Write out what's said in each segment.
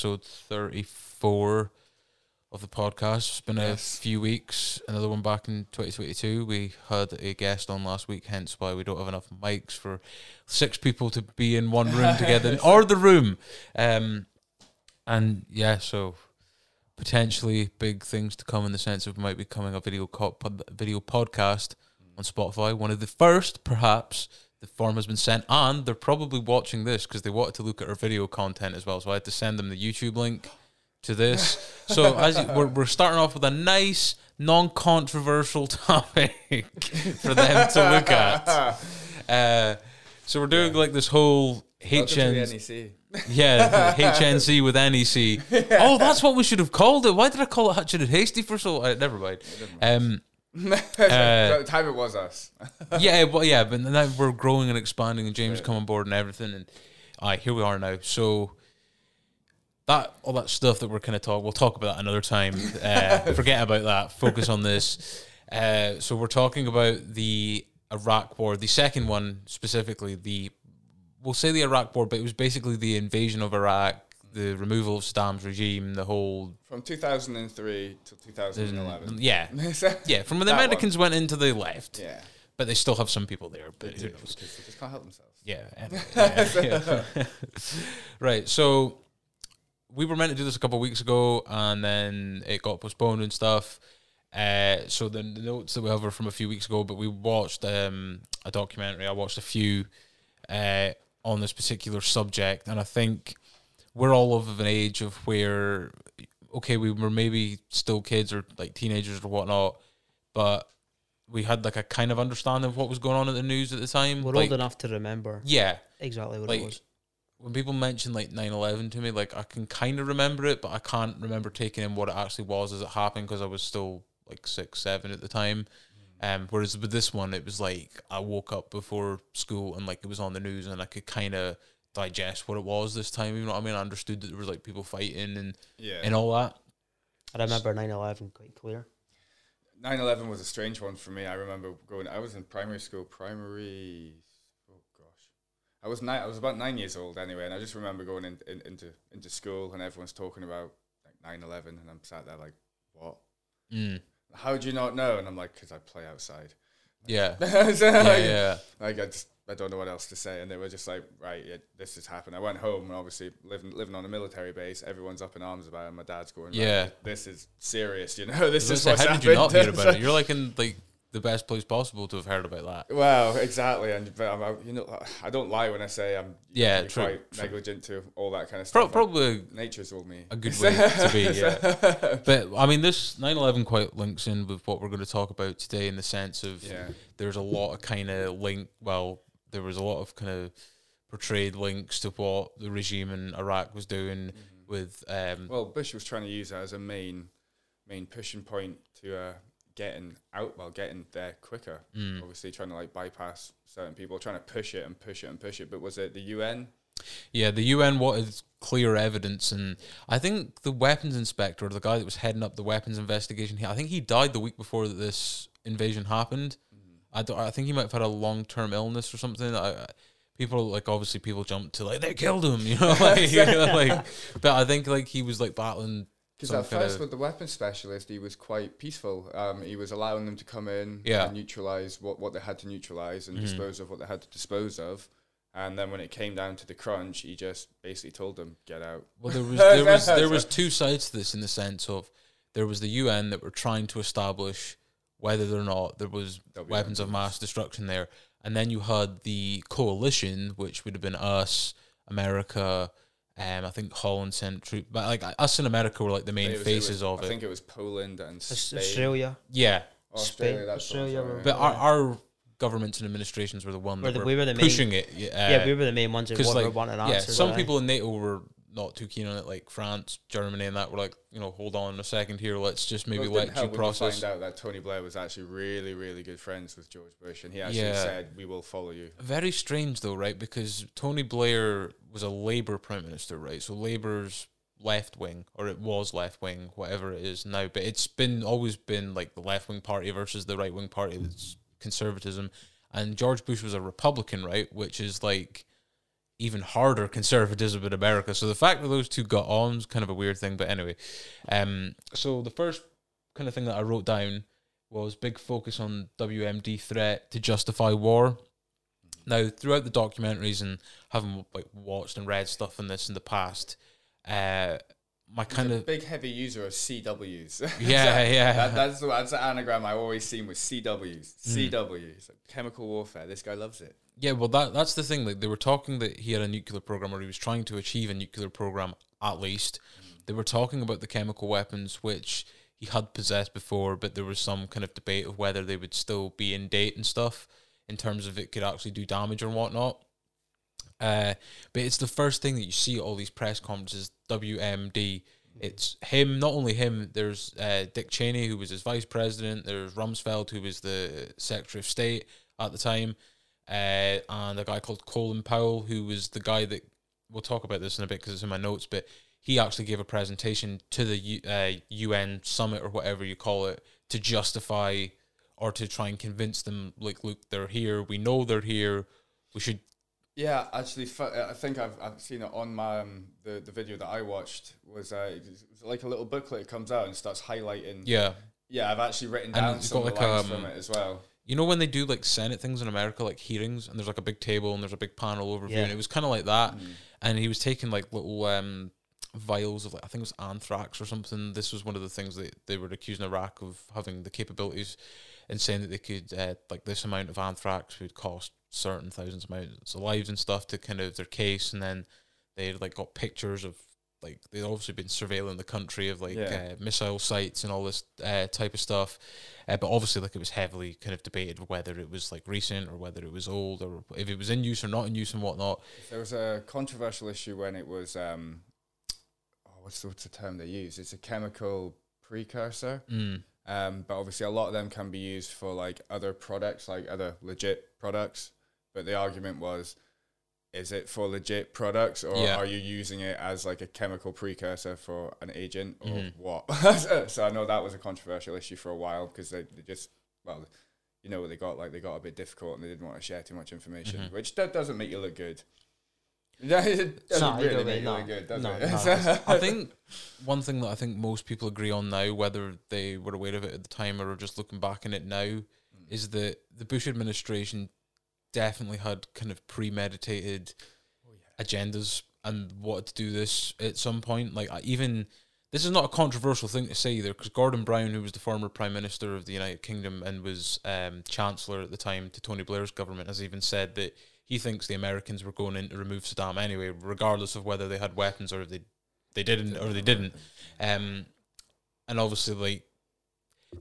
episode 34 of the podcast. It's been Yes. a few weeks. Another one back in 2022. We had a guest on last week, hence why we don't have enough mics for six people to be in one room together, or the room. Um, and yeah, so potentially big things to come in the sense of might be coming a video co- pod, video podcast on Spotify. One of the first, perhaps. The form has been sent, and they're probably watching this because they wanted to look at our video content as well. So I had to send them the YouTube link to this. So as you, we're we're starting off with a nice, non-controversial topic for them to look at. Uh, so we're doing like this whole Welcome to the HN, yeah, HNC with NEC. Oh, that's what we should have called it. Why did I call it Hutchin and Hasty for so? Uh, never mind. Um, The time it was us. yeah, well, yeah, but now we're growing and expanding, and James come on board and everything, and aye, here we are now. So that all that stuff that we're kind of talk, we'll talk about that another time. Uh, forget about that. Focus on this. Uh, so we're talking about the Iraq War, the second one specifically. The we'll say the Iraq War, but it was basically the invasion of Iraq, the removal of Saddam's regime, the whole. From 2003 to 2011. Yeah, yeah. From when the That one. Americans went into the left, Yeah. but they still have some people there. But who knows? They just can't help themselves. Yeah. anyway, yeah, yeah. right. So we were meant to do this a couple of weeks ago, and then it got postponed and stuff. Uh, so the, the notes that we have are from a few weeks ago, but we watched um, a documentary. I watched a few uh, on this particular subject, and I think we're all of an age of where, okay, we were maybe still kids or like teenagers or whatnot, but we had like a kind of understanding of what was going on in the news at the time. We're like, old enough to remember Yeah, exactly what like it was. when people mention like 9-11 to me like i can kind of remember it but i can't remember taking in what it actually was as it happened because i was still like six seven at the time um whereas with this one it was like i woke up before school and like it was on the news and i could kind of digest what it was this time you know what i mean i understood that there was like people fighting and Yeah. and all that I remember 9/11 quite clear. 9/11 was a strange one for me. I remember going. I was in primary school. Primary. Oh gosh, I was nine. I was about nine years old anyway, and I just remember going in, in, into into school and everyone's talking about like 9/11, and I'm sat there like, what? mm. How do you not know? And I'm like, because I play outside. yeah So, yeah like, yeah like I just I don't know what else to say, and they were just like, right, yeah, this has happened. I went home and obviously living living on a military base, everyone's up in arms about it. My dad's going, right, Yeah. this is serious, you know, this is what's say, how did you not hear about it you're like in like the best place possible to have heard about that Well, exactly, and but I'm, you know, I don't lie when I say I'm Yeah, true, quite true. negligent to all that kind of Pro- stuff. probably nature's all me. a good way to be yeah But I mean, this 9/11 quite links in with what we're going to talk about today, in the sense of Yeah. there's a lot of kind of link. Well, there was a lot of kind of portrayed links to what the regime in Iraq was doing with. Um, Well, Bush was trying to use that as a main main pushing point to uh, getting out, well, getting there quicker. Mm. Obviously, trying to like bypass certain people, trying to push it and push it and push it. But was it the UN? yeah, the UN wanted clear evidence, and I think the weapons inspector, the guy that was heading up the weapons investigation, I think he died the week before this invasion happened. I, don't, I think he might have had a long term illness or something. I, I- people like obviously people jumped to like they killed him, you know, like, you know, like but I think like he was like battling Because at first, with the weapons specialist, he was quite peaceful. Um, he was allowing them to come in Yeah. and neutralize what, what they had to neutralize and Mhm. dispose of what they had to dispose of. And then when it came down to the crunch, he just basically told them, "Get out." Well, there was there was there was two sides to this in the sense of there was the UN that were trying to establish whether or not there was There'll weapons of mass destruction there, and then you had the coalition, which would have been us, America, um, I think Holland sent troops, but like us in America were like the main It was- it faces was- of I it. I think it was Poland and Spain. Australia. yeah, Australia, Spain, that's what Australia sorry. but our, our governments and administrations were the one We're that the- were, we were the main- pushing it. Yeah, yeah, we were the main ones who because were like wanting yeah, answers. some aye. people in NATO were not too keen on it, like France, Germany, and that were like, you know, hold on a second here, let's just maybe Well, let you process. find out that Tony Blair was actually really, really good friends with George Bush, and he actually Yeah. said, "We will follow you." Very strange though, right? Because Tony Blair was a Labour prime minister, right? So Labour's left wing, or it was left wing, whatever it is now. But it's been always been like the left wing party versus the right wing party. That's conservatism, and George Bush was a Republican, right? Which is like even harder conservatism in America. So the fact that those two got on is kind of a weird thing. But anyway, um, so the first kind of thing that I wrote down was big focus on WMD threat to justify war. Now, throughout the documentaries and having like watched and read stuff on this in the past, uh, my kind of big heavy user of CWs. Yeah, yeah. That, that's that's the anagram I always seen with CWs. Mm. CWs, like chemical warfare. This guy loves it. Yeah, well, that that's the thing. Like they were talking that he had a nuclear program, or he was trying to achieve a nuclear program at least. They were talking about the chemical weapons which he had possessed before, but there was some kind of debate of whether they would still be in date and stuff in terms of it could actually do damage or whatnot. Uh, but it's the first thing that you see at all these press conferences. WMD. It's him, not only him. There's uh, Dick Cheney, who was his vice president. There's Rumsfeld, who was the Secretary of State at the time, uh, and a guy called Colin Powell, who was the guy that we'll talk about this in a bit because it's in my notes. But he actually gave a presentation to the U, uh, UN summit or whatever you call it to justify or to try and convince them, like, look, they're here. We know they're here. We should Yeah, actually, I think I've, I've seen it on my um, the the video that I watched was uh, like a little booklet comes out and starts highlighting. yeah. Yeah, I've actually written down it's some got like, lines um, from it as well. You know when they do like Senate things in America, like hearings, and there's like a big table and there's a big panel overview, Yeah. and it was kind of like that. And he was taking like little um, vials of like I think it was anthrax or something. This was one of the things that they were accusing Iraq of having the capabilities, and saying that they could uh, like this amount of anthrax would cost certain thousands of amounts of lives and stuff to kind of their case, and then they like got pictures of like they'd obviously been surveilling the country of like Yeah. uh, missile sites and all this uh, type of stuff. Uh, but obviously, like it was heavily kind of debated whether it was like recent or whether it was old or if it was in use or not in use and whatnot. There was a controversial issue when it was um, oh, what's the, what's the term they use? It's a chemical precursor. Mm. Um, but obviously, a lot of them can be used for like other products, like other legit products. But the argument was, is it for legit products, or Yeah. are you using it as like a chemical precursor for an agent, or Mhm. what? so I know that was a controversial issue for a while because they, they just well, you know what they got like they got a bit difficult and they didn't want to share too much information, Mhm. which that doesn't make you look good. Yeah, it doesn't really make you look good, does No, it? no. I think one thing that I think most people agree on now, whether they were aware of it at the time or are just looking back on it now, is that the Bush administration definitely had kind of premeditated agendas and wanted to do this at some point. Like I even this is not a controversial thing to say either, because Gordon Brown, who was the former Prime Minister of the United Kingdom and was um, Chancellor at the time to Tony Blair's government, has even said that he thinks the Americans were going in to remove Saddam anyway, regardless of whether they had weapons or if they they didn't or they didn't. Um, and obviously, like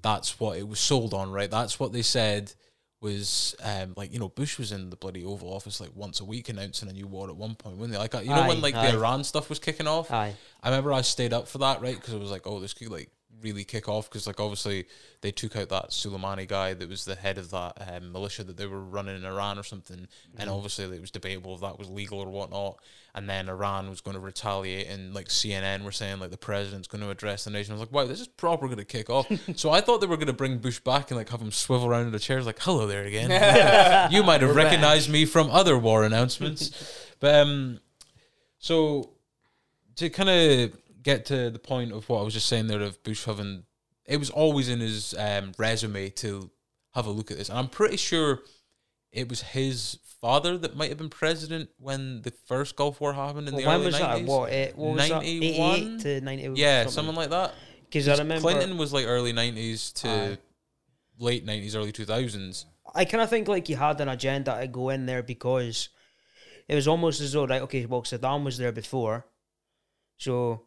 that's what it was sold on, right? That's what they said was um like you know Bush was in the bloody Oval Office like once a week announcing a new war at one point, wasn't they? Like uh, you know when like aye. the Iran stuff was kicking off. Aye. I remember I stayed up for that, right? Because it was like, oh, this could like really kick off because like obviously they took out that Suleimani guy that was the head of that um, militia that they were running in Iran or something, and obviously it was debatable if that was legal or whatnot. And then Iran was going to retaliate, and like CNN were saying like the president's going to address the nation. I was like, wow, this is proper going to kick off. so I thought they were going to bring Bush back and like have him swivel around in the chairs, like, hello there again. you might have recognized me from other war announcements, but um, so to kind of get to the point of what I was just saying there of Bush having, it was always in his um, resume to have a look at this, and I'm pretty sure it was his father that might have been president when the first Gulf War happened in Well, the when early was that? 90s. What, eh, what was that? 91? 88 to 90. Yeah, something like that. Because I remember. Clinton was like early 90s to Aye. late 90s, early 2000s. I kind of think like he had an agenda to go in there because it was almost as though, right, okay, well, Saddam was there before. So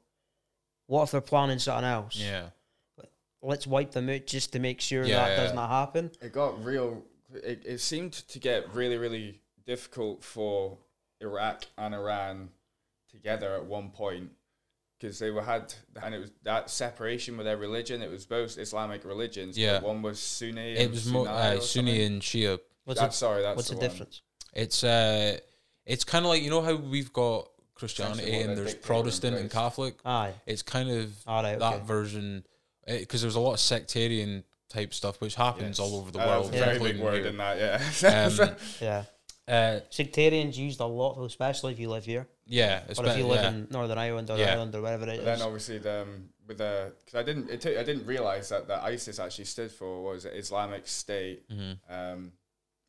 what if they're planning something else? Yeah. Let's wipe them out just to make sure Yeah, that yeah. does not happen. it got real. It, it seemed to get really, really difficult for Iraq and Iran together at one point because they were had and it was that separation with their religion. It was both Islamic religions. Yeah. but one was Sunni. It was more Sunni uh, Sunni something. and Shia. What's, That's the, sorry. That's what's the, one. difference? It's uh, it's kind of like you know how we've got Christianity and they're there's Protestant and. Catholic. Aye. It's kind of All right, that okay. version because there's a lot of sectarian type stuff which happens Yes. all over the Uh, world. That was a very big word here. in that. Yeah. Um, Yeah. Uh, Sectarians used a lot, especially if you live here, yeah, or if you live yeah. in Northern Ireland or Yeah. Ireland or wherever it But then is. obviously the um, with the because I didn't it took, I didn't realize that that ISIS actually stood for was Islamic State, Mhm, um,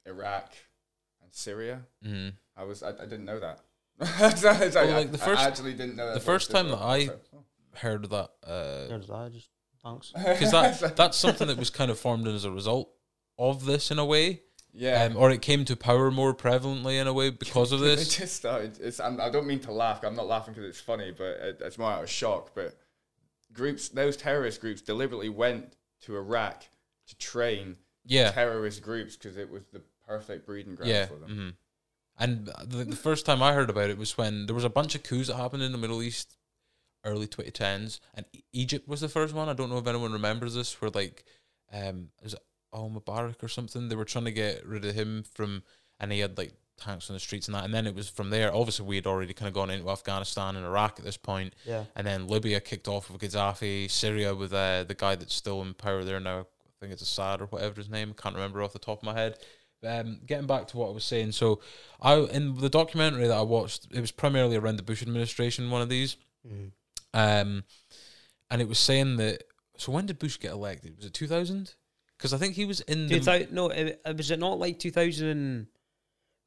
Iraq, and Syria. mhm. I was I, I didn't know that. So it's Well, I- like, the I first- actually didn't know that the first time that I- was like. Heard that. Uh, There's that. Just thanks. because that that's something that was kind of formed as a result of this in a way, yeah. um, or it came to power more prevalently in a way because of this. It this. just started. It's, I'm, I don't mean to laugh. I'm not laughing because it's funny, but it, it's more out of shock. But groups, those terrorist groups, deliberately went to Iraq to train Yeah, terrorist groups because it was the perfect breeding ground yeah. for them. hmm And the, the first time I heard about it was when there was a bunch of coups that happened in the Middle East, early 2010s, and E- Egypt was the first one. I don't know if anyone remembers this, where like, um, was it Al Mubarak or something? They were trying to get rid of him from, and he had like tanks on the streets and that, and then it was from there. Obviously, we had already kind of gone into Afghanistan and Iraq at this point, Yeah. and then Libya kicked off with Gaddafi, Syria with uh, the guy that's still in power there now. I think it's Assad or whatever his name. Can't remember off the top of my head. Um, getting back to what I was saying, so I in the documentary that I watched, it was primarily around the Bush administration. One of these, Mhm. um, and it was saying that. So when did Bush get elected? Was it two thousand? Because I think he was in the 2000, no, it, was it not like 2000?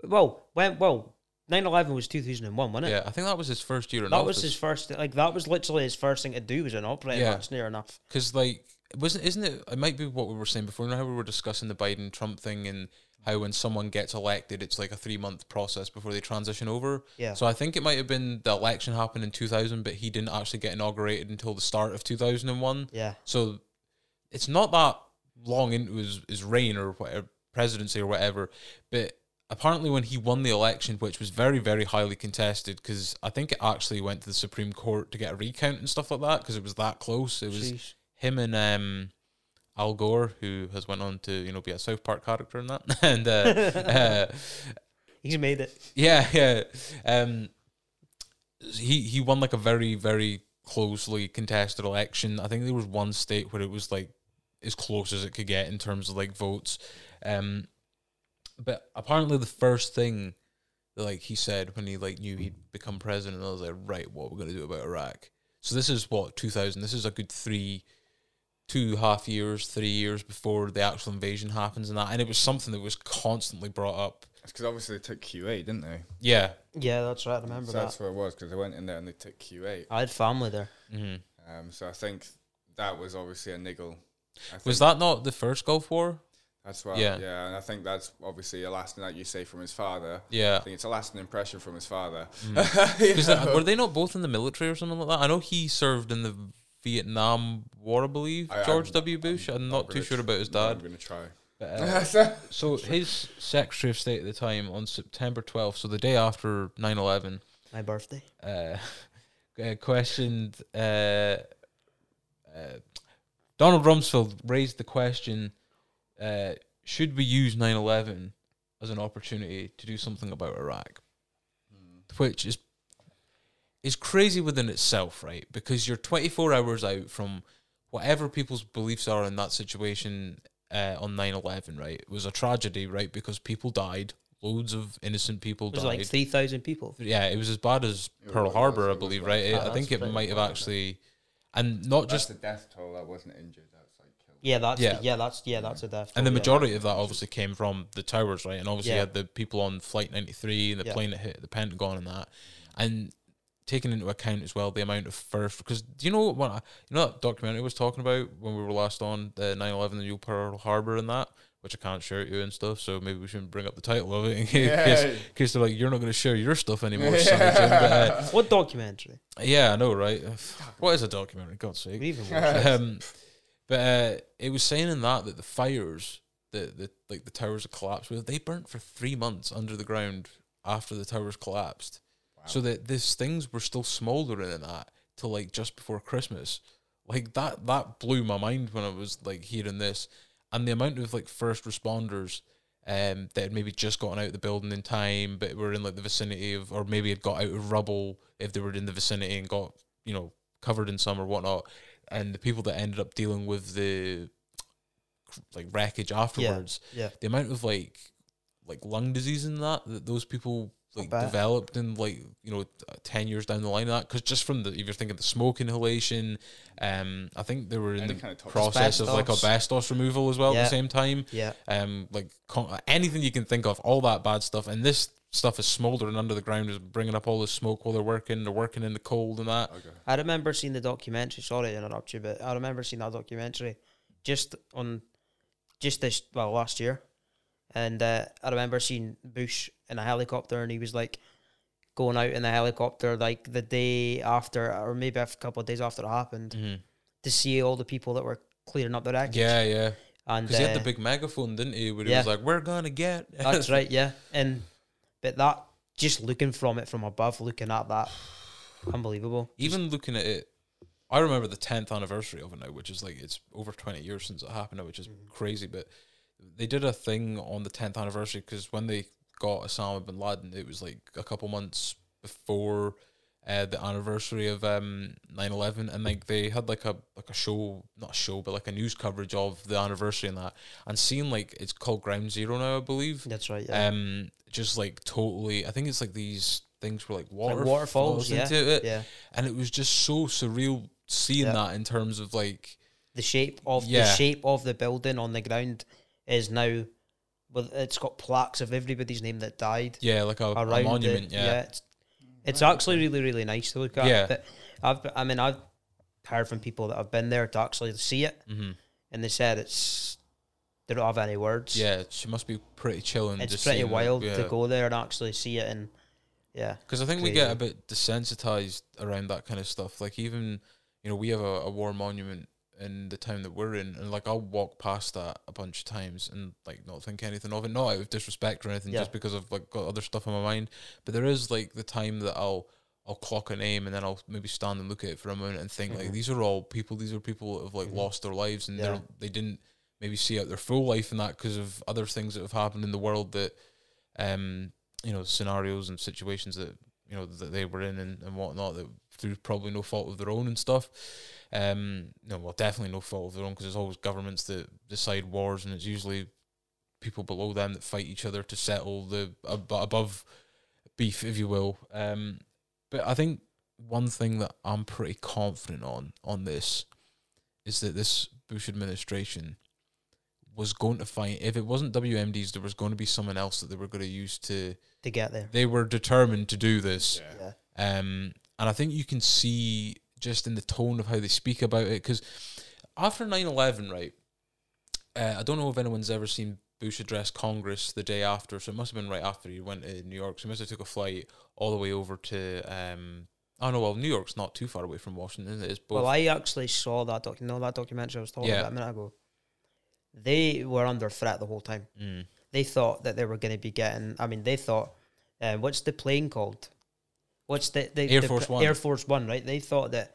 Well, when well, 9/11 was 2001, wasn't it? yeah. I think that was his first year in That office. was his first. Like that was literally his first thing to do was an operating Yeah. much near enough. Because like wasn't isn't it? It might be what we were saying before. You know how we were discussing the Biden Trump thing and how when someone gets elected, it's like a three month process before they transition over. Yeah. So I think it might have been the election happened in two thousand, but he didn't actually get inaugurated until the start of two thousand and one. Yeah. So it's not that long into his, his reign or whatever presidency or whatever, but apparently when he won the election, which was very very highly contested, because I think it actually went to the Supreme Court to get a recount and stuff like that, because it was that close. It was Jeez. him and um, Al Gore, who has went on to you know be a South Park character in that, and uh, uh, He's made it. yeah, yeah. Um, he he won like a very very closely contested election. I think there was one state where it was like as close as it could get in terms of like votes. Um, but apparently the first thing that like he said when he like knew he'd become president, I was like, right, what we're gonna do about Iraq. So this is what two thousand. This is a good three. Two half years, three years before the actual invasion happens, and that, and it was something that was constantly brought up. It's because obviously they took Kuwait, didn't they? Yeah, Yeah, that's right. I remember So that. that's where it was because they went in there and they took Kuwait. I had family there. hmm Um, so I think that was obviously a niggle. Was that not the first Gulf War? That's right. Yeah. Yeah. and I think that's obviously a lasting, like you say, from his father. Yeah. I think it's a lasting impression from his father. Mm. You 'Cause that- know? were they not both in the military or something like that? I know he served in the Vietnam War, I believe. I- George I'm- W. Bush. I'm, not too sure about his no, I'm dad. going to try. But, uh, so his Secretary of State at the time on September 12th, so the day after 9/11, My birthday. uh, uh, questioned. Uh, uh, Donald Rumsfeld raised the question: uh, Should we use 9/11 as an opportunity to do something about Iraq? Which is is crazy within itself, right? Because you're 24 hours out from whatever people's beliefs are in that situation uh, on 9/11, right? It was a tragedy, right? Because people died, loads of innocent people It was died. like three thousand people. Yeah, it was as bad as It Pearl was- Harbor, I believe, right? I think it might have actually, and not That's just, the death toll. That wasn't injured. That's like killed. Yeah, that's Yeah. yeah, yeah that's yeah, that's a death. and the toll, yeah. majority of that obviously came from the towers, right? And obviously you Yeah. had the people on Flight 93 and the Yeah. plane that hit the Pentagon and that, and taking into account as well the amount of first, because do you know what, I- you know that documentary I was talking about when we were last on the 9/11, the new Pearl Harbor and that, which I can't share it you and stuff, so maybe we shouldn't bring up the title of it in case, Yeah. in case they're like you're not going to share your stuff anymore, son Jim. But, uh, What documentary? yeah, I know, right? What is a documentary? God's sake. Even um, but uh, it was saying in that that the fires, the, the like the towers that collapsed with, they burnt for three months under the ground after the towers collapsed. So that these things were still smoldering in that till like just before Christmas. Like that that blew my mind when I was like hearing this. And the amount of like first responders um that had maybe just gotten out of the building in time but were in like the vicinity of or maybe had got out of rubble if they were in the vicinity and got, you know, covered in some or whatnot. And the people that ended up dealing with the like wreckage afterwards Yeah. the amount of like like lung disease and that that those people like developed in like you know ten years down the line. of That because just from the if you're thinking the smoke inhalation, um, I think they were in Any the kind of toxic- process of like Asbestos. asbestos removal as well at the same time. Yeah. Um, like con- anything you can think of, all that bad stuff, and this stuff is smoldering under the ground, is bringing up all the smoke while they're working. They're working in the cold and that. Okay. I remember seeing the documentary. Sorry to interrupt you, but I remember seeing that documentary just on just this well last year, and uh, I remember seeing Bush in a helicopter, and he was like going out in the helicopter like the day after, or maybe a couple of days after it happened, Mhm. to see all the people that were clearing up the wreckage. Yeah, yeah. and Because he had the uh, big megaphone, didn't he? Where he yeah. was like, "We're gonna get." That's right, yeah. And but that just looking from it from above, looking at that, unbelievable. Even looking at it, I remember the tenth anniversary of it now, which is like it's over twenty years since it happened, now, which is Mm-hmm. crazy. But they did a thing on the tenth anniversary because when they got Osama bin Laden, it was like a couple months before uh, the anniversary of um 9-11 and like they had like a like a show not a show but like a news coverage of the anniversary and that and seeing like it's called ground zero now i believe That's right. Yeah. um just like totally i think it's like these things were like water like waterfalls, yeah, into it yeah. and it was just so surreal seeing Yeah. that in terms of like The shape of Yeah. the shape of the building on the ground is now, well, it's got plaques of everybody's name that died yeah like a, a monument it. yeah, it's, it's actually really really nice to look at. Yeah. But I've I mean I've heard from people that have been there to actually see it, hmm and they said it's they don't have any words. yeah she must be pretty chilling it's pretty wild yeah. to go there and actually see it, and yeah, Because I think we get a bit desensitized around that kind of stuff. Like even you know we have a, a war monument in the town that we're in, and like I'll walk past that a bunch of times and like not think anything of it, not out of disrespect or anything, Yeah. just because I've like got other stuff on my mind. But there is like the time that I'll I'll clock a name and then I'll maybe stand and look at it for a moment and think like Mhm. these are all people. These are people that have like Mhm. lost their lives and Yeah. they're they didn't maybe see out their full life in that because of other things that have happened in the world that um you know scenarios and situations that you know that they were in and, and whatnot that through probably no fault of their own and stuff um no well definitely no fault of their own because there's always governments that decide wars and it's usually people below them that fight each other to settle the ab- above beef if you will um but i think one thing that i'm pretty confident on on this is that this bush administration was going to find if it wasn't WMDs, there was going to be someone else that they were going to use to. to get there. They were determined to do this, Yeah. Yeah. um, and I think you can see just in the tone of how they speak about it. Because after 9-11, right, uh, I don't know if anyone's ever seen Bush address Congress the day after, so it must have been right after he went to New York. So he must have took a flight all the way over to. Um, oh no, well New York's not too far away from Washington. It is both. Well, I actually saw that doc. No, that documentary I was talking Yeah. about a minute ago. They were under threat the whole time. Mm. They thought that they were going to be getting. I mean, they thought, uh, what's the plane called? What's the, the Air the Force One. Air Force One, right? They thought that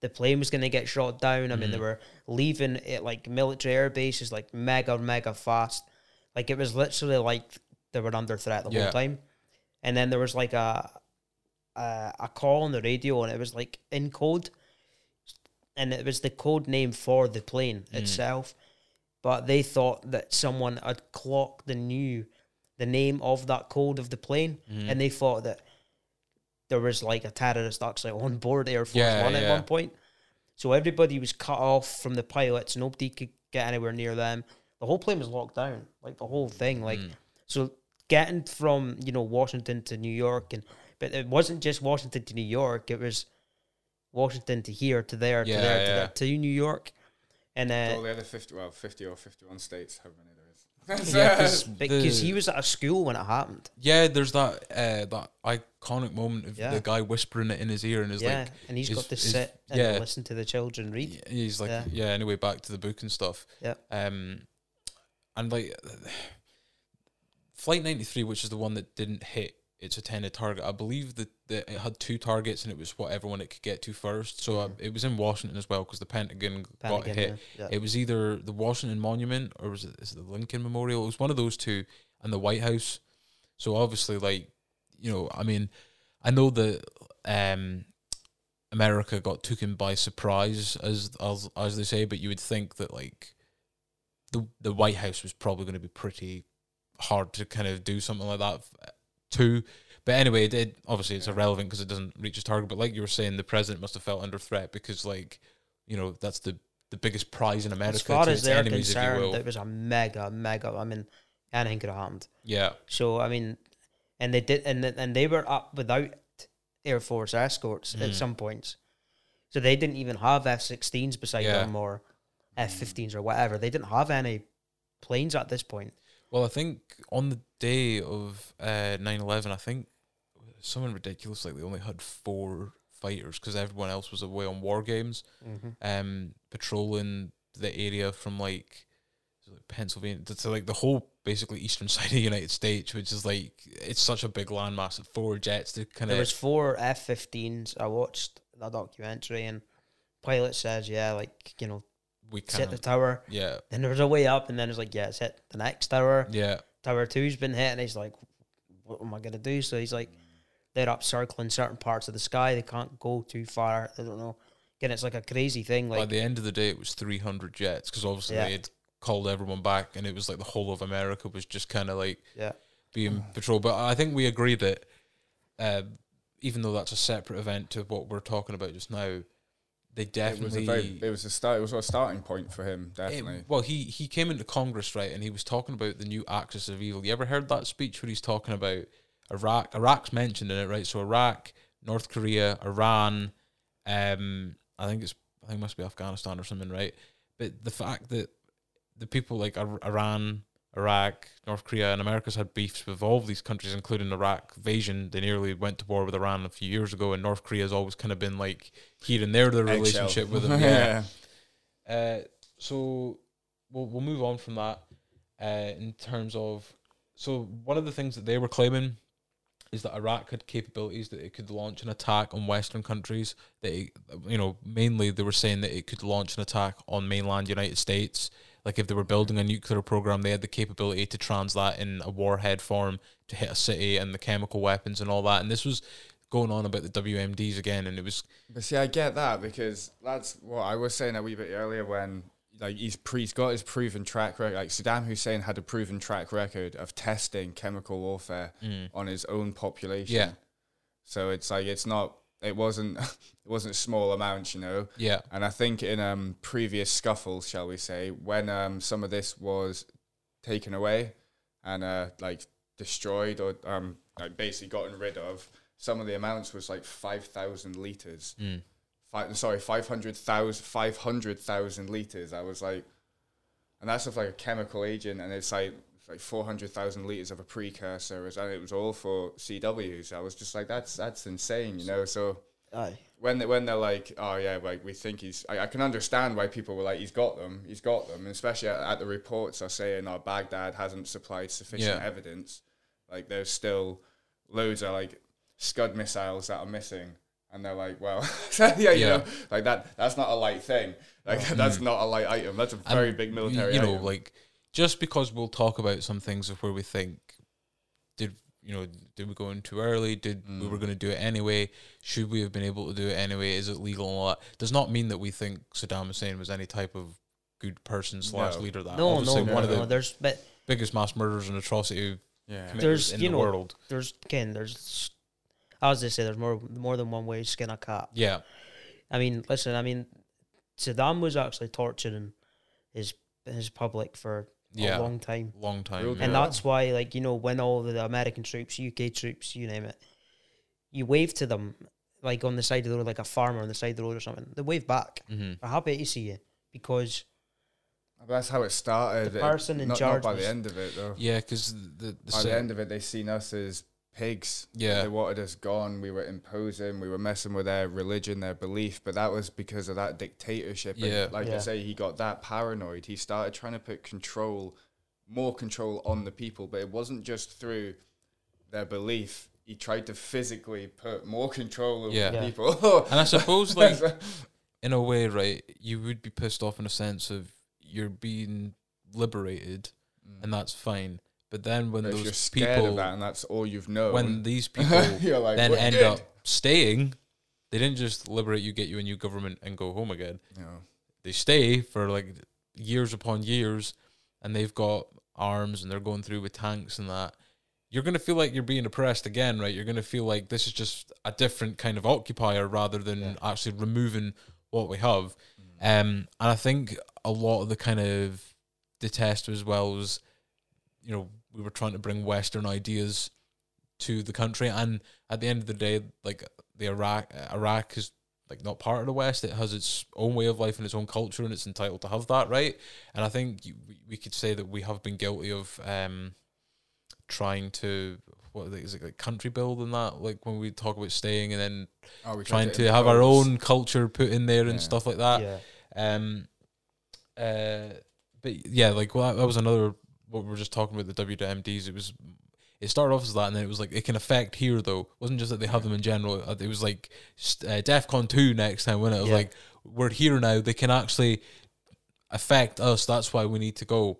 the plane was going to get shot down. I mean, they Mhm. were leaving it like military air bases, like mega mega fast. Like it was literally like they were under threat the Yeah. whole time. And then there was like a, a a call on the radio, and it was like in code, and it was the code name for the plane Mm. itself. But they thought that someone had clocked the new the name of that code of the plane, Mhm. and they thought that there was like a terrorist actually on board Air Force Yeah, One at yeah. one point. So everybody was cut off from the pilots. Nobody could get anywhere near them. The whole plane was locked down, like the whole thing. Like Mm. so, getting from you know Washington to New York, and but it wasn't just Washington to New York. It was Washington to here, to there, Yeah, to there, to yeah. there, to New York, and uh, all the other 50, well, 50 or 51 states, have many Yeah, 'cause because the- he was at a school when it happened. Yeah, there's that uh, that iconic moment of Yeah. the guy whispering it in his ear and is yeah, like, and he's got to is- sit and yeah. listen to the children read. y- he's like, Yeah. yeah. Anyway, back to the book and stuff. Yeah. Um, and like, Flight 93, which is the one that didn't hit its a intended target, I believe that, that it had two targets and it was whatever one it could get to first. So uh, Mhm. it was in Washington as well because the Pentagon, got hit. yeah. It was either the Washington Monument or was it, is it the Lincoln Memorial? It was one of those two, and the White House. So obviously, like you know, I mean, I know that um, America got taken by surprise, as as as they say, but you would think that like the the White House was probably going to be pretty hard to kind of do something like that too. But anyway, it, it obviously it's irrelevant because it doesn't reach its target. But like you were saying, the president must have felt under threat because, like, you know, that's the the biggest prize in America. as far as they're enemies, concerned, it was a mega, mega. I mean, anything could have happened. yeah, So I mean, and they did, and and they were up without Air Force escorts Mm. at some points. So they didn't even have F-16s beside Yeah. them or F-15s or whatever. They didn't have any planes at this point. Well, I think on the day of uh, 9-11, I think something ridiculous like they only had four fighters because everyone else was away on war games, Mm-hmm. um, patrolling the area from like, like Pennsylvania to, to like the whole basically eastern side of the United States, which is like it's such a big landmass. and Four jets to kind of There was four F-15s. I watched that documentary, and pilot says, "Yeah, like you know, we it's hit the tower." Yeah, Then there was a way up, and then it's like, "Yeah, it's hit the next tower." yeah, Tower two's been hit, and he's like, "What am I gonna do?" So he's like, "They're up circling certain parts of the sky. They can't go too far. I don't know." Again, it's like a crazy thing. Like By the end of the day, it was 300 jets because obviously Yeah. they had called everyone back, and it was like the whole of America was just kind of like yeah, being patrolled. But I think we agree that uh, even though that's a separate event to what we're talking about just now, they It was a very, it was a start. It was a starting point for him, it- definitely. well, he he came into Congress right, and he was talking about the new axis of evil. You ever heard that speech where he's talking about Iraq? Iraq's mentioned in it, right? So Iraq, North Korea, Iran, um, I think it's I think it must be Afghanistan or something, right? But the fact that the people like Ir- Iran, Iraq, North Korea, and America's had beefs with all of these countries, including Iraq invasion. They nearly went to war with Iran a few years ago, and North Korea's always kind of been like here and there the Eggshell. relationship with them. Yeah. Uh, so we'll we'll move on from that. Uh, in terms of, so one of the things that they were claiming is that Iraq had capabilities that it could launch an attack on Western countries. That it, you know, mainly they were saying that it could launch an attack on mainland United States. Like if they were building a nuclear program, they had the capability to translate in a warhead form to hit a city and the chemical weapons and all that. And this was going on about the WMDs again, and it was But see, I get that because that's what I was saying a wee bit earlier when like he's pre- he's got his proven track record. Like Saddam Hussein had a proven track record of testing chemical warfare mm. on his own population. Yeah. So it's like it's not. It wasn't. It wasn't small amounts, you know. yeah, And I think in um, previous scuffles, shall we say, when um, some of this was taken away and uh, like destroyed or um, like basically gotten rid of, some of the amounts was like five thousand liters. Mm. Five, sorry, 500,000 500,000 liters. I was like, and that's of like a chemical agent, and it's like like four hundred thousand liters of a precursor, and it was all for CWs. I was just like, that's that's insane, you know. So aye, when they, when they're like, oh yeah, like we think he's, I, I can understand why people were like, he's got them, he's got them, and especially at, at the reports are saying, oh, Baghdad hasn't supplied sufficient Yeah. evidence. Like there's still loads of like Scud missiles that are missing, and they're like, well, yeah, you Yeah. know, like that. That's not a light thing. Like that's mm. not a light item. That's a And very big military. You know, item. like just because we'll talk about some things of where we think did you know did we go in too early? Did we Mm. were going to do it anyway? Should we have been able to do it anyway? Is it legal and all that? Does not mean that we think Saddam Hussein was any type of good person slash No. leader. That no, obviously no, one no, of no. the There's but biggest mass murders and atrocity yeah. There's, in you the know, world. there's again, there's as they say, there's more more than one way to skin a cat. Yeah, I mean, listen, I mean, Saddam was actually torturing his his public for yeah, a long time. long time. Real. And Yeah. that's why, like, you know, when all the American troops, UK troops, you name it, you wave to them, like on the side of the road, like a farmer on the side of the road or something. They wave back. hmm They're happy to see you because That's how it started. The It- person in not, charge Not by was- the end of it though. Yeah, because the, the, by sa- the end of it, they seen us as pigs. Yeah. They wanted us gone. We were imposing. We were messing with their religion, their belief. But that was because of that dictatorship. And Yeah. like I say, he got that paranoid. He started trying to put control, more control on the people. But it wasn't just through their belief. He tried to physically put more control over Yeah. the people. and I suppose like in a way, right, you would be pissed off in a sense of you're being liberated, mm. and that's fine. But then when those you're scared people, of that, and that's all you've known. when these people like, then end good." up staying, they didn't just liberate you, get you a new government, and go home again. Know, They stay for like years upon years, and they've got arms and they're going through with tanks and that, you're going to feel like you're being oppressed again, right? You're going to feel like this is just a different kind of occupier rather than Yeah. actually removing what we have. Mm. Um, and I think a lot of the kind of detest as well was, you know, we were trying to bring Western ideas to the country, and at the end of the day, like the Iraq, Iraq is like not part of the West. It has its own way of life and its own culture, and it's entitled to have that, right? And I think you, we- we could say that we have been guilty of um, trying to what is it like country build and that, like when we talk about staying and then Oh, we trying to have our own culture put in there and stuff like that. yeah, Um, uh, but yeah, like well, that, that was another what we were just talking about the WWMDs. It was it started off as that, and then it was like it can affect here though. It wasn't just that they have them in general. uh, It was like uh, DefCon two next time when it was Yeah. like we're here now. They can actually affect us. That's why we need to go.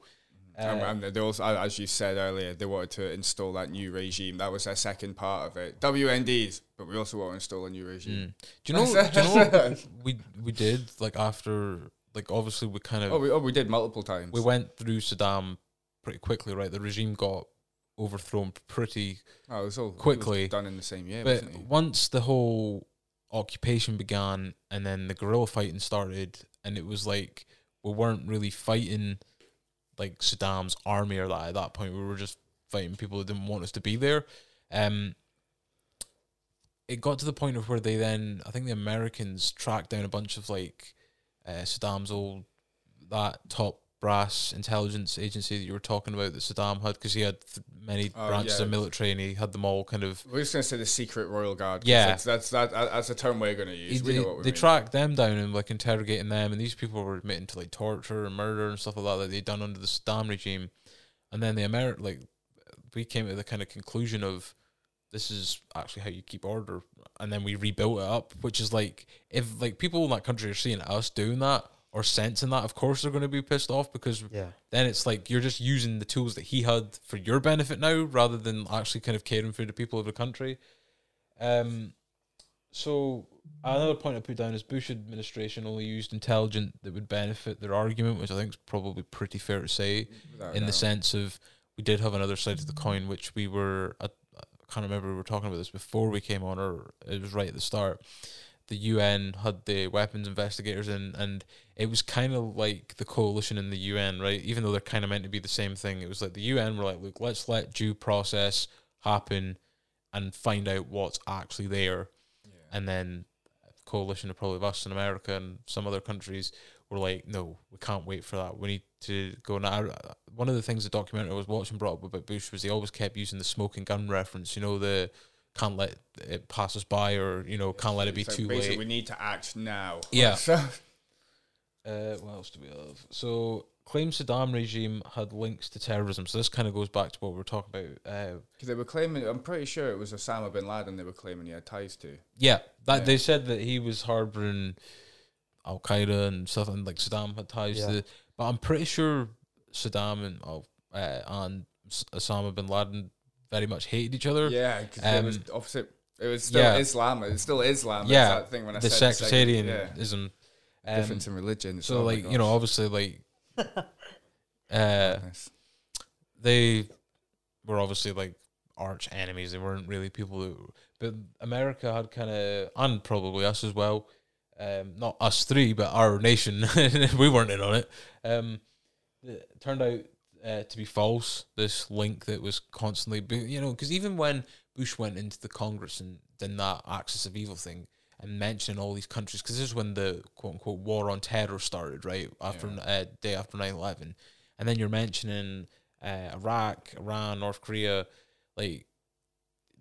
Uh, And, and they also, as you said earlier, they wanted to install that new regime. That was their second part of it. WMDs, but we also want to install a new regime. mm. Do you know? do you know what we we did like after like obviously we kind of Oh, we, oh, we did multiple times. we went through Saddam pretty quickly, right? The regime got overthrown pretty oh, it was all quickly. done in the same year. but once the whole occupation began and then the guerrilla fighting started and it was like we weren't really fighting like Saddam's army or that at that point we were just fighting people that didn't want us to be there um it got to the point of where they then I think the Americans tracked down a bunch of like uh, Saddam's old that top brass intelligence agency that you were talking about that Saddam had because he had th- many Oh, branches yeah. of military and he had them all kind of We're just going to say the secret royal guard. Yeah. that's that's that, that's a term we're going to use. we they, what we they mean. tracked them down and like interrogating them, and these people were admitting to like torture and murder and stuff like that that they'd done under the Saddam regime. And then the Ameri- like we came to the kind of conclusion of this is actually how you keep order, and then we rebuilt it up, which is like if like people in that country are seeing us doing that or sense in that, of course they're going to be pissed off because yeah, then it's like you're just using the tools that he had for your benefit now rather than actually kind of caring for the people of the country. Um, so another point I put down is Bush administration only used intelligence that would benefit their argument, which I think is probably pretty fair to say Without a in the sense of we did have another side of the coin, which we were I, I can't remember we were talking about this before we came on, or it was right at the start. The UN had the weapons investigators in, and it was kind of like the coalition in the UN, right? Even though they're kind of meant to be the same thing, it was like the UN were like, look, let's let due process happen and find out what's actually there, and then the coalition of probably us in America and some other countries were like, no, we can't wait for that. We need to go now. One of the things the documentary I was watching brought up about Bush was he always kept using the smoking gun reference. You know, the can't let it pass us by, or you know, can't let it be It's like too basically late. We need to act now. Yeah. So, Uh, what else do we have? So, claims Saddam regime had links to terrorism. So this kind of goes back to what we were talking about. Uh, because they were claiming, I'm pretty sure it was Osama bin Laden they were claiming he had ties to. yeah, that Yeah. they said that he was harboring Al Qaeda and stuff, and like Saddam had ties Yeah. to. But I'm pretty sure Saddam and oh, uh, and Osama bin Laden very much hated each other. Yeah, because it was Um, opposite. It was still yeah. Islam. It's still Islam. It's Yeah, that thing when I the said second- yeah. sectarianism. Um, difference in religion. So oh like you know, obviously like. uh, Madness. they were obviously like arch enemies. They weren't really people who, but America had kind of, and probably us as well. Um, not us three, but our nation. we weren't in on it. Um, it turned out uh, to be false. This link that was constantly, you know, because even when Bush went into the Congress and did that axis of evil thing and mentioning all these countries, because this is when the quote unquote war on terror started, right after uh, day after 9-11. and then you're mentioning uh, Iraq, Iran, North Korea, like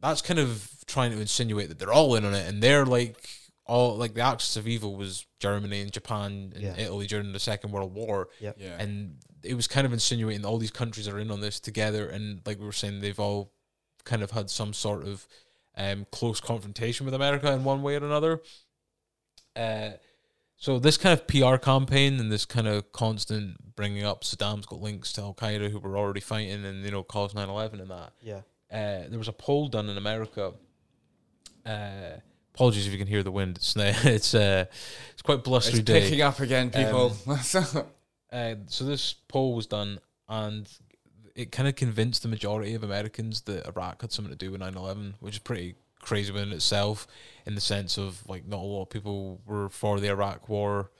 that's kind of trying to insinuate that they're all in on it, and they're like all like the axis of evil was Germany and Japan and Yeah. Italy during the Second World War, Yeah. and it was kind of insinuating all these countries are in on this together, and like we were saying, they've all kind of had some sort of um, close confrontation with America in one way or another. Uh, so this kind of PR campaign and this kind of constant bringing up Saddam's got links to Al Qaeda who were already fighting and you know caused 9-11 and that. yeah, Uh, there was a poll done in America. Uh, apologies if you can hear the wind. It's it's uh, it's quite blustery It's day. picking up again, people. Uh, so this poll was done, and it kind of convinced the majority of Americans that Iraq had something to do with 9-11, which is pretty crazy within itself, in the sense of like not a lot of people were for the Iraq War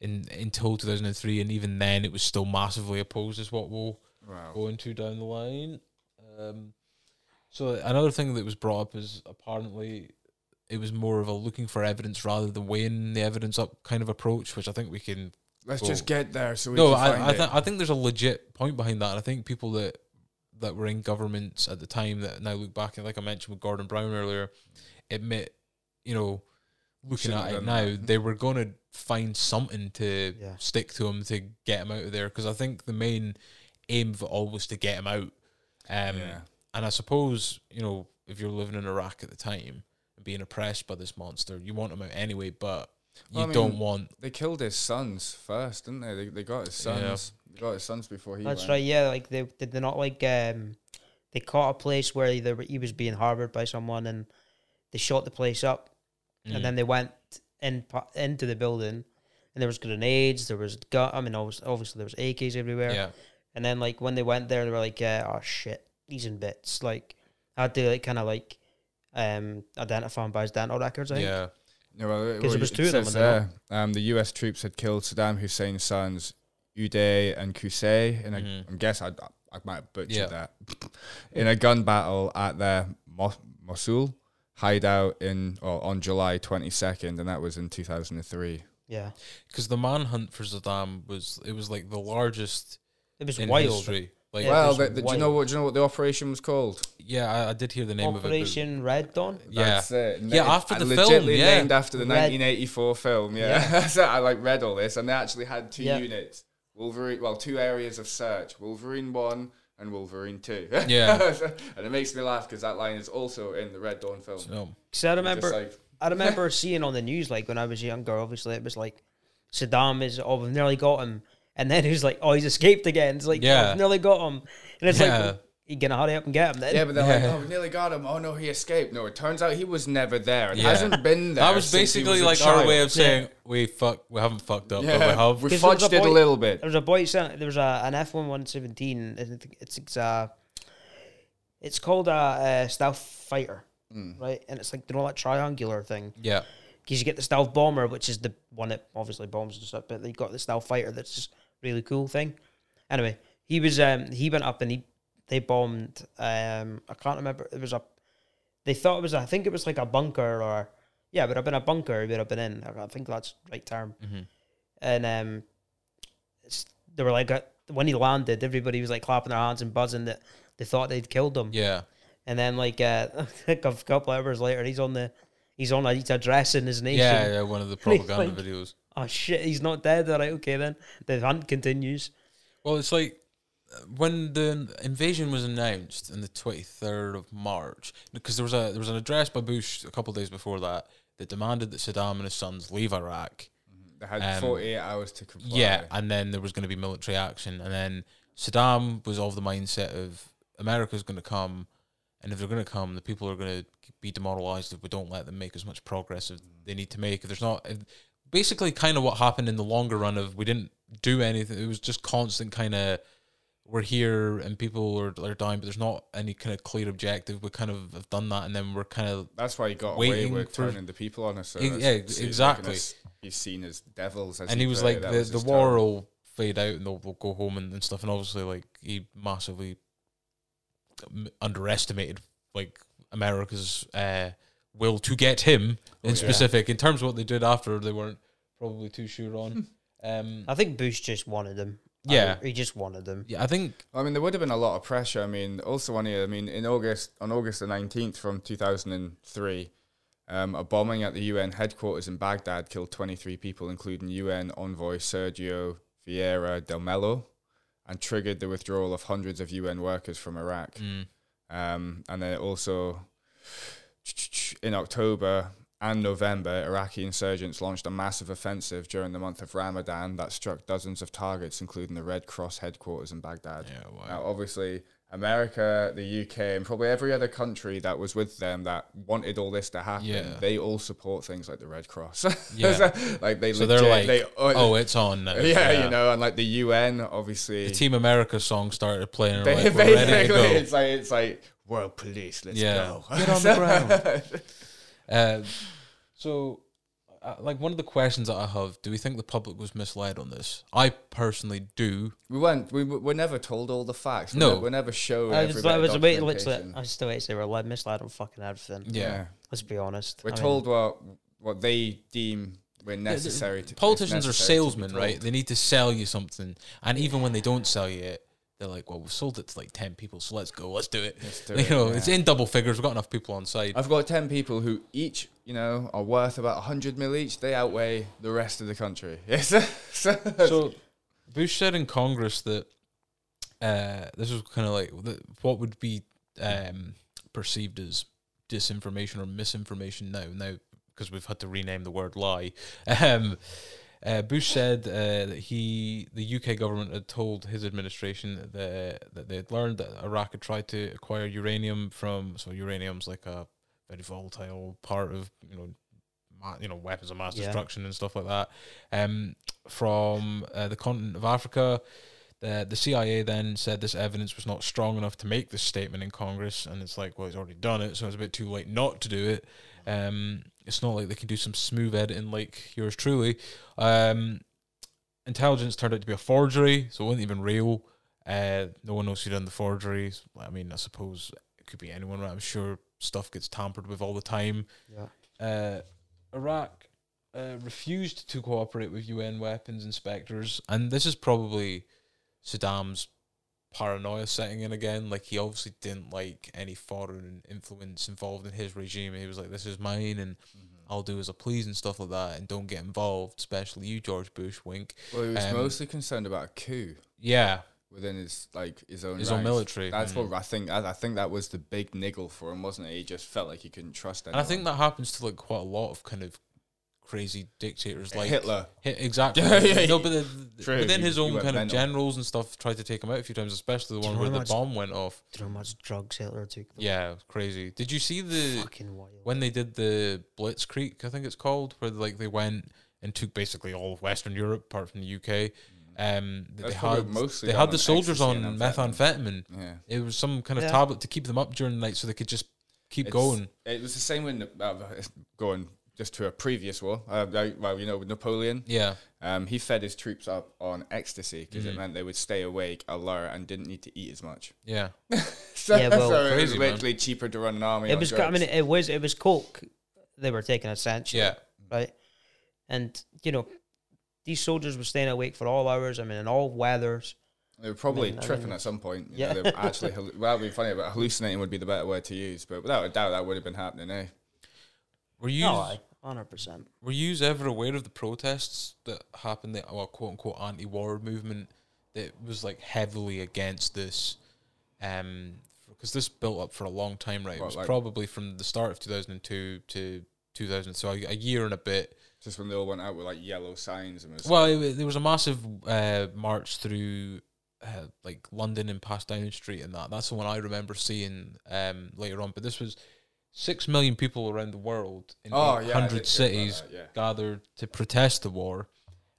in until two thousand and three, and even then it was still massively opposed. Is what we'll Wow. go into down the line. Um, so another thing that was brought up is apparently it was more of a looking for evidence rather than weighing the evidence up kind of approach, which I think we can Let's Well, just get there so we no, can find I, I, it. th- I think there's a legit point behind that. And I think people that that were in governments at the time that now look back and like I mentioned with Gordon Brown earlier, admit, you know, looking Shouldn't at it now, that. they were going to find something to Yeah. stick to him to get him out of there. Because I think the main aim of it all was to get him out. Um, Yeah. And I suppose you know if you're living in Iraq at the time and being oppressed by this monster, you want him out anyway, but you Well, I don't want. They killed his sons first, didn't they? They, they got his Yeah. sons. They got his sons before he That's went. right. Yeah, like they did they not like um they caught a place where they were, he was being harbored by someone and they shot the place up Mm. and then they went in into the building and there was grenades, there was gun. I mean, obviously, obviously there was AKs everywhere. yeah, And then like when they went there, they were like, uh, "Oh shit, he's in bits." Like I had to like kind of like um identify him by his dental records. I think. Yeah. Yeah, well, it- 'Cause well, there was it of them, says and there, um, the U.S. troops had killed Saddam Hussein's sons, Uday and Qusay, in a, Mhm. I guess I, I might have butchered Yeah. that, in a gun battle at their Mo- Mosul hideout in or on July 22nd, and that was in 2003. Yeah, because the manhunt for Saddam was it was like the largest it was in wild. history. Like, Yeah, yeah, well, the, the, do you know what? Do you know what the operation was called? I, I did hear the name of it. Operation Red Dawn. of it. but- Yeah, That's it. Yeah, after the and film, legitimately yeah. named after the Red- 1984 film. Yeah, so I like read all this, and they actually had two Yeah. units: Wolverine. Well, two areas of search: Wolverine One and Wolverine Two. Yeah. and it makes me laugh because that line is also in the Red Dawn film. so, Because I remember, like, I remember seeing on the news like when I was younger. Obviously, it was like Saddam is. Oh, we've nearly got him, and then he was like, "Oh, he's escaped again." It's like, Yeah. "Oh, nearly got him, and it's Yeah. like, you gonna hurry up and get him then? yeah, but they're Yeah. like, oh, we nearly got him. Oh no, he escaped. No, it turns out he was never there. and Yeah. hasn't been there. that was since he basically was a like our way of saying we fuck we haven't fucked up, but we Yeah, have. we 'Cause there was a fudged it a boy- little bit. There was a boy sent. There was a an F one one seventeen. It's it's uh, it's called a, a stealth fighter, Mm. right? And it's like you know that triangular thing. yeah, Because you get the stealth bomber, which is the one that obviously bombs and stuff, but you got the stealth fighter. That's just really cool thing. Anyway, he was um he went up and he they bombed um I can't remember it was a they thought it was I think it was like a bunker or yeah it would have been a bunker it would have been in I think that's the right term Mhm. and um it's, they were like uh, when he landed everybody was like clapping their hands and buzzing that they thought they'd killed him yeah, and then like uh, a couple of hours later he's on the he's on a, he's addressing his nation yeah, yeah. One of the propaganda like- videos. Oh shit he's not dead all right okay then the hunt continues Well, it's like when the invasion was announced on the twenty third of March, because there was a there was an address by Bush a couple of days before that that demanded that Saddam and his sons leave Iraq. They had Um, 48 hours to comply. Yeah, and then there was going to be military action, and then Saddam was of the mindset of America's going to come, and if they're going to come, the people are going to be demoralized if we don't let them make as much progress as they need to make. If there's not, if, basically, kind of what happened in the longer run of we didn't do anything. It was just constant kind of we're here and people are, are dying, but there's not any kind of clear objective. We kind of have done that, and then we're kind of That's why he got away with for- turning the people on us. So yeah, he's exactly. us- He's seen as devils. As and he was put like the, was the war term. will fade out and they'll, they'll go home and, and stuff and obviously like he massively underestimated like america's uh will to get him in yeah. specific in terms of what they did after they weren't probably too sure on um I think Bush just wanted them. Yeah. I- he just wanted them. yeah i think I mean, there would have been a lot of pressure. I mean, also on here, I mean, in August, on August the 19th from 2003, um, a bombing at the UN headquarters in Baghdad killed 23 people, including UN envoy Sergio Vieira del Mello, and triggered the withdrawal of hundreds of UN workers from Iraq. mm, Um, and then also in October and November, Iraqi insurgents launched a massive offensive during the month of Ramadan that struck dozens of targets, including the Red Cross headquarters in Baghdad. yeah wow. Now, obviously, America, the UK, and probably every other country that was with them that wanted all this to happen, Yeah. they all support things like the Red Cross. Yeah. like they So legit, they're like, they, oh, it's on now. yeah, you know, and like the UN, obviously, The Team America song started playing. They, like, ready to basically, go. it's like it's like world police. Let's Yeah. go. Get on the ground. Uh, so, uh, like one of the questions that I have: Do we think the public was misled on this? I personally do. We weren't. We we're never told all the facts. No. we're, we're never shown. I every was, bit I was wait, literally. I was still waiting to say we're led, misled on fucking everything. Yeah. Let's be honest. We're I mean, told what what they deem were necessary to. Politicians are necessary to salesmen, right? They need to sell you something, and even when they don't sell you it, they're like, "Well, we've sold it to like ten people, so let's go, let's do it." Let's do you it, know, yeah. it's in double figures. We've got enough people on site. I've got ten people who each, you know, are worth about hundred mil each. They outweigh the rest of the country. Yes. so, so Bush said in Congress that uh, this was kind of like the, what would be um, perceived as disinformation or misinformation now. Now, because we've had to rename the word lie. Um, uh, Bush said uh, that he, the UK government, had told his administration that, that they had learned that Iraq had tried to acquire uranium from. So uranium's like a very volatile part of you know, ma- you know, weapons of mass Yeah. destruction and stuff like that. Um, from uh, the continent of Africa. The, the CIA then said this evidence was not strong enough to make this statement in Congress, and it's like, well, he's already done it, so it's a bit too late not to do it. Um, it's not like they can do some smooth editing like yours truly. Um, intelligence turned out to be a forgery, so it wasn't even real. Uh, no one knows who done the forgery. I mean, I suppose it could be anyone. Right? I'm sure stuff gets tampered with all the time. Yeah. Uh, Iraq uh, refused to cooperate with UN weapons inspectors, and this is probably Saddam's paranoia setting in again. Like he obviously didn't like any foreign influence involved in his regime. He was like, "This is mine, and I'll do as I please and stuff like that, and don't get involved." Especially you, George Bush. Wink. well, he was um, mostly concerned about a coup Yeah, within his like his own his own military. That's Mm. what I think. I, I think that was the big niggle for him, wasn't it? He just felt like he couldn't trust And anyone. I think that happens to like quite a lot of kind of crazy dictators, like Hitler. Hi- exactly. Yeah, yeah, no, but the, the- True, within he- his own went kind of generals and stuff tried to take him out a few times, especially the one where the much- bomb went off. Do you know how much drugs Hitler took? Yeah, crazy. Did you see the Fucking wild. when they did the Blitzkrieg? I think it's called, where like they went and took basically all of Western Europe, apart from the UK. Um, That's they had mostly they had the soldiers ecstasy on and methamphetamine. Yeah. It was some kind of Yeah. tablet to keep them up during the night, so they could just keep It's- going. It was the same when uh, going just to a previous war. Uh, well, you know, with Napoleon, Yeah, um, he fed his troops up on ecstasy because Mhm. it meant they would stay awake, alert, and didn't need to eat as much. yeah. So, Yeah, well- so it was Crazy, man. literally cheaper to run an army. It on was. I mean, it was. It was coke. They were taking essentially. Yeah. Right. And you know, these soldiers were staying awake for all hours. I mean, in all weathers. they were probably I mean, I tripping mean- at some point. You Yeah. know, they were actually well, it'd be funny, but hallucinating would be the better word to use. But without a doubt, that would have been happening. Eh? Were you No, I. Hundred percent. Were you ever aware of the protests that happened, the well, quote unquote anti-war movement that was like heavily against this? Um, because this built up for a long time, right? it was like- probably from the start of two thousand and two to two thousand, so a, a year and a bit. Just when they all went out with like yellow signs and was Well, it, there was a massive uh, march through uh, like London and past Downing Street and that. That's the one I remember seeing um, later on. But this was six million people around the world in Oh, yeah, hundred cities that, yeah. gathered to protest the war,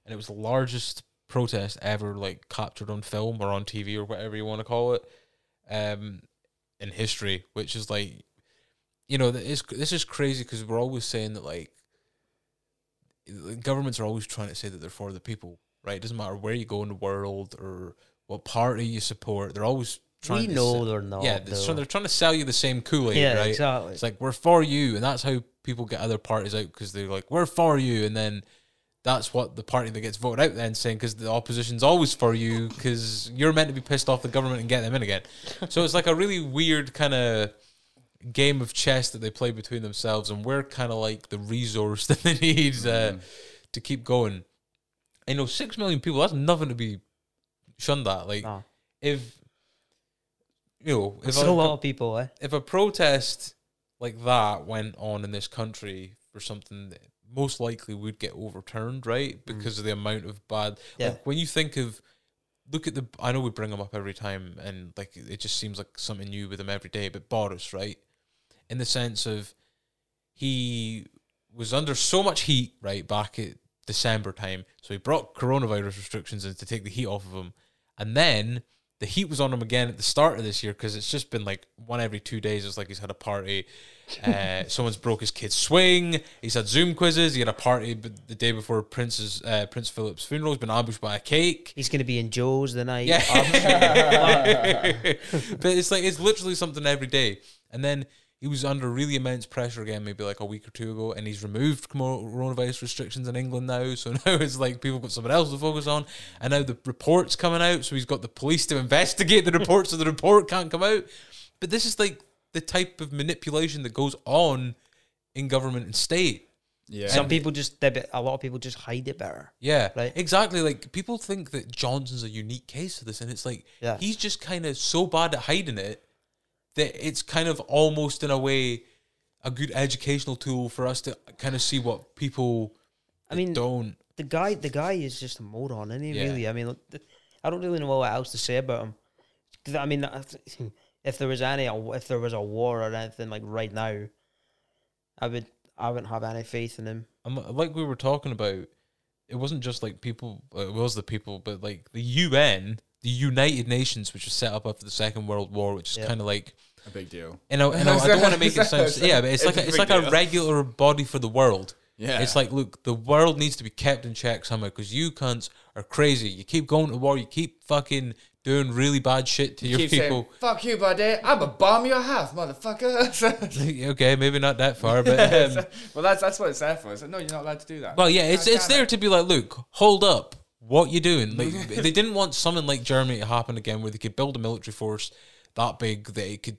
and it was the largest protest ever like captured on film or on TV or whatever you want to call it, um, in history. Which is like, you know, th- it's, this is crazy because we're always saying that like governments are always trying to say that they're for the people, right? It doesn't matter where you go in the world or what party you support. They're always. We know se- they're not. yeah, they're, trying, they're trying to sell you the same Kool Aid, yeah, right? exactly. It's like we're for you, and that's how people get other parties out because they're like we're for you, and then that's what the party that gets voted out then saying because the opposition's always for you because you're meant to be pissed off the government and get them in again. so it's like a really weird kind of game of chess that they play between themselves, and we're kind of like the resource that they need uh, Mhm. to keep going. You know, six million people—that's nothing to be shunned at. Like Nah. if you know, if It's a- a lot of people, eh? if a protest like that went on in this country for something that most likely would get overturned, right? Because of the amount of bad. Yeah. Like when you think of look at the. I know we bring them up every time, and like it just seems like something new with them every day. But Boris, right, in the sense of he was under so much heat, right, back at December time. So he brought coronavirus restrictions in to take the heat off of him, and then the heat was on him again at the start of this year because it's just been like one every two days. It's like he's had a party. Uh, someone's broke his kid's swing. He's had Zoom quizzes. He had a party the day before Prince's uh, Prince Philip's funeral. He's been ambushed by a cake. He's going to be in Joe's the night. Yeah. but it's like it's literally something every day. And then he was under really immense pressure again, maybe like a week or two ago, and he's removed coronavirus restrictions in England now. So now it's like people got something else to focus on, and now the report's coming out. So he's got the police to investigate the report, so the report can't come out. But this is like the type of manipulation that goes on in government and state. Yeah. Some people just, they be- a lot of people just hide it better. Yeah, Right. exactly. Like people think that Johnson's a unique case of this, and it's like Yeah. he's just kind of so bad at hiding it that it's kind of almost in a way a good educational tool for us to kind of see what people I mean, don't. the guy, the guy is just a moron, isn't he? Yeah. Really? I mean, I don't really know what else to say about him I mean, if there was any, if there was a war or anything like right now, I would, I wouldn't have any faith in him. I'm, like we were talking about, it wasn't just like people. uh, It was the people, but like the UN, the United Nations, which was set up after the Second World War, which is Yeah. kind of like a big deal. you know, you know I don't want to make it sound yeah, but it's like a, it's like a regular body for the world. Yeah. It's like, look, the world needs to be kept in check somehow because you cunts are crazy. You keep going to war. You keep fucking doing really bad shit to your Keep people. saying, "Fuck you, buddy! I'm a bomb your house, motherfucker." okay, maybe not that far, but um, well, that's that's what it's there for. It's like, no, you're not allowed to do that. well, yeah, it's God it's damn there to be like, look, hold up, what you doing? Like, they didn't want something like Germany to happen again, where they could build a military force that big that it could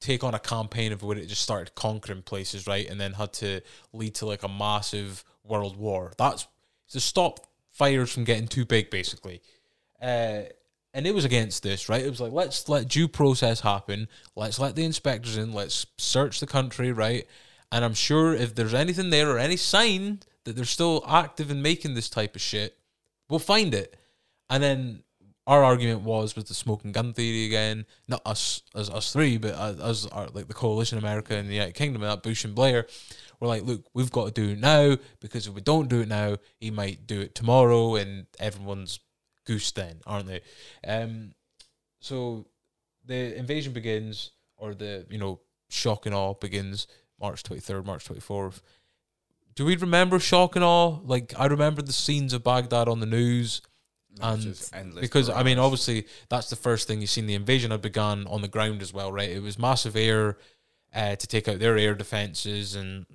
take on a campaign of where it just started conquering places, right, and then had to lead to like a massive world war. That's to stop fires from getting too big, basically. Uh, and it was against this, right? It was like, let's let due process happen. Let's let the inspectors in. Let's search the country, right? And I'm sure if there's anything there or any sign that they're still active in making this type of shit, we'll find it. And then our argument was with the smoking gun theory again. Not us as us three, but as our, like the coalition America and the United Kingdom and that Bush and Blair. We're like, look, we've got to do it now because if we don't do it now, he might do it tomorrow, and everyone's goose then, aren't they? Um, so the invasion begins, or the you know shock and awe begins March twenty third, March twenty fourth. Do we remember shock and awe? Like I remember the scenes of Baghdad on the news, and because I mean, obviously that's the first thing you seen. The invasion had begun on the ground as well, right? It was massive air uh, to take out their air defenses and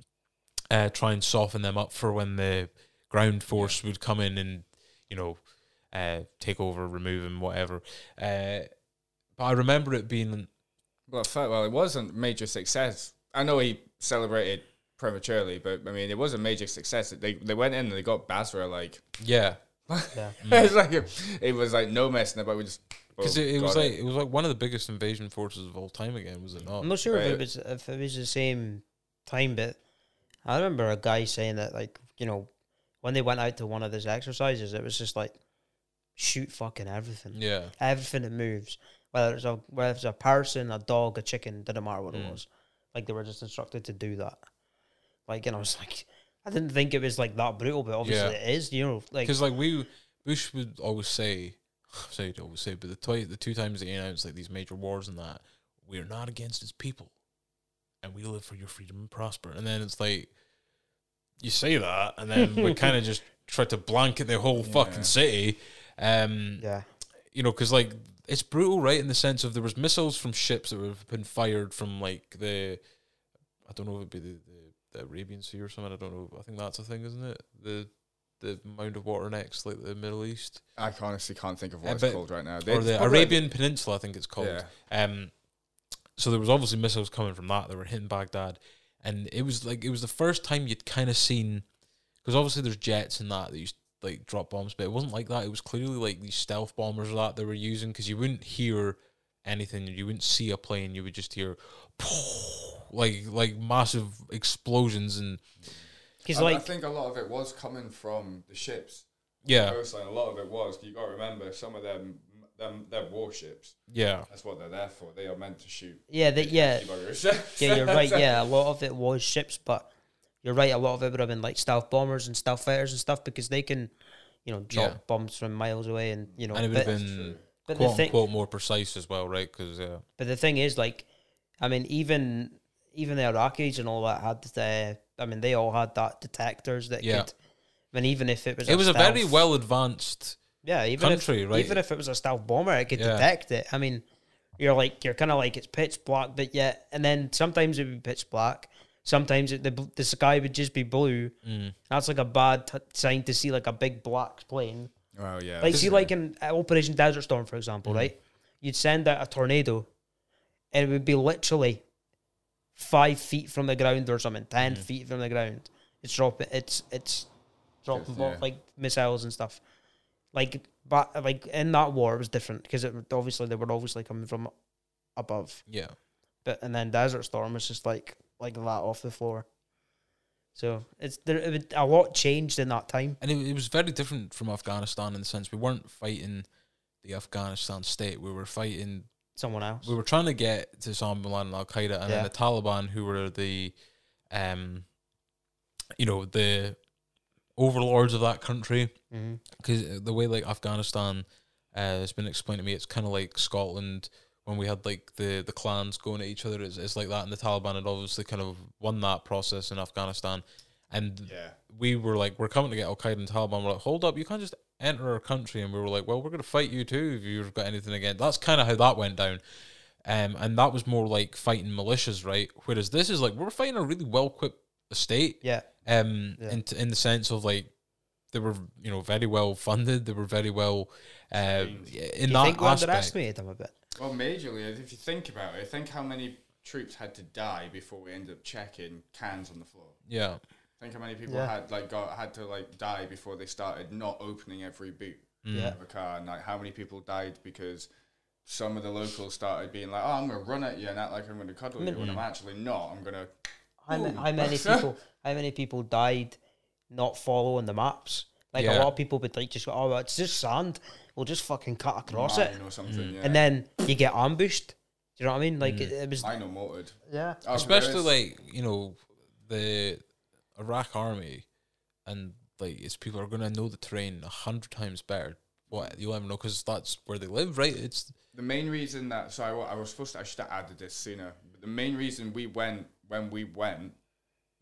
uh, try and soften them up for when the ground force would come in and you know uh, take over, remove them, whatever. Uh, but I remember it being Well, well, it wasn't major success. I know he celebrated prematurely, but I mean, it was a major success. They they went in and they got Basra like. yeah, Yeah. it's like it was like no messing about. We just because it, it was got like it was like one of the biggest invasion forces of all time again, was it not? I'm not sure if it was if it was the same time, but I remember a guy saying that like you know when they went out to one of those exercises, it was just like shoot fucking everything, Yeah, everything that moves, whether it's a whether it's a person, a dog, a chicken, didn't matter what Mm. it was. Like they were just instructed to do that. Like and I was like, I didn't think it was like that brutal, but obviously Yeah. it is. You know, like because like we Bush would always say, say to always say, but the twi- the two times that he announced like these major wars and that we're not against his people, and we live for your freedom and prosper. And then it's like you say that, and then we kind of just try to blanket the whole Yeah. fucking city. Um, yeah, you know, because like it's brutal, right? In the sense of there was missiles from ships that have been fired from like the, I don't know if it'd be the, the, the Arabian Sea or something. I don't know. I think that's a thing, isn't it? The the mound of water next, like the Middle East, I honestly can't think of what Uh, it's called right now. or the Arabian Peninsula, I think it's called. Yeah. Um, so there was obviously missiles coming from that that were hitting Baghdad, and it was like it was the first time you'd kind of seen, because obviously there's jets and that that used like drop bombs, but it wasn't like that. It was clearly like these stealth bombers that they were using because you wouldn't hear anything, you wouldn't see a plane, you would just hear like like massive explosions and because I, I think a lot of it was coming from the ships. Yeah, coastline. A lot of it was. You got to remember some of them, them, them warships. yeah, That's what they're there for. They are meant to shoot. Yeah, that yeah, yeah. You're right. Yeah, a lot of it was ships, but you're right. A lot of it would have been like stealth bombers and stealth fighters and stuff because they can, you know, drop Yeah. bombs from miles away and you know. and it would have been but the quote thing, unquote more precise as well, right? Because yeah, but the thing is, like, I mean, even even the Iraqis and all that had the. I mean, they all had that detectors that Yeah. could. I mean, even if it was, it was a very well advanced. yeah, even country, if, right? Even if it was a stealth bomber, it could Yeah. detect it. I mean, you're like you're kind of like it's pitch black, but yet, and then sometimes it would be pitch black. Sometimes it, the the sky would just be blue. Mm. That's like a bad t- sign to see like a big black plane. Oh yeah. Like see, like in uh, Operation Desert Storm, for example, right? You'd send out a tornado, and it would be literally five feet from the ground or something, 10 mm. feet from the ground. It's dropping. It's it's dropping yeah. like missiles and stuff. Like, but like in that war, it was different because it obviously they were obviously coming from above. Yeah, But and then Desert Storm was just like like that off the floor. So it's there. It, a lot changed in that time. and it, it was very different from Afghanistan in the sense we weren't fighting the Afghanistan state. We were fighting. Someone else. We were trying to get to Osama bin Laden and Al Qaeda, and Yeah. then the Taliban, who were the, um, you know, the overlords of that country. because the way like Afghanistan uh, has been explained to me, it's kind of like Scotland when we had like the the clans going at each other. It's, it's like that, and the Taliban had obviously kind of won that process in Afghanistan, and Yeah. we were like, we're coming to get Al Qaeda and Taliban. We're like, hold up, you can't just enter our country, and we were like, well, we're gonna fight you too if you've got anything against. That's kind of how that went down. Um, and that was more like fighting militias, right? Whereas this is like we're fighting a really well equipped state Yeah. um Yeah. in in the sense of like they were you know very well funded they were very well uh, in Do you that think aspect underestimated them a bit? Well, majorly, if you think about it, think how many troops had to die before we ended up checking cans on the floor. yeah Think how many people Yeah. had like got had to like die before they started not opening every boot Mm. Yeah. of a car, and like how many people died because some of the locals started being like, "Oh, I'm gonna run at you and act like I'm gonna cuddle you," when I'm mm-hmm. actually not. I'm gonna. How, ma- how many people? How many people died not following the maps? Like Yeah. a lot of people would like just go, "Oh, well, it's just sand. We'll just fucking cut across it," or something. Mm. Yeah. and then you get ambushed. Do you know what I mean? Like mm. it, it was. I know motored. Yeah. Oh, especially like you know the Iraq army and like its people are gonna know the terrain a hundred times better what you'll ever know because that's where they live right it's the main reason that so I, I was supposed to I should have added this sooner. But the main reason we went when we went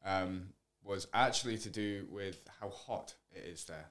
um, was actually to do with how hot it is there.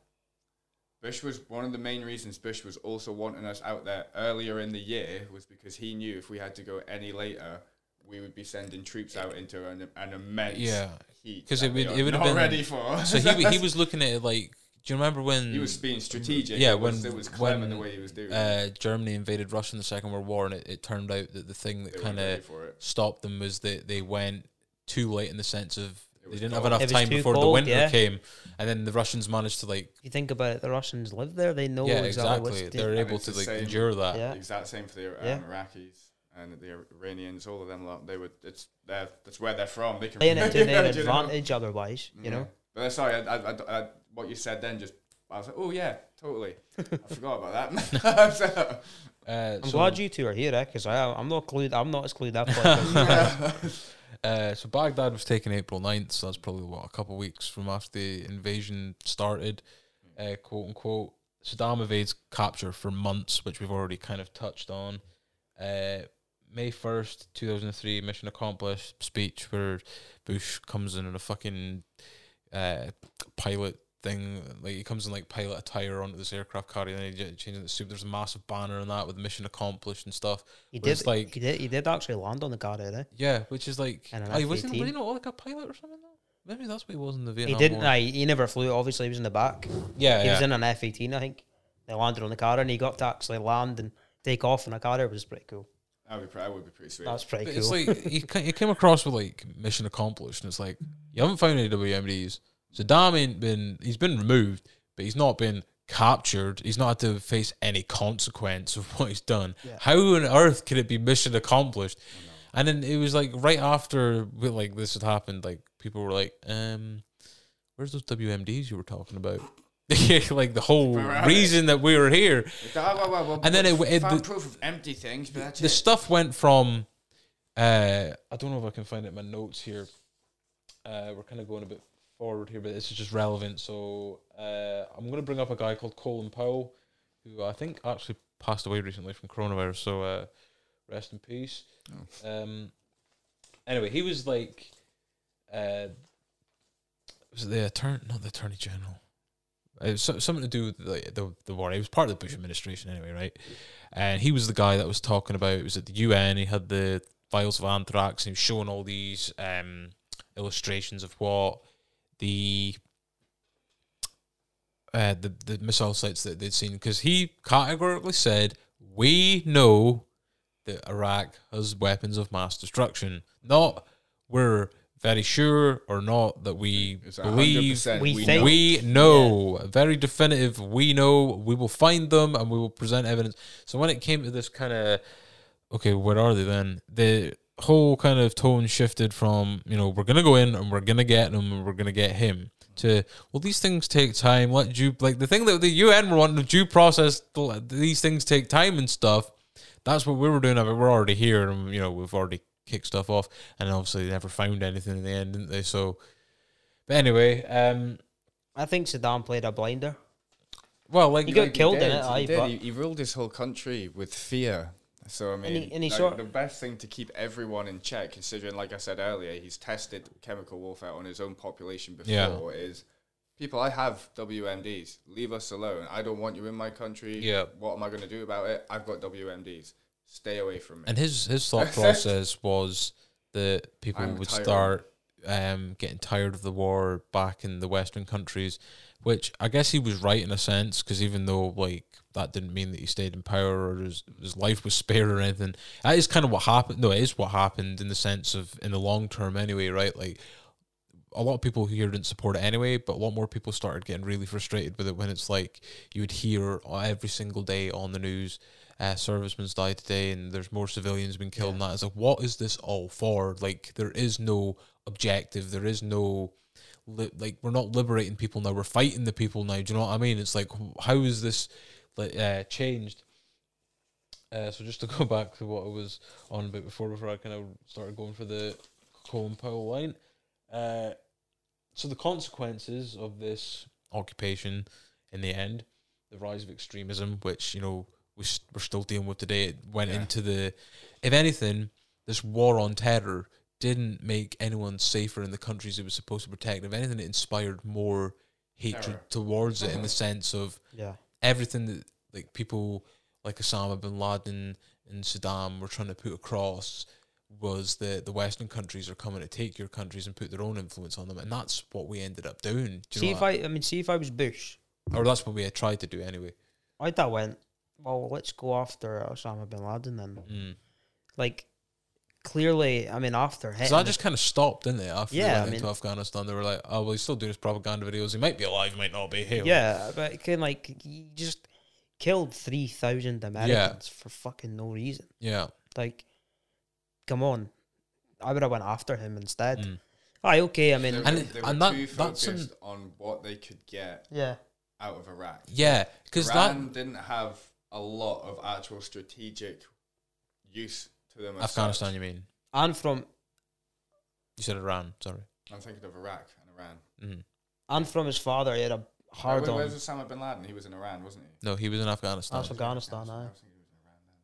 Bush was one of the main reasons Bush was also wanting us out there earlier in the year was because he knew if we had to go any later, we would be sending troops out into an, an immense Yeah. Heat 'Cause that it would- it would have been- ready for. so he he was looking at it like do you remember when he was being strategic. Yeah, it was, when- it was clever when, the way he was doing. uh, Germany invaded Russia in the Second World War, and it, it turned out that the thing that kind of stopped them was that they went too late in the sense of they didn't have enough It time too before the winter yeah. came, and then the Russians managed to like you think about it, the Russians live there. They know yeah exactly, exactly what's they're able it's to the like same- endure that. Yeah. Exact same for the um, Yeah. Iraqis and the Iranians. All of them, lot, they would. It's they're, that's where they're from. They can playing it to their do you know? advantage otherwise. You Yeah. know. But uh, sorry, I, I, I, I, what you said then just. I was like, oh yeah, totally. I forgot about that. So- Uh, I'm so, glad you two are here, because I I'm not clued. I'm not as clued up. Like as you guys. uh, so Baghdad was taken April 9th, so that's probably what a couple of weeks from after the invasion started, uh, quote unquote. Saddam evades capture for months, which we've already kind of touched on. Uh, May 1st, 2003, mission accomplished speech where Bush comes in in a fucking uh, pilot thing. Like, he comes in like pilot attire onto this aircraft carrier and then he changes the suit. There's a massive banner and that with mission accomplished and stuff. He did. like- he did. He did actually land on the carrier, eh? Yeah, which is like, And an oh, he wasn't, was F-18. he not like a pilot or something though? Maybe that's what he was in the Vietnam. He didn't. War. He, he never flew. Obviously, he was in the back. yeah, He yeah. was in an F eighteen, I think. They landed on the car, and he got to actually land and take off in a car. It was pretty cool. That'd be, pre- that would be pretty sweet. That's pretty But cool. it's like he ca- he came across with like mission accomplished, and it's like you haven't found any WMDs. Saddam ain't been he's been removed, but he's not been captured. He's not had to face any consequence of what he's done. Yeah. How on earth could it be mission accomplished? And then it was like right after we- like this had happened, like people were like, um, "Where's those WMDs you were talking about?" like the whole reason that we were here. Ah, well, well, well, And then it- it- found the- proof of empty things, but that's the it. stuff went from uh I don't know if I can find it in my notes here. Uh we're kind of going a bit forward here, but this is just relevant. So uh I'm gonna bring up a guy called Colin Powell, who I think actually passed away recently from coronavirus, so uh rest in peace. Um anyway, he was like uh was it the attorney not the attorney general. It was something to do with the, the the war. He was part of the Bush administration anyway, right? And he was the guy that was talking about. It was at the UN. He had the vials of anthrax, and he was showing all these um, illustrations of what the uh, the the missile sites that they'd seen. Because he categorically said, "We know that Iraq has weapons of mass destruction. Not we're very sure or not that we It's believe." We we think- know. We know, very definitive. We know. We will find them and we will present evidence. So when it came to this kind of, okay, where are they then? The whole kind of tone shifted from you know we're gonna go in and we're gonna get them and we're gonna get him to well these things take time. Let due like the thing that the UN were wanting the due process. These things take time and stuff. That's what we were doing. I mean, we're already here and you know we've already kicked stuff off and obviously they never found anything in the end, didn't they? So. But anyway, um, I think Saddam played a blinder. well, like He got Like, killed in did, it, aye, He, did. but- He, he ruled his whole country with fear. So I mean, he- and he like, sort- the best thing to keep everyone in check, considering, like I said earlier, he's tested chemical warfare on his own population before. Yeah. Is people, I have WMDs. Leave us alone. I don't want you in my country. Yeah. What am I going to do about it? I've got WMDs. Stay away from me. And his his thought process was that people I'm would tired. start um, getting tired of the war back in the Western countries, which I guess he was right in a sense because even though like that didn't mean that he stayed in power or his his life was spared or anything, that is kind of what happened. No, it is what happened in the sense of in the long term anyway, right? Like a lot of people here didn't support it anyway, but a lot more people started getting really frustrated with it when it's like you would hear every single day on the news, uh, servicemen's died today, and there's more civilians being killed. And that is like, what is this all for? Like, there is no objective. There is no li- like we're not liberating people now. We're fighting the people now. Do you know what I mean? It's like how is this like uh, changed? Uh, so just to go back to what I was on about before, before I kind of started going for the Colin Powell line. Uh, so the consequences of this occupation, in the end, the rise of extremism, which you know we're still dealing with today, it went Yeah. into the. If anything, this war on terror didn't make anyone safer in the countries it was supposed to protect. If anything, it inspired more hatred Terror. towards it in the mm-hmm. sense of Yeah. everything that like people like Osama bin Laden and Saddam were trying to put across was that the Western countries are coming to take your countries and put their own influence on them, and that's what we ended up doing. Do See if I, I mean, see if I was Bush, or that's what we had tried to do anyway. I'd that went. Well, let's go after Osama bin Laden then. Mm. Like, clearly, I mean, after him, So that just kind of stopped, didn't it? After Yeah, they I went mean- into Afghanistan, they were like, "Oh, well, he's still doing his propaganda videos. He might be alive, he might not be." Hey, yeah, but it can like he just killed three thousand Americans for fucking no reason. yeah, Like, come on, I would have went after him instead. Mm. Aye, okay. I mean, They were, And- they were and that- too that's an- focused on what they could get yeah, out of Iraq. yeah, because that Iran didn't have a lot of actual strategic use to them. as Afghanistan, such. you mean? and from You said Iran. Sorry. I'm thinking of Iraq and Iran. Mm. and from his father, he had a hard Where, on. where's Osama bin Laden? He was in Iran, wasn't he? No, he was in Afghanistan. That's Afghanistan, I aye. was thinking he was in Iran then.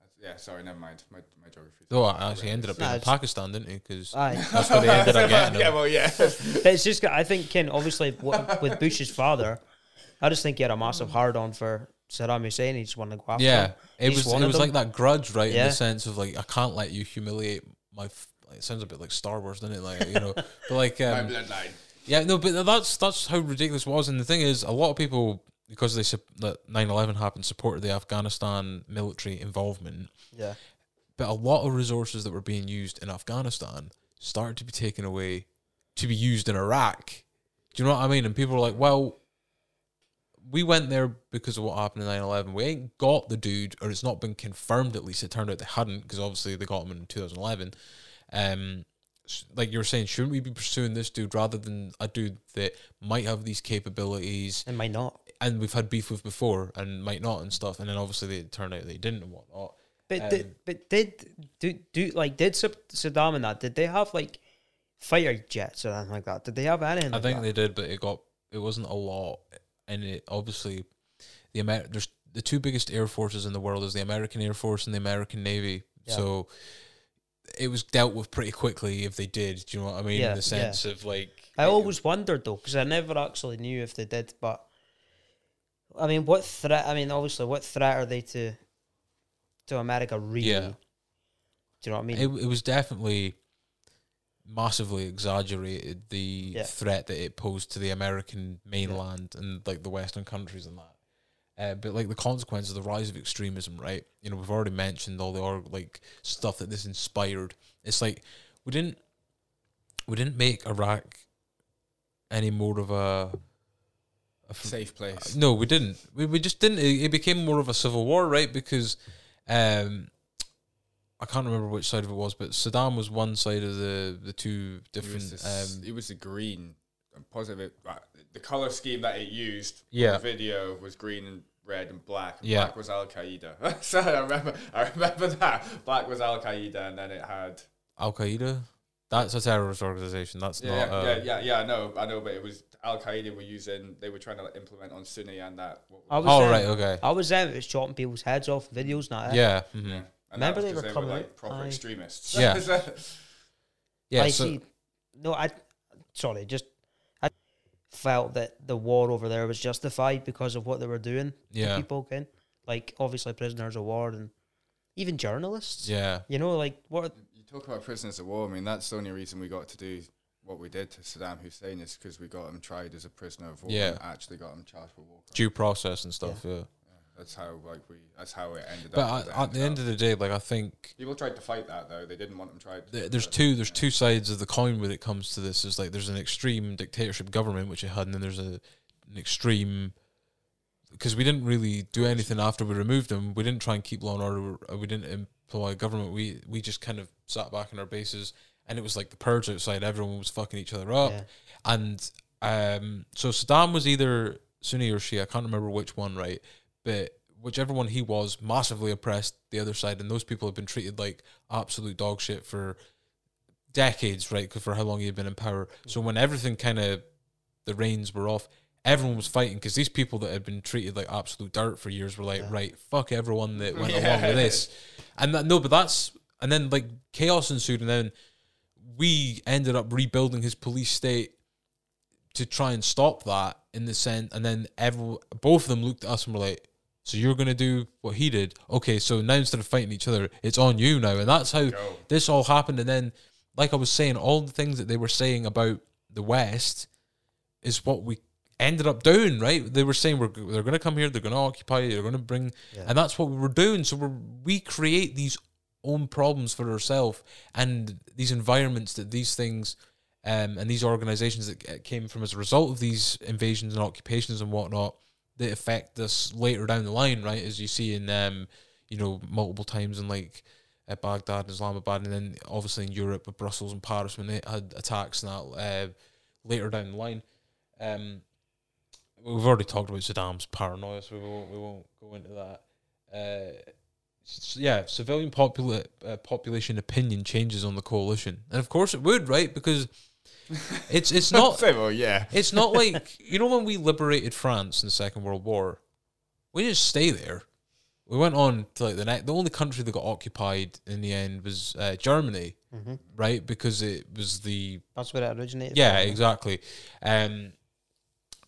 That's, yeah, sorry, never mind. My, my geography. Though I actually ended up Nah, in Pakistan, didn't he? Because Aye, that's where they ended up getting yeah, well, yeah. but it's just I think Ken obviously w- with Bush's father, I just think he had a massive hard on for Saddam Hussein. He just wanted to go after Yeah, him. it He's was it of was like that grudge, right? In the sense of like I can't let you humiliate my. F- it sounds a bit like Star Wars, doesn't it? Like you know, but like my um, bloodline. yeah, no, but that's that's how ridiculous it was. And the thing is, a lot of people because they sup- that 9-11 happened supported the Afghanistan military involvement, Yeah, but a lot of resources that were being used in Afghanistan started to be taken away to be used in Iraq. Do you know what I mean? And people were like, well, we went there because of what happened in 9 11. We ain't got the dude, or it's not been confirmed at least. It turned out they hadn't because obviously they got him in 2011. Um, like you were saying, shouldn't we be pursuing this dude rather than a dude that might have these capabilities and might not. and we've had beef with before and might not and stuff, and then obviously they turn out they didn't and whatnot. But Um, did, but did do do like did Saddam and that? Did they have like fighter jets or anything like that? Did they have anything? I like think that? they did, but it got it wasn't a lot, and it obviously the Amer- there's the two biggest air forces in the world is the American Air Force and the American Navy. Yeah. So it was dealt with pretty quickly if they did. Do you know what I mean? Yeah, In the sense of like, I always wondered though, because I never actually knew if they did. But I mean, what threat? I mean, obviously, what threat are they to to America? Really? Yeah. Do you know what I mean? it, it was definitely massively exaggerated the Yeah. threat that it posed to the American mainland and like the Western countries and that. Uh, but like the consequence of the rise of extremism, right? You know, we've already mentioned all the or like stuff that this inspired. It's like we didn't we didn't make Iraq any more of a, a f- Safe place. no, we didn't. We, we just didn't. It, it became more of a civil war, right? Because um, I can't remember which side of it was, but Saddam was one side of the the two It was, different. this, Um, it was the green. I'm positive. uh, The color scheme that it used. Yeah. The video was green and red and black. And Yeah. Black was Al Qaeda. so I remember. I remember that. Black was Al Qaeda, and then it had. Al Qaeda. That's a terrorist organization. That's Yeah, not. Uh, yeah, yeah, yeah. I know, I know, but it was Al Qaeda were using. They were trying to implement on Sunni and that. What I was Oh um, right, okay. I was them. It was chopping people's heads off videos. Not Yeah, mhm. yeah. And Remember that was they 'cause were coming like out? proper Aye. extremists. Yeah. Yeah. I so, see. No, I. Sorry, just I felt that the war over there was justified because of what they were doing. to Yeah. people can like obviously prisoners of war and even journalists. yeah, You know, like what? you talk about prisoners of war. I mean, that's the only reason we got to do what we did to Saddam Hussein is because we got him tried as a prisoner of war. Yeah. and actually got him charged with war. crimes. due process and stuff. Yeah. That's how like we. That's how it ended But up. at, at the end of the day, like I think people tried to fight that though. They didn't want them tried. th- there's two there's two sides of the coin when it comes to this. Is like there's an extreme dictatorship government which it had, and then there's a an extreme because we didn't really do anything after we removed them. We didn't try and keep law and order. uh, We didn't employ government. We we just kind of sat back in our bases, and it was like the purge outside. Everyone was fucking each other up, Yeah. and um, so Saddam was either Sunni or Shia. I can't remember which one, right? But whichever one he was, massively oppressed the other side, and those people have been treated like absolute dog shit for decades, right? 'Cause for how long he had been in power. So when everything kind of the reins were off, everyone was fighting because these people that had been treated like absolute dirt for years were like, Yeah. right, fuck everyone that went along with this, and that, no, but that's and then like chaos ensued, and then we ended up rebuilding his police state to try and stop that in the sense, and then every both of them looked at us and were like. So you're gonna do what he did? Okay, so now instead of fighting each other, it's on you now, and that's how Go. this all happened. And then, like I was saying, all the things that they were saying about the West is what we ended up doing. Right? They were saying we're they're gonna come here, they're gonna occupy, they're gonna bring, Yeah. and that's what we were doing. So we we create these own problems for ourselves and these environments that these things. Um, and these organizations that came from as a result of these invasions and occupations and whatnot that affect us later down the line, right? As you see in, um, you know, multiple times in like uh, Baghdad and Islamabad, and then obviously in Europe with Brussels and Paris when they had attacks and that uh, later down the line. Um, we've already talked about Saddam's paranoia, so we won't we won't go into that. Uh, yeah, civilian popula- uh, population opinion changes on the coalition, and of course it would, right? Because it's it's not well, yeah. it's not like you know when we liberated France in the Second World War, we didn't stay there. We went on to like the next. The only country that got occupied in the end was uh, Germany, Mhm. right? Because it was the That's where it originated. yeah, from. exactly. Um,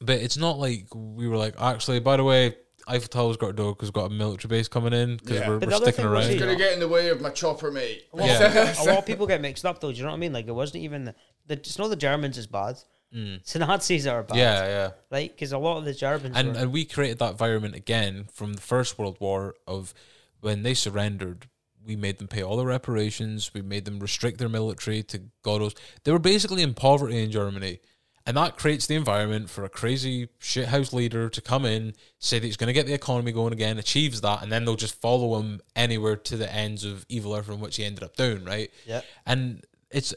but it's not like we were like actually. By the way, Eiffel Tower's got to go because we've got a military base coming in because Yeah. we're, But we're the other sticking thing was around. he- Gonna get in the way of my chopper, mate. A lot, Yeah. of, a lot of people get mixed up though. Do you know what I mean? Like it wasn't even the, the it's not the Germans is bad. Mm. It's the Nazis that are bad. Yeah, yeah. Right? Because a lot of the Germans and were, and we created that environment again from the First World War of when they surrendered. We made them pay all the reparations. We made them restrict their military to God knows. They were basically in poverty in Germany, and that creates the environment for a crazy shithouse leader to come in, say that he's going to get the economy going again, achieves that, and then they'll just follow him anywhere to the ends of evil earth, from which he ended up down, Right? yeah. and it's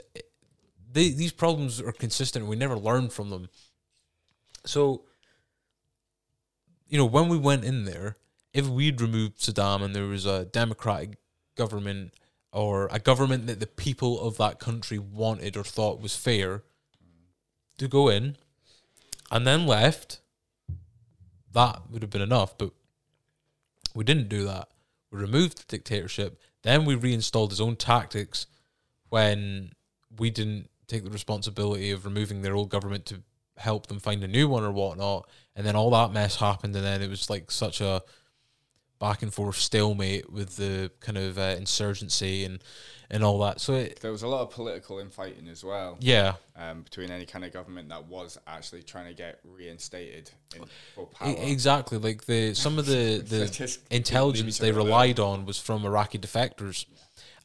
they, these problems are consistent. We never learn from them. So, you know, when we went in there, if we'd removed Saddam and there was a democratic government or a government that the people of that country wanted or thought was fair to go in and then left, that would have been enough. But we didn't do that. We removed the dictatorship. Then we reinstalled his own tactics when we didn't take the responsibility of removing their old government to help them find a new one or whatnot. And then all that mess happened, and then it was like such a back and forth stalemate with the kind of uh, insurgency and and all that. So it, There was a lot of political infighting as well yeah, um, between any kind of government that was actually trying to get reinstated in full power. exactly. Like the some of the the intelligence they each other alone. relied on was from Iraqi defectors,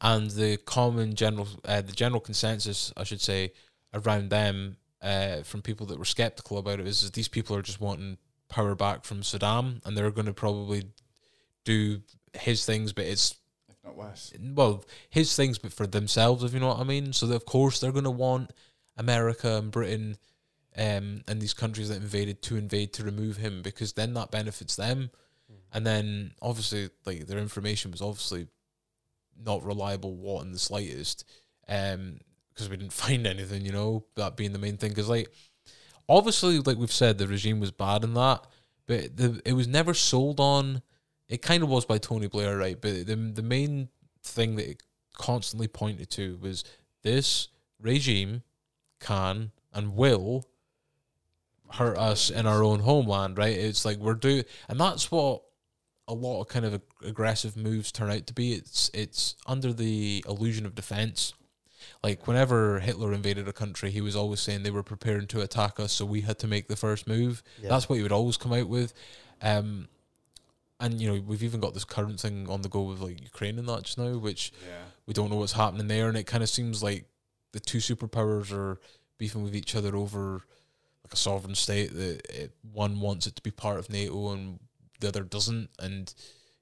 and the common general uh, the general consensus, I should say, around them uh, from people that were skeptical about it is, is these people are just wanting power back from Saddam, and they're going to probably do his things, but it's if not worse. well his things, but for themselves, if you know what I mean. So that of course they're going to want America and Britain. Um, and these countries that invaded to invade to remove him because then that benefits them and then obviously like their information was obviously not reliable what in the slightest um because we didn't find anything you know that being the main thing because like obviously like we've said the regime was bad in that but the it was never sold on it kind of was by Tony Blair right but the the main thing that it constantly pointed to was this regime can and will hurt us in our own homeland right it's like we're doing and that's what a lot of kind of ag- aggressive moves turn out to be. It's it's under the illusion of defense. Like whenever Hitler invaded a country, he was always saying they were preparing to attack us, so we had to make the first move. Yeah. That's what he would always come out with. Um, and you know we've even got this current thing on the go with like Ukraine and that just now, which Yeah. we don't know what's happening there, and it kind of seems like the two superpowers are beefing with each other over like a sovereign state that it, one wants it to be part of NATO and the other doesn't, and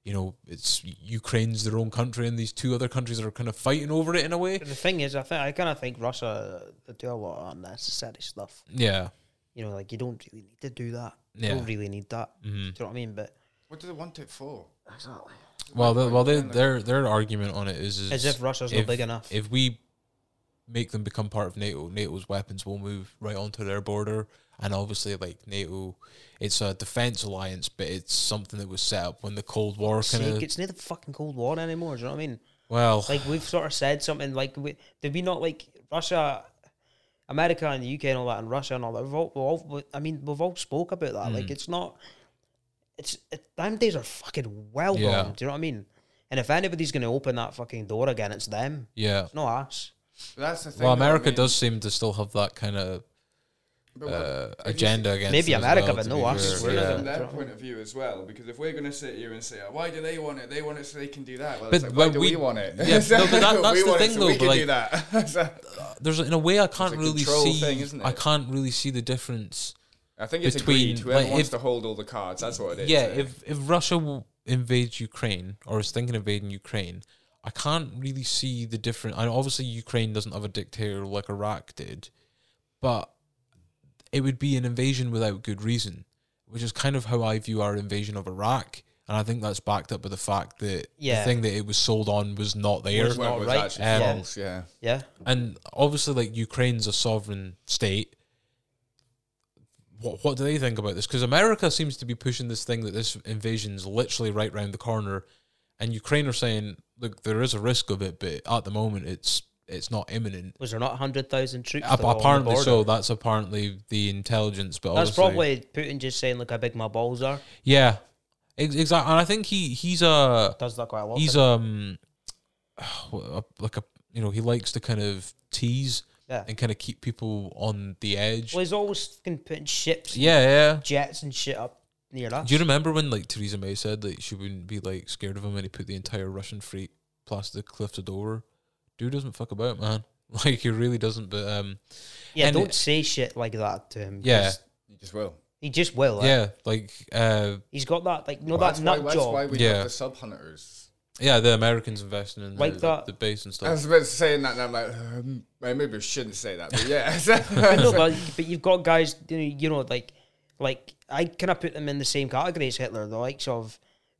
you know it's Ukraine's their own country, and these two other countries are kind of fighting over it in a way. But the thing is, I think I kind of think Russia they do a lot of unnecessary stuff. Yeah, You know, like you don't really need to do that. You don't really need that. hmm Do you know what I mean? But What do they want it for? exactly. Well, the, well, they, Kinda- their their argument on it is, is As if Russia's if- not big enough. if we make them become part of NATO, NATO's weapons will move right onto their border. And obviously, like NATO, it's a defense alliance, but it's something that was set up when the Cold War kind Sake, of. it's not the fucking Cold War anymore. Do you know what I mean? Well, Like we've sort of said something like, we, did we not like Russia, America and the UK and all that, and Russia and all that? We've all, we've all I mean, we've all spoke about that. Like Mm. it's not, it's it, them days are fucking well Yeah. gone. Do you know what I mean? And if anybody's going to open that fucking door again, it's them. yeah. It's not us. But that's the thing. Well, though, I America mean, does seem to still have that kind of uh, if you agenda against Maybe it as America, well, but to no be us. We're yeah. from their point of view as well, because if we're going to sit here and say, "Oh, "Why do they want it? They want it so they can do that," well, But it's like, why when do we- we, want it? yeah, no, but that- that's the thing so though, We but can like- do that. There's in a way I can't a really see. thing, isn't I can't really see the difference. I think it's Between, agreed. Whoever like, wants if- to hold all the cards, that's what it is. yeah, if if Russia w- invades Ukraine or is thinking of invading Ukraine, I can't really see the difference. And obviously, Ukraine doesn't have a dictator like Iraq did, but it would be an invasion without good reason, which is kind of how I view our invasion of Iraq. And I think that's backed up by the fact that Yeah. the thing that it was sold on was not there. Was not was right. Um, false. Yeah. Yeah. and obviously like Ukraine's a sovereign state. What what do they think about this? Because America seems to be pushing this thing that this invasion's literally right round the corner, and Ukraine are saying, look, there is a risk of it, but at the moment it's it's not imminent. Was there not hundred thousand troops? Ap- that on the apparently so. That's apparently the intelligence, but That's probably Putin just saying, "Look how big my balls are." yeah, exactly. And I think he he's a Does that quite a lot. he's um a- like a you know he likes to kind of tease? Yeah. and kind of keep people on the edge. Well, he's always fucking putting ships, Yeah, yeah. jets, and shit up near us. Do you remember when like Theresa May said that she wouldn't be like scared of him and he put the entire Russian fleet past the cliffs of Dover? Dude doesn't fuck about, man. Like he really doesn't. But um, yeah, and don't it- say shit like that to him. yeah, You just will. he just will. like, yeah, like uh, he's got that like no Well, that that's why, nut that's job. why we Yeah. have the sub hunters. Yeah, the Americans investing in Like the, that- the base and stuff. I was about to say that, and I'm like, um, maybe I shouldn't say that, but yeah. but no, but, but you've got guys, you know, you know, like, like I kind of put them in the same category as Hitler, the likes of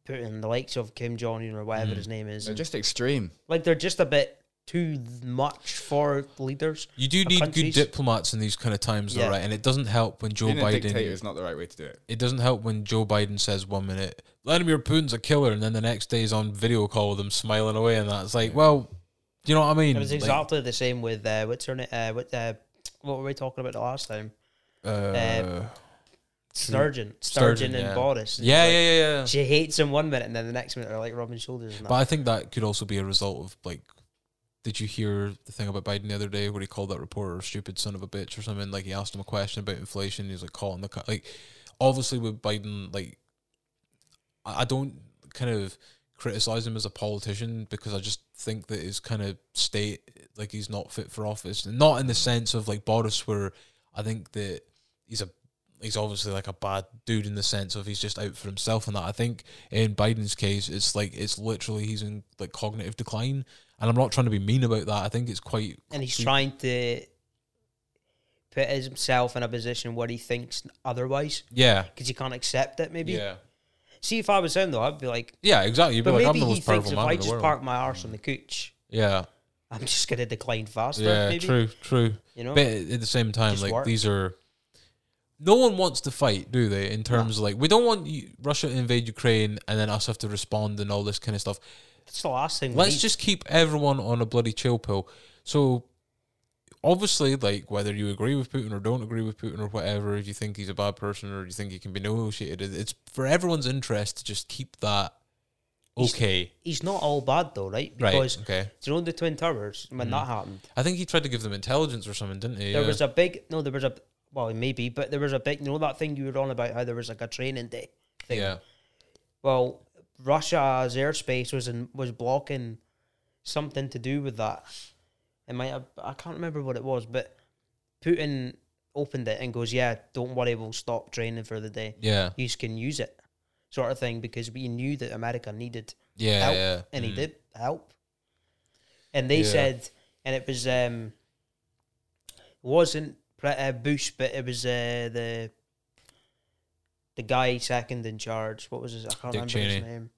Putin, the likes of Kim Jong Un or whatever his name is. They're just extreme. like they're just a bit too much for leaders. You do need countries. good diplomats in these kind of times, though, Yeah. right? And it doesn't help when Joe Being Biden. is not the right way to do it. It doesn't help when Joe Biden says one minute Vladimir Putin's a killer, and then the next day he's on video call with him smiling away, and that's like, well, do you know what I mean? It was Like, exactly the same with uh, what's her name? Uh, what, uh, what were we talking about the last time? uh, Sturgeon, Sturgeon, Sturgeon, and yeah. Boris. And yeah, like, yeah, yeah, yeah. She hates him one minute, and then the next minute they're like rubbing shoulders. And But that. I think that could also be a result of like. Did you hear the thing about Biden the other day where he called that reporter a stupid son of a bitch or something? Like he asked him a question about inflation. He was like calling the co- like, obviously with Biden, like, I don't kind of criticize him as a politician because I just think that his kind of state, like, he's not fit for office. And not in the sense of like Boris, where I think that he's a he's obviously like a bad dude in the sense of he's just out for himself and that. I think in Biden's case, it's like it's literally he's in like cognitive decline, and I'm not trying to be mean about that. I think it's quite and he's trying to put himself in a position where he thinks otherwise yeah, because he can't accept it. Maybe. yeah, See, if I was him though, I'd be like, yeah, exactly. You'd be but like, I'm maybe the he most thinks if I just world. park my arse on the couch. yeah, I'm just gonna decline faster. yeah, maybe. true, true. You know. But at the same time, Just like work. these are. No one wants to fight, do they? In terms of like, we don't want Russia to invade Ukraine and then us have to respond and all this kind of stuff. That's the last thing. Let's need. just keep everyone on a bloody chill pill. So, obviously, like whether you agree with Putin or don't agree with Putin or whatever, if you think he's a bad person or you think he can be negotiated, it's for everyone's interest to just keep that okay. He's not all bad though, right? Right. Okay. do you know the Twin Towers when Mhm. that happened? I think he tried to give them intelligence or something, didn't he? There Yeah. was a big no. There was a well, maybe, but there was a big. You know that thing you were on about how there was like a training day thing. yeah. Well, Russia's airspace was in, was blocking something to do with that. It might have, I can't remember what it was, but Putin opened it and goes, "Yeah, don't worry, we'll stop training for the day. Yeah. You can use it." Sort of thing because we knew that America needed Yeah. help, yeah. and he Mm. did help. And they Yeah. said, and it was um, wasn't uh, Bush, but it was uh, the the guy second in charge. What was his? I can't Dick remember Cheney. his name.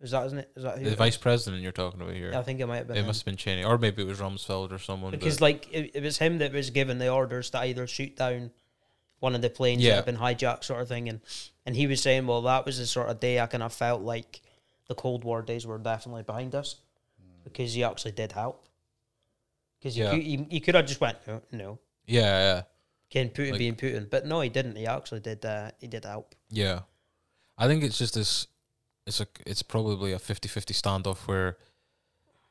Is that isn't it? Is that who? The it vice president you're talking about here. I think it might have been it him. must have been Cheney, or maybe it was Rumsfeld or someone. because but like it, it was him that was given the orders to either shoot down one of the planes Yeah. that had been hijacked, sort of thing, and and he was saying, well, that was the sort of day I kind of felt like the Cold War days were definitely behind us because he actually did help. Because Yeah. you, could- you, you could have just went no, no, yeah, yeah. Ken Putin Like- being Putin, but no, he didn't. He actually did. Uh, he did help. Yeah. I think it's just this it's a it's probably a 50-50 standoff where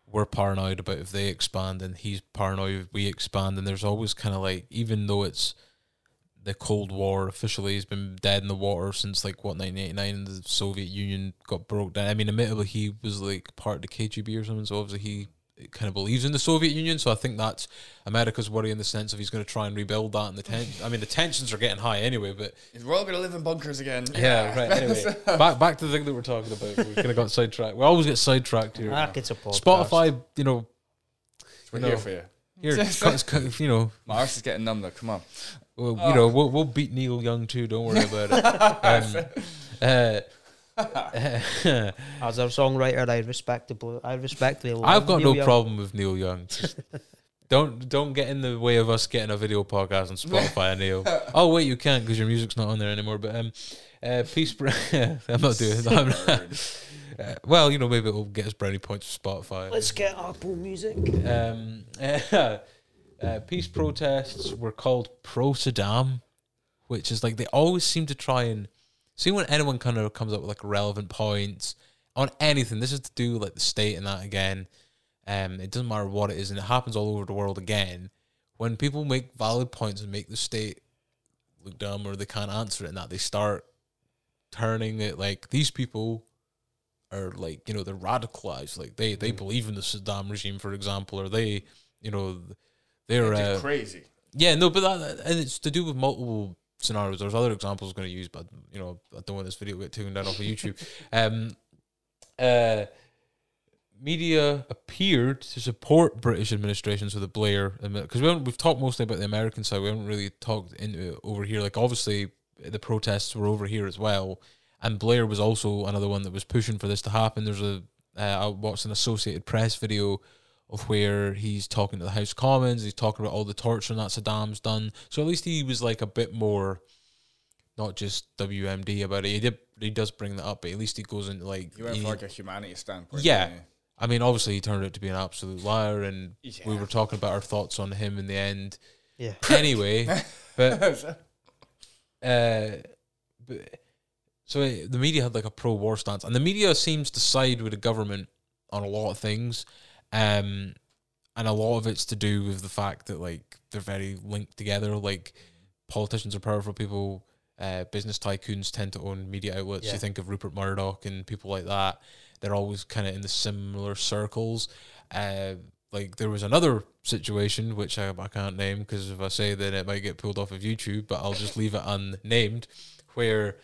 we're paranoid about if they expand and he's paranoid we expand and there's always kind of like even though it's the Cold War officially has been dead in the water since like what 1989 and the Soviet Union got broke down. I mean, admittedly he was like part of the KGB or something, so obviously he kind of believes in the Soviet Union. So I think that's America's worry in the sense of he's going to try and rebuild that. And the ten- I mean, the tensions are getting high anyway, but We're all going to live in bunkers again. yeah, right. Anyway, back back to the thing that we're talking about. We kind of got sidetracked. We always get sidetracked here. Ah, it's a podcast. Spotify, you know, We're No. here for you. here, cut- cut- you know, My arse is getting numb though. Come on. we'll, you know, we'll, we'll beat Neil Young too. Don't worry about it. Um, uh, As a songwriter, I respectably, I respectfully. love I've got Neil no Young. problem with Neil Young. Just don't don't get in the way of us getting a video podcast on Spotify, Neil. Oh wait, you can't because your music's not on there anymore. But um, uh, peace. Br- I'm not doing that. I'm not. Uh, well, you know, maybe it'll get us brownie points for Spotify. Let's get Apple Music. um, uh, peace protests were called pro Saddam, which is like they always seem to try and see when anyone kind of comes up with like relevant points on anything. This is to do like the state and that again. Um, it doesn't matter what it is, and it happens all over the world again. When people make valid points and make the state look dumb or they can't answer it, and that they start turning it like these people are like you know they're radicalized, like they they believe in the Saddam regime, for example, or they you know they're They're uh, crazy. yeah, no, but that, and it's to do with multiple scenarios. There's other examples I'm going to use, but you know, I don't want this video to get taken down off of YouTube. Um, uh, media appeared to support British administrations with the Blair because we we've talked mostly about the American side. We haven't really talked into it over here. Like obviously the protests were over here as well, and Blair was also another one that was pushing for this to happen. There's a uh, I watched an Associated Press video of where he's talking to the House Commons. He's talking about all the torture that Saddam's done. So at least he was like a bit more, not just WMD about it. He did he does bring that up, but at least he goes into like You went he- like a humanity standpoint. Yeah. I mean, obviously, he turned out to be an absolute liar, and we were talking about our thoughts on him in the end. Yeah. Anyway, but uh, but so the media had like a pro-war stance, and the media seems to side with the government on a lot of things, um, and a lot of it's to do with the fact that like they're very linked together. Like politicians are powerful people. Uh, business tycoons tend to own media outlets. Yeah. You think of Rupert Murdoch and people like that. They're always kind of in the similar circles. Uh, like there was another situation which I, I can't name because if I say then it might get pulled off of YouTube, but I'll just leave it unnamed, where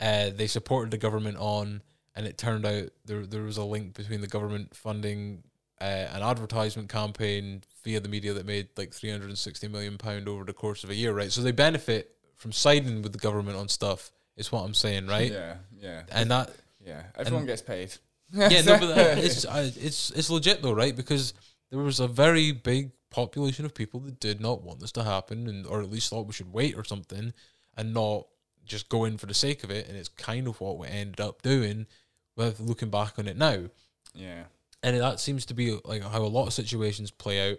uh, they supported the government on, and it turned out there there was a link between the government funding uh, an advertisement campaign via the media that made like three hundred and sixty million pound over the course of a year, right? So they benefit from siding with the government on stuff. Is what I'm saying, right? Yeah, yeah, And that yeah. Everyone gets paid. yeah, no, but that, it's uh, it's it's legit though, right? Because there was a very big population of people that did not want this to happen, and or at least thought we should wait or something, and not just go in for the sake of it. And it's kind of what we ended up doing, with looking back on it now. yeah, And that seems to be like how a lot of situations play out.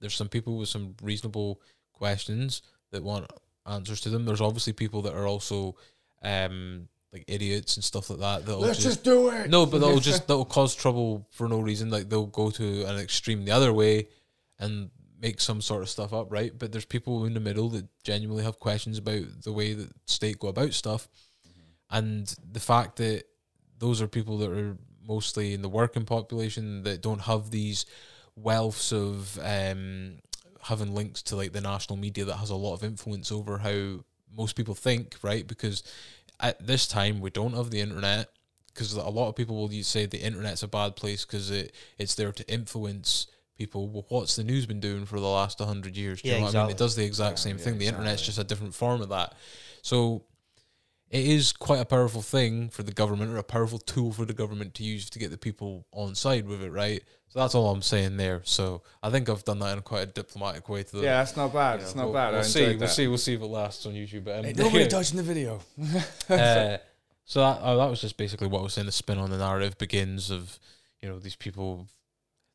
There's some people with some reasonable questions that want answers to them. There's obviously people that are also um like idiots and stuff like that. That'll let's just just do it. no, but that'll just that'll cause trouble for no reason. Like they'll go to an extreme the other way and make some sort of stuff up, right? But there's people in the middle that genuinely have questions about the way that state go about stuff, and the fact that those are people that are mostly in the working population that don't have these wealths of um, having links to like the national media that has a lot of influence over how most people think, right? Because at this time we don't have the internet because a lot of people will say the internet's a bad place because it it's there to influence people. Well, what's the news been doing for the last hundred years? Do you Yeah, know what I mean? It does the exact Yeah, same yeah, thing. The internet's just a different form of that. So it is quite a powerful thing for the government or a powerful tool for the government to use to get the people on side with it, right? So that's all I'm saying there. So I think I've done that in quite a diplomatic way to the Yeah, that's not bad. you It's know, not we'll, bad. We'll I see. enjoyed We'll that. see. We'll see if it lasts on YouTube. But um, Ain't nobody touching the video. uh, so that oh, that was just basically what I was saying. The spin on the narrative begins of you know these people.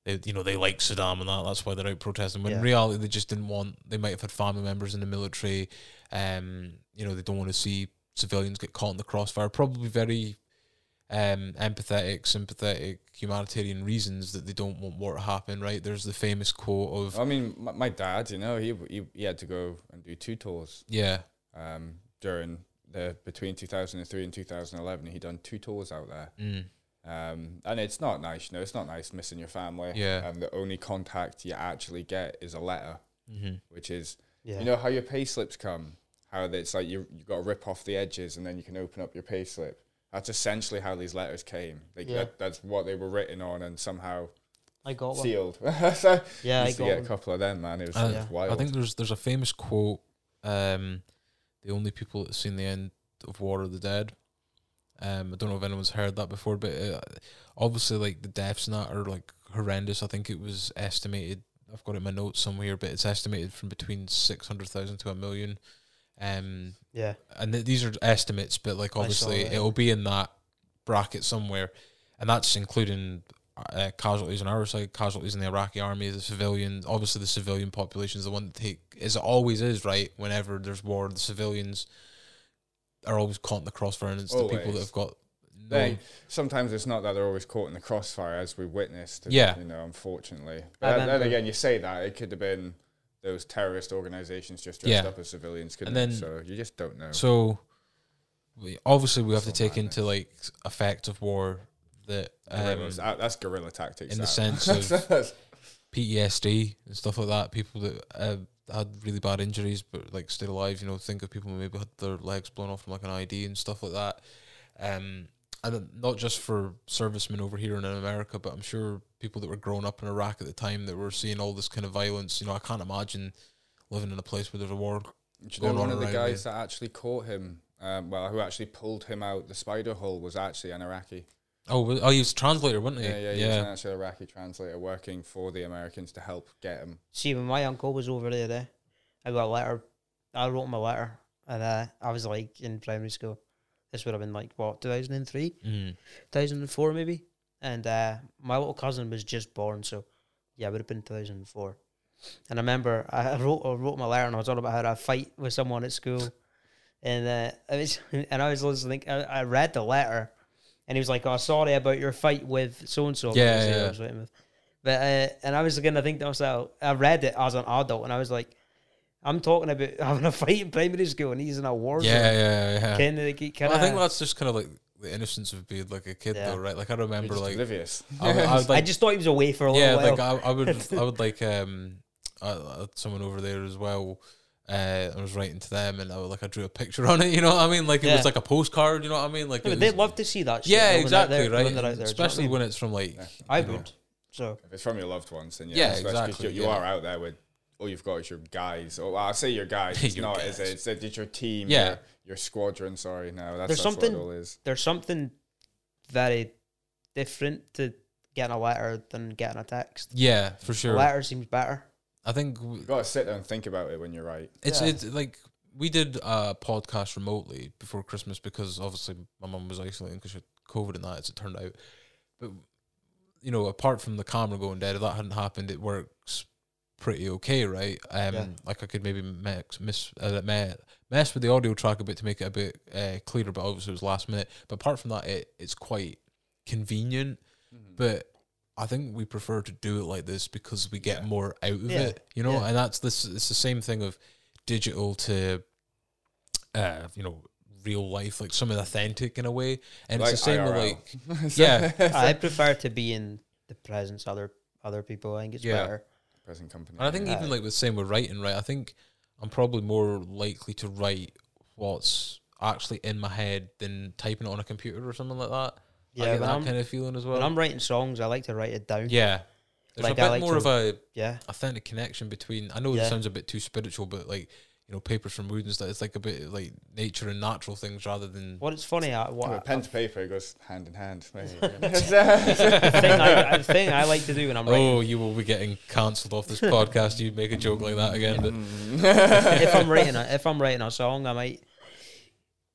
They, you know they like Saddam and that that's why they're out protesting. When in reality they just didn't want. They might have had family members in the military. Um, you know they don't want to see civilians get caught in the crossfire. Probably very um empathetic, sympathetic, humanitarian reasons that they don't want war to happen. Right? There's the famous quote of I mean, my, my dad, you know, he, he he had to go and do two tours yeah, um, during the between 2003 and 2011. He done two tours out there, mm, um, and it's not nice. You know, it's not nice missing your family. Yeah. and the only contact you actually get is a letter, hmm which is Yeah. you know how your pay slips come. How it's like you you got to rip off the edges and then you can open up your pay slip. That's essentially how these letters came. Like Yeah. that, that's what they were written on and somehow I got one. sealed. so Yeah, I used to got get one. a couple of them, man. It was, Uh, it was wild. I think there's there's a famous quote. Um, the only people that seen the end of war are the dead. Um, I don't know if anyone's heard that before, but uh, obviously, like the deaths and that are like horrendous. I think it was estimated. I've got it in my notes somewhere, but it's estimated from between six hundred thousand to a million. Um, Yeah. and th- these are estimates, but like obviously it'll be in that bracket somewhere, and that's including uh, casualties on our side, casualties in the Iraqi army, the civilians. Obviously, the civilian population is the one that take, as it always is, right? Whenever there's war, the civilians are always caught in the crossfire, and it's the people that have got no. They- sometimes it's not that they're always caught in the crossfire, as we witnessed. Yeah. you know, unfortunately. But then, then again, you say that it could have been those terrorist organizations just dressed Yeah. up as civilians, couldn't And then- So you just don't know. So, we, obviously, we have to take into like effects of war that um, that- that's guerrilla tactics. in the sense of PTSD and stuff like that. People that uh, had really bad injuries but like stayed alive. You know, think of people who maybe had their legs blown off from like an ID and stuff like that. Um, and not just for servicemen over here in America, but I'm sure people that were growing up in Iraq at the time that were seeing all this kind of violence. You know, I can't imagine living in a place where there's a war. Do you going know one on of the around guys that actually caught him? Um, well, who actually pulled him out the spider hole was actually an Iraqi. Oh, oh, he was a translator, wasn't he? Yeah, yeah, he was an actual Iraqi translator working for the Americans to help get him. See, when my uncle was over there, eh, I got a letter. I wrote him a letter, and uh, I was like in primary school. This would have been like what 2003, Mm. 2004 maybe. And uh, my little cousin was just born, so yeah, it would have been 2004. And I remember I wrote I wrote my letter, and I was all about how I fight with someone at school, and uh, I was and I was listening. I, I read the letter, and he was like, "Oh, sorry about your fight with so and so." Yeah, yeah. But uh, and I was gonna think to myself, I read it as an adult, and I was like, I'm talking about having a fight in primary school, and he's in a war Yeah, zone. yeah, yeah. Of, kind Well, I think that's just kind of like the innocence of being like a kid, Yeah. though, right? Like I remember, just like oblivious. I, would- I would I like, just thought he was away for a yeah, little like. I, I would, I would like um, I, I had someone over there as well. Uh, I was writing to them, and I would, like I drew a picture on it. You know what I mean? Like it Yeah. was like a postcard. You know what I mean? Like Yeah, it but they'd was- love to see that. Shit yeah, when they're exactly, there- right. when they're out there, do you know what I Especially mean? when it's from like I you know, would. So If it's from your loved ones, then yeah, Yeah, especially 'cause exactly, You, you yeah. are out there with all you've got is your guys. Or well, I say your guys. It's Your not. Is it? guys. It's, it's your team. Yeah. Your, your squadron. Sorry, no, that's, There's that's something- what it all is. there's something very different to getting a letter than getting a text. yeah, for A sure. letter seems better. I think w- You got to sit there and think about it when you're right. It's Yeah. it's like we did a podcast remotely before Christmas because obviously my mum was isolating because she had COVID and that as it turned out. But you know, apart from the camera going dead, if that hadn't happened, it works pretty okay, right? Um, Yeah. like I could maybe mix, miss, uh, mess with the audio track a bit to make it a bit uh, clearer, but obviously it was last minute. But apart from that, it it's quite convenient. But I think we prefer to do it like this because we get Yeah. more out of Yeah. it, you know. Yeah. And that's this. It's the same thing of digital to, uh, you know, real life, like something authentic in a way. And Like it's the same with like, yeah. I prefer to be in the presence of other other people. I think it's Yeah. better. Present company. And I think Yeah. even like with same with writing, right? I think I'm probably more likely to write what's actually in my head than typing it on a computer or something like that. Yeah, I get that I'm, kind of feeling as well. when I'm writing songs, I like to write it down. yeah, there's Like, a I bit like more to- of a Yeah, authentic connection between. I know Yeah. this sounds a bit too spiritual, but like you know, papers from wood and stuff. It's like a bit like nature and natural things rather than. what it's funny. I, what Well, I- pen to paper it goes hand in hand. Uh, the thing I, the thing I like to do when I'm writing Oh, you will be getting cancelled off this podcast. You make a joke like that again. Mm. But if I'm writing a if I'm writing a song, I might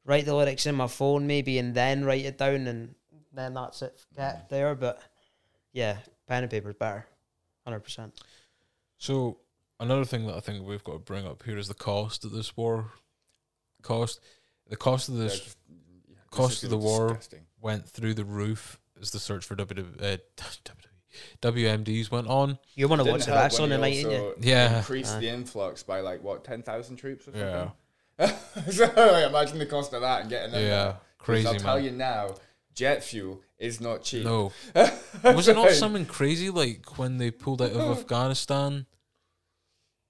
write the lyrics in my phone maybe and then write it down and then that's it get mm. there. But yeah, pen and paper is better, hundred percent. So another thing that I think we've got to bring up here is the cost of this war. Cost, the cost of this Cost of the war. went through the roof as the search for W uh, WMDs went on. You want to watch the wrestling tonight, didn't you? Yeah. Increased Aye. the influx by like what ten thousand troops or Yeah, something. so imagine the cost of that and getting them. yeah, there. 'Cause crazy I'll tell you now, jet fuel is not cheap. No, was it not something crazy like when they pulled out of Afghanistan?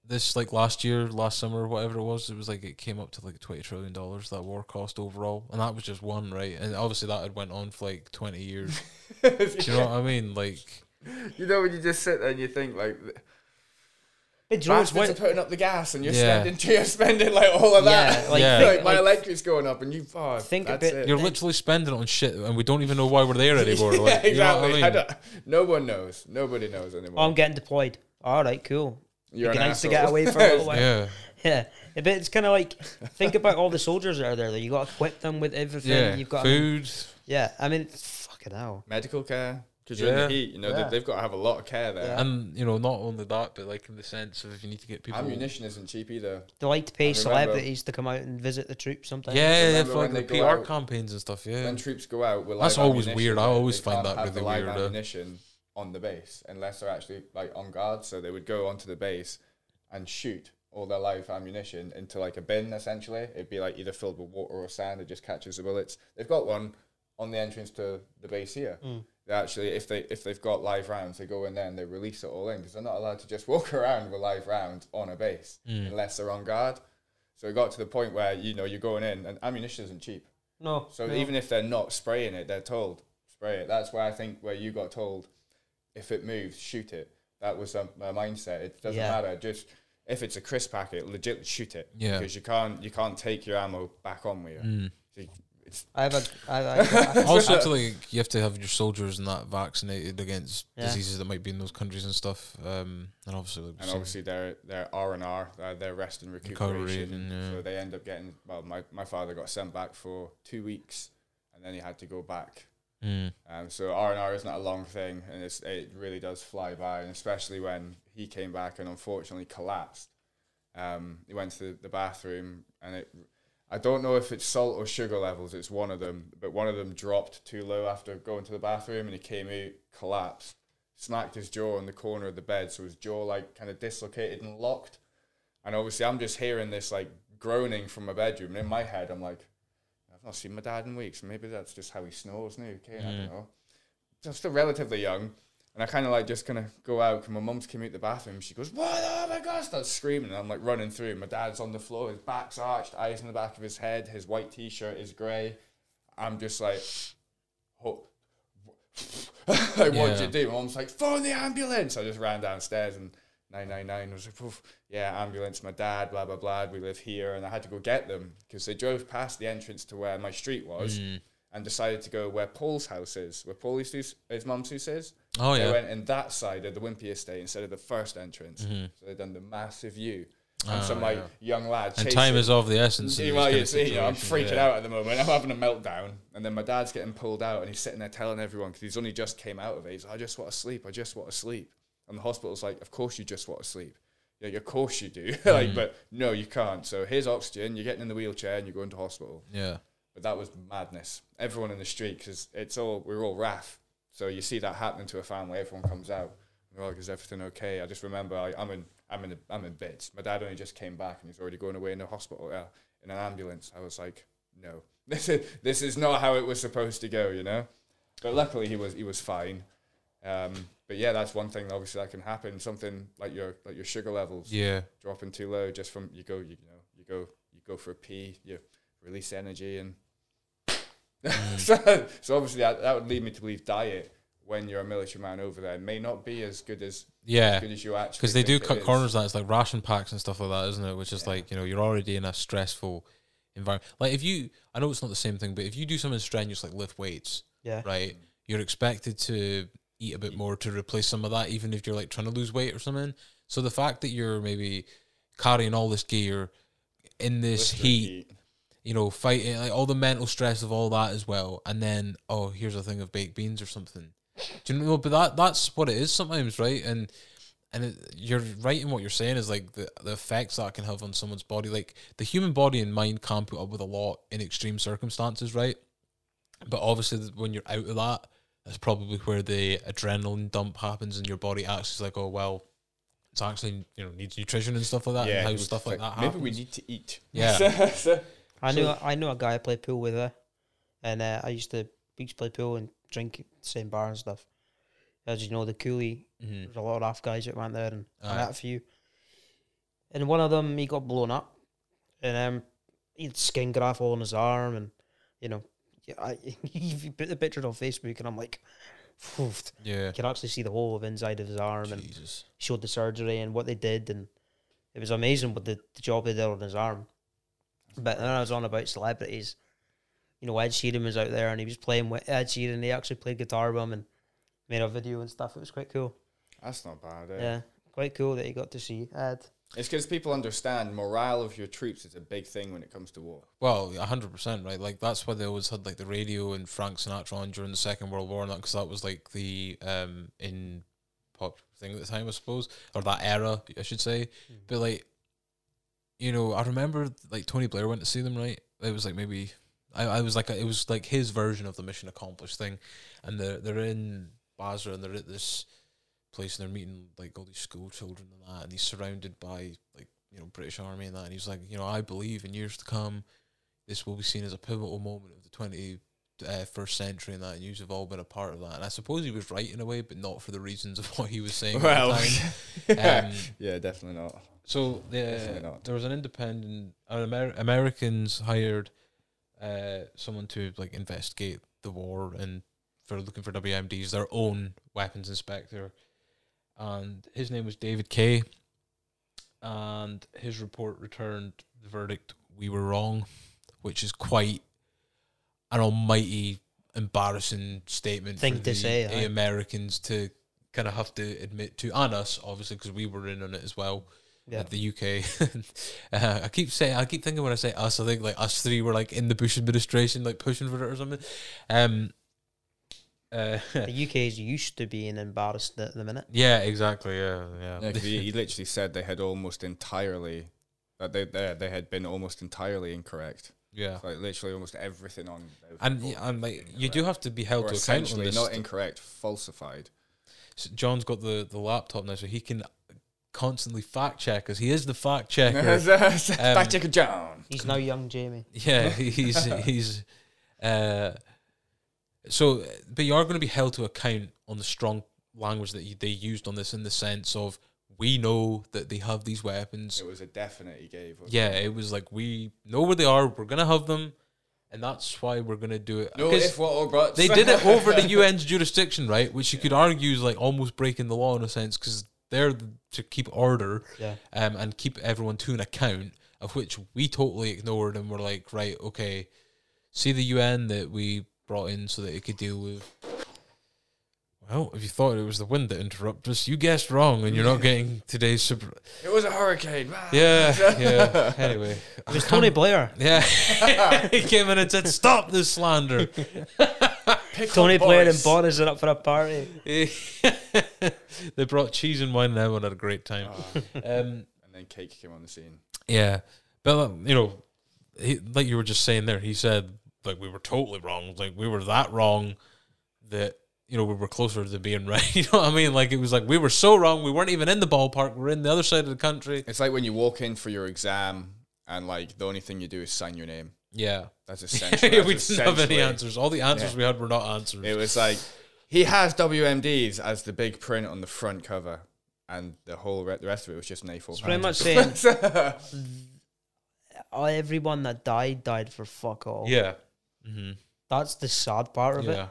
This like last year, last summer, whatever it was, it was like it came up to like twenty trillion dollars that war cost overall, and that was just one, right? And obviously that had went on for like twenty years. Do you know what I mean? Like, You know when you just sit there and you think like, But Joe's bastards are putting up the gas and you're Yeah. spending, you're spending like all of that. Yeah, like, Yeah. think, like my like, electric's going up and you oh, Think a bit- it. you're literally spending it on shit, and we don't even know why we're there anymore. Like, yeah, you know exactly. I I mean? don't- no one knows. Nobody knows anymore. oh, I'm getting deployed. All right, cool. You're It'd an nice to get away for a little while. Yeah, Yeah, but it's kind of like think about all the soldiers that are there. That you got to equip them with everything. yeah. You've got Food. yeah. I mean, it's fucking hell. medical care because you're in the heat. You know Yeah. they, they've got to have a lot of care there. Yeah. And you know, not only that, but like in the sense of if you need to get people. Ammunition isn't cheap either. They like to pay celebrities to come out and visit the troops sometimes. Yeah, Remember for like when the PR out- campaigns and stuff. Yeah, When troops go out with That's always weird. I always find that really live weird, uh. ammunition on the base unless they're actually like on guard. So they would go onto the base and shoot all their live ammunition into like a bin. Essentially, it'd be like either filled with water or sand. It just catches the bullets. They've got one on the entrance to the base here. Mm. They actually, if they if they've got live rounds, they go in there and they release it all in because they're not allowed to just walk around with live rounds on a base Mm. unless they're on guard. So it got to the point where you know you're going in and ammunition isn't cheap. No. So no. even if they're not spraying it, they're told spray it. That's where I think where you got told, if it moves, shoot it. That was um, my mindset. It doesn't Yeah. matter. Just if it's a crisp packet, legit shoot it. Yeah. Because you can't you can't take your ammo back on with you. Mm. So you- I have a. I, I, I, also, to like, you have to have your soldiers and that vaccinated against Yeah. diseases that might be in those countries and stuff. Um, and obviously, like, and obviously they're they're R and R, uh, they're rest and Recovery, recuperation. yeah. So they end up getting well. My my father got sent back for two weeks, and then he had to go back Mm. Um, so R and R is not a long thing, and it really does fly by, and especially when he came back and unfortunately collapsed. Um, he went to the bathroom, and it. I don't know if it's salt or sugar levels. It's one of them, but one of them dropped too low after going to the bathroom, and he came out, collapsed, smacked his jaw on the corner of the bed, so his jaw like kind of dislocated and locked. And obviously, I'm just hearing this like groaning from my bedroom, and in my head, I'm like, I've not seen my dad in weeks. Maybe that's just how he snores now. Okay, I don't know. So I'm still relatively young, and I kind of like just kind of go out. Cause my mum's came out the bathroom. She goes, "What? Oh my god!" Starts screaming, and I'm like running through. My dad's on the floor. His back's arched, eyes in the back of his head. His white t-shirt is grey. I'm just like, ho- like what did Yeah. you do? My mum's like, "Phone the ambulance." I just ran downstairs and. 999 was like, yeah, ambulance, my dad, blah, blah, blah. We live here. And I had to go get them because they drove past the entrance to where my street was Mm. and decided to go where Paul's house is, where Paul used to, his mum's house is. Oh They yeah. They went in that side of the Wimpey estate instead of the first entrance. Mhm. So they'd done the massive view. And some like yeah. young lad And time is of the essence. in You know, you see, I'm freaking yeah. out at the moment. I'm having a meltdown, and then my dad's getting pulled out, and he's sitting there telling everyone because he's only just came out of it. He's, like, I just want to sleep. I just want to sleep. And the hospital's like, of course you just want to sleep. Yeah, of course you do. like, Mm. but no, you can't. So here's oxygen. You're getting in the wheelchair, and you're going to hospital. Yeah. But that was madness. Everyone in the street, because it's all we're all RAF. So you see that happening to a family, everyone comes out. They're like, "Is everything okay?" I just remember I, I'm in, I'm in, I'm in bits. My dad only just came back, and he's already going away in a hospital, uh, in an ambulance. I was like, "No, this is this is not how it was supposed to go," you know. But luckily, he was he was fine. Um, but yeah, that's one thing. Obviously, that can happen. Something like your like your sugar levels Yeah. dropping too low just from you go you know you go you go for a pee you release energy and so, so obviously that, that would lead me to believe diet when you're a military man over there may not be as good as Yeah. as good as you actually Because they do cut corners. That it's like ration packs and stuff like that, isn't it? Which is Yeah. like you know you're already in a stressful environment. Like if you, I know it's not the same thing, but if you do something strenuous like lift weights, yeah. right, you're expected to eat a bit more to replace some of that, even if you're like trying to lose weight or something. So the fact that you're maybe carrying all this gear in this Blistering heat, you know, fighting like all the mental stress of all that as well, and then oh, here's a thing of baked beans or something. Do you know? But that that's what it is sometimes, right? And and it, you're right in what you're saying is like the the effects that can have on someone's body. Like the human body and mind can't put up with a lot in extreme circumstances, right? But obviously, when you're out of that, that's probably where the adrenaline dump happens, and your body acts is like, oh well, it's actually you know needs nutrition and stuff like that, and how stuff like that maybe we need to eat Yeah. So- I So- knew I knew a guy I played pool with there, and uh, I used to we used to play pool and drink at the same bar and stuff. As you know, the coolie, Mhm. there's a lot of AF guys that went there, and I Aye. met a few. And one of them, he got blown up, and um, he had skin graft all on his arm, and you know, yeah, I, if you put the picture on Facebook, and I'm like, phew, Yeah, you can actually see the whole of inside of his arm, and Jesus. showed the surgery and what they did, and it was amazing what the, the job they did on his arm. But then I was on about celebrities. You know, Ed Sheeran was out there and he was playing with Ed Sheeran. He actually played guitar with him and made a video and stuff. It was quite cool. that's not bad eh? Yeah, quite cool that he got to see Ed. It's because people understand morale of your troops is a big thing when it comes to war Well, a hundred percent, right? Like that's why they always had like the radio and Frank Sinatra on during the Second World War, and that because that was like the um in pop thing at the time, I suppose, or that era, I should say. But like, you know, I remember like Tony Blair went to see them, right? It was like maybe I, I was like it was like his version of the mission accomplished thing, and they're they're in Basra and they're at this place and they're meeting like all these school children and that, and he's surrounded by like you know British Army and that, and he's like, you know, I believe in years to come, this will be seen as a pivotal moment of the twenty uh, first century and that, and you've all been a part of that. And I suppose he was right in a way, but not for the reasons of what he was saying. at the well time. Um, yeah definitely not so Definitely not. there was an independent uh, Amer- Americans hired uh, someone to like investigate the war and for looking for WMDs, their own weapons inspector, and his name was David Kay, and his report returned the verdict: we were wrong, which is quite an almighty embarrassing statement Thing for to the, say, the aye. Americans to kind of have to admit to, and us obviously because we were in on it as well Yeah. at the UK. uh, I keep saying, I keep thinking when I say us, I think like us three were like in the Bush administration, like pushing for it or something. Um, uh, The UK is used to being embarrassed at the minute. yeah, exactly. Yeah, yeah. Yeah, 'cause he, he literally said they had almost entirely that they, they they had been almost entirely incorrect. yeah. Like literally almost everything on And and was like you do have to be held or to account on essentially this. not incorrect, falsified. S- John's got the the laptop now, so he can constantly fact check us. He is the fact checker. Fact checker John. He's now young Jamie. Yeah, he's he's uh so but you are going to be held to account on the strong language that you, they used on this in the sense of we know that they have these weapons. It was a definite he gave. wasn't Yeah, it? it was like we know where they are, we're going to have them and that's why we're going to do it. No 'Cause if, what, or buts. they did it over the UN's jurisdiction, right? Which you could argue is like almost breaking the law in a sense because they're to keep order Yeah. um, and keep everyone to an account of which we totally ignored and were like, right, okay, see the UN that we brought in so that it could deal with. Well, if you thought it was the wind that interrupted us, you guessed wrong, and you're not getting today's super. It was a hurricane. Yeah, yeah. Anyway, It was Tony Blair. yeah, he came in and said, "Stop this slander." Pick Tony Blair and boys. Boris are up for a party. they brought cheese and wine, and everyone had a great time. Oh, Um, and then cake came on the scene. Yeah, but you know, he, like you were just saying there, he said like we were totally wrong. Like we were that wrong that you know we were closer to being right. You know what I mean? Like it was like we were so wrong. We weren't even in the ballpark. We're in the other side of the country. It's like when you walk in for your exam and like the only thing you do is sign your name. Yeah, That's essentially. we that's didn't have any answers. All the answers Yeah. we had were not answers. It was like he has WMDs as the big print on the front cover, and the whole re- the rest of it was just an A4. It's pretty much page. saying everyone that died died for fuck all. yeah. Mm-hmm. That's the sad part of Yeah. it.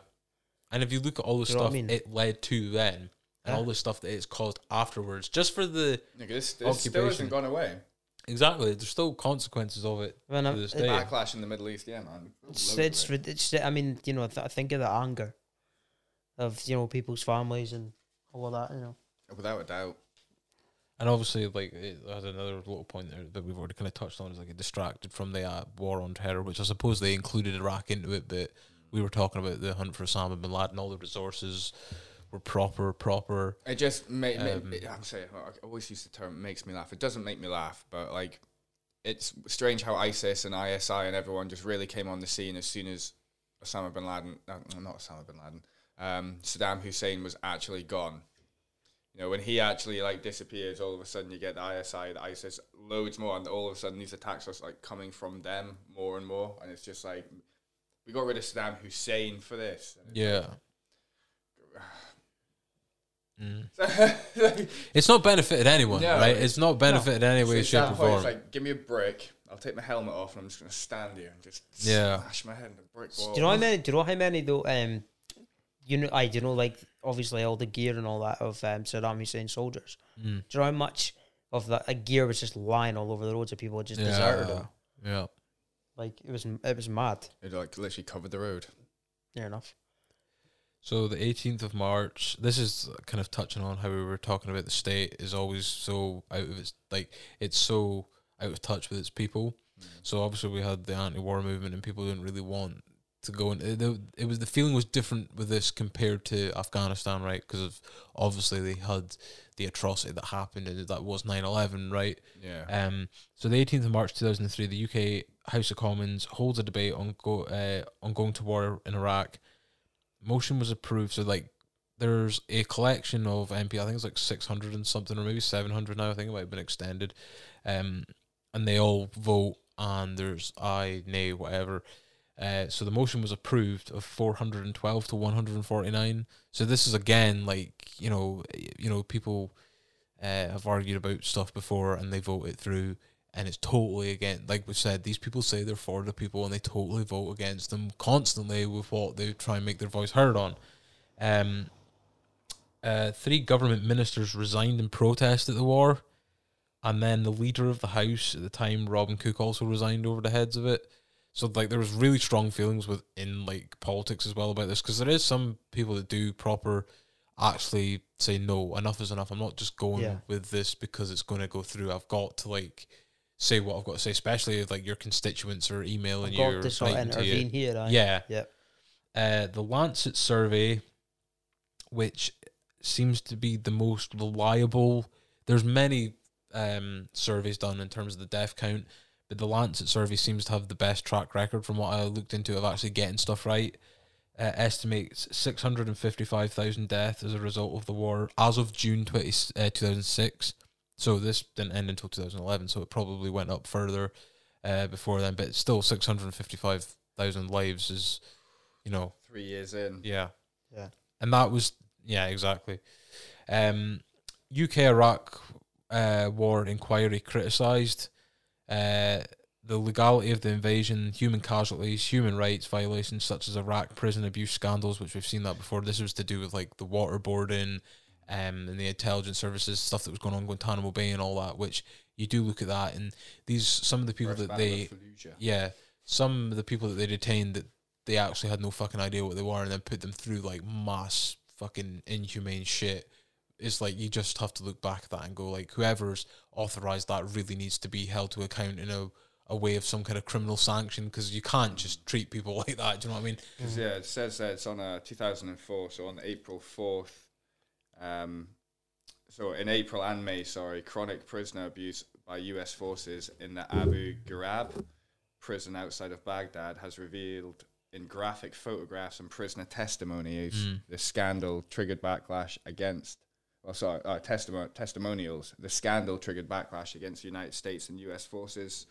And if you look at all the Do you stuff I mean? it led to then, and Yeah. all the stuff that it's caused afterwards, just for the Nigga, this, this still hasn't gone away. exactly, there's still consequences of it When to I'm- this it- day. Backlash in the Middle East, yeah, man. It's, Loads it's, it. it's I mean, you know, th- I think of the anger of you know people's families and all of that. You know, without a doubt. And obviously, like it has another little point there that we've already kind of touched on is like it distracted from the uh, war on terror, which I suppose they included Iraq into it, but we were talking about the hunt for Osama bin Laden. All the resources were proper, proper. It just ma- ma- Um, it- I'm saying I always use the term makes me laugh. It doesn't make me laugh, but like it's strange how ISIS and ISI and everyone just really came on the scene as soon as Osama bin Laden, uh, not Osama bin Laden, um, Saddam Hussein was actually gone. You know, when he actually like disappears, all of a sudden you get the ISI, the ISIS, loads more, and all of a sudden these attacks are like coming from them more and more, and it's just like we got rid of Saddam Hussein for this. Yeah. Mm. It's not benefited anyone, No, right? it's- It's not benefited in any way, So at shape, that or point, form. It's like, give me a brick. I'll take my helmet off, and I'm just gonna stand here and just Yeah. smash my head in the brick do wall. you know how many? Do you know how many though? Um, you know, I do you know like obviously all the gear and all that of um, Saddam Hussein soldiers. Mm. Do you know how much of that uh, gear was just lying all over the roads of people just deserted them? yeah. Like it was, it was mad. It like literally covered the road. Fair enough. So the 18th of March, this is kind of touching on how we were talking about the state is always so out of its like it's so out of touch with its people. So obviously we had the anti-war movement and people didn't really want to go in. It, it was the feeling was different with this compared to Afghanistan, right? Because of obviously they had the atrocity that happened and that was 9/11, right? Yeah. Um, so the 18th of March 2003, the UK House of Commons holds a debate on go uh, on going to war in Iraq. Motion was approved. So like, there's a collection of MP. I think it's like 600 and something, or maybe 700 now. I think it might have been extended. Um, and they all vote, and there's aye, nay, whatever. Uh, so the motion was approved of 412 to 149. So this is again like you know, you know, people uh, have argued about stuff before and they vote it through. and it's totally again like we said these people say they're for the people and they totally vote against them constantly with what they try and make their voice heard on um uh three government ministers resigned in protest at the war and then the leader of the house at the time robin cook also resigned over the heads of it so like there was really strong feelings within like politics as well about this because there is some people that do proper actually say no enough is enough i'm not just going Yeah. with this because it's going to go through i've got to like say what i've got to say especially if like your constituents are emailing I've you or to sort of to you intervene here. Aye. yeah Yep. uh, the Lancet survey, which seems to be the most reliable. There's many um, surveys done in terms of the death count, but the Lancet survey seems to have the best track record from what I looked into of actually getting stuff right. Uh, estimates 655,000 deaths as a result of the war as of June 20, uh, 2006. So this didn't end until 2011, so it probably went up further uh, before then, but still 655,000 lives is, you know, Three years in. yeah. Yeah. And that was yeah, exactly. Um UK Iraq uh war inquiry criticised uh the legality of the invasion, human casualties, human rights violations such as Iraq prison abuse scandals, which we've seen that before. This was to do with like the waterboarding um and the intelligence services stuff that was going on in Guantanamo Bay and all that, which you do look at that and these some of the people First that they yeah, some of the people that they detained that they actually had no fucking idea what they were, and then put them through like mass fucking inhumane shit. It's like you just have to look back at that and go like, whoever's authorized that really needs to be held to account in a a way of some kind of criminal sanction because you can't just treat people like that. Do you know what I mean? 'Cause, yeah, it says that it's on uh, 2004, so on April 4th. Um, so in April and May, sorry, chronic prisoner abuse by U.S. forces in the Abu Ghraib prison outside of Baghdad has revealed in graphic photographs and prisoner testimonies Mm. the scandal triggered backlash against. Well, sorry, uh, testimo- testimonials. The scandal triggered backlash against the United States and U.S. forces.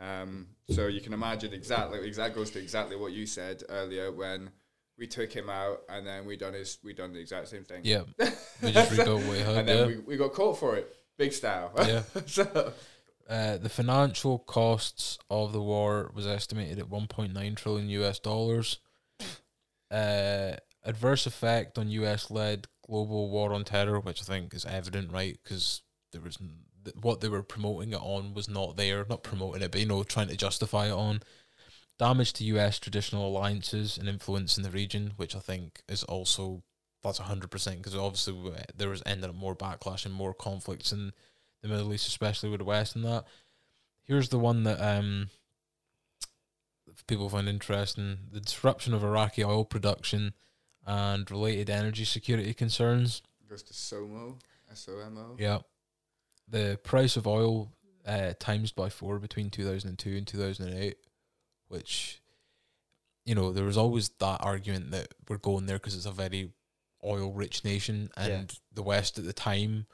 Um, so you can imagine exactly exact goes to exactly what you said earlier when we took him out and then we done his we done the exact same thing. Yeah, we just what we had. and then Yeah. we, we got caught for it, big style. Yeah. so Uh, the financial costs of the war was estimated at 1.9 trillion US dollars. Uh, adverse effect on US led global war on terror, which I think is evident, right? Because there was what they were promoting it on was not there, not promoting it, but you know, trying to justify it on. Damage to US traditional alliances and influence in the region, which I think is also that's hundred percent because obviously there was ended up more backlash and more conflicts in the Middle East, especially with the West and that. Here's the one that um people find interesting: the disruption of Iraqi oil production and related energy security concerns. goes to SOMO, S O M O. Yeah, the price of oil uh, times by four between two thousand and two and two thousand and eight, which you know there was always that argument that we're going there because it's a very oil-rich nation, and Yeah. the West at the time,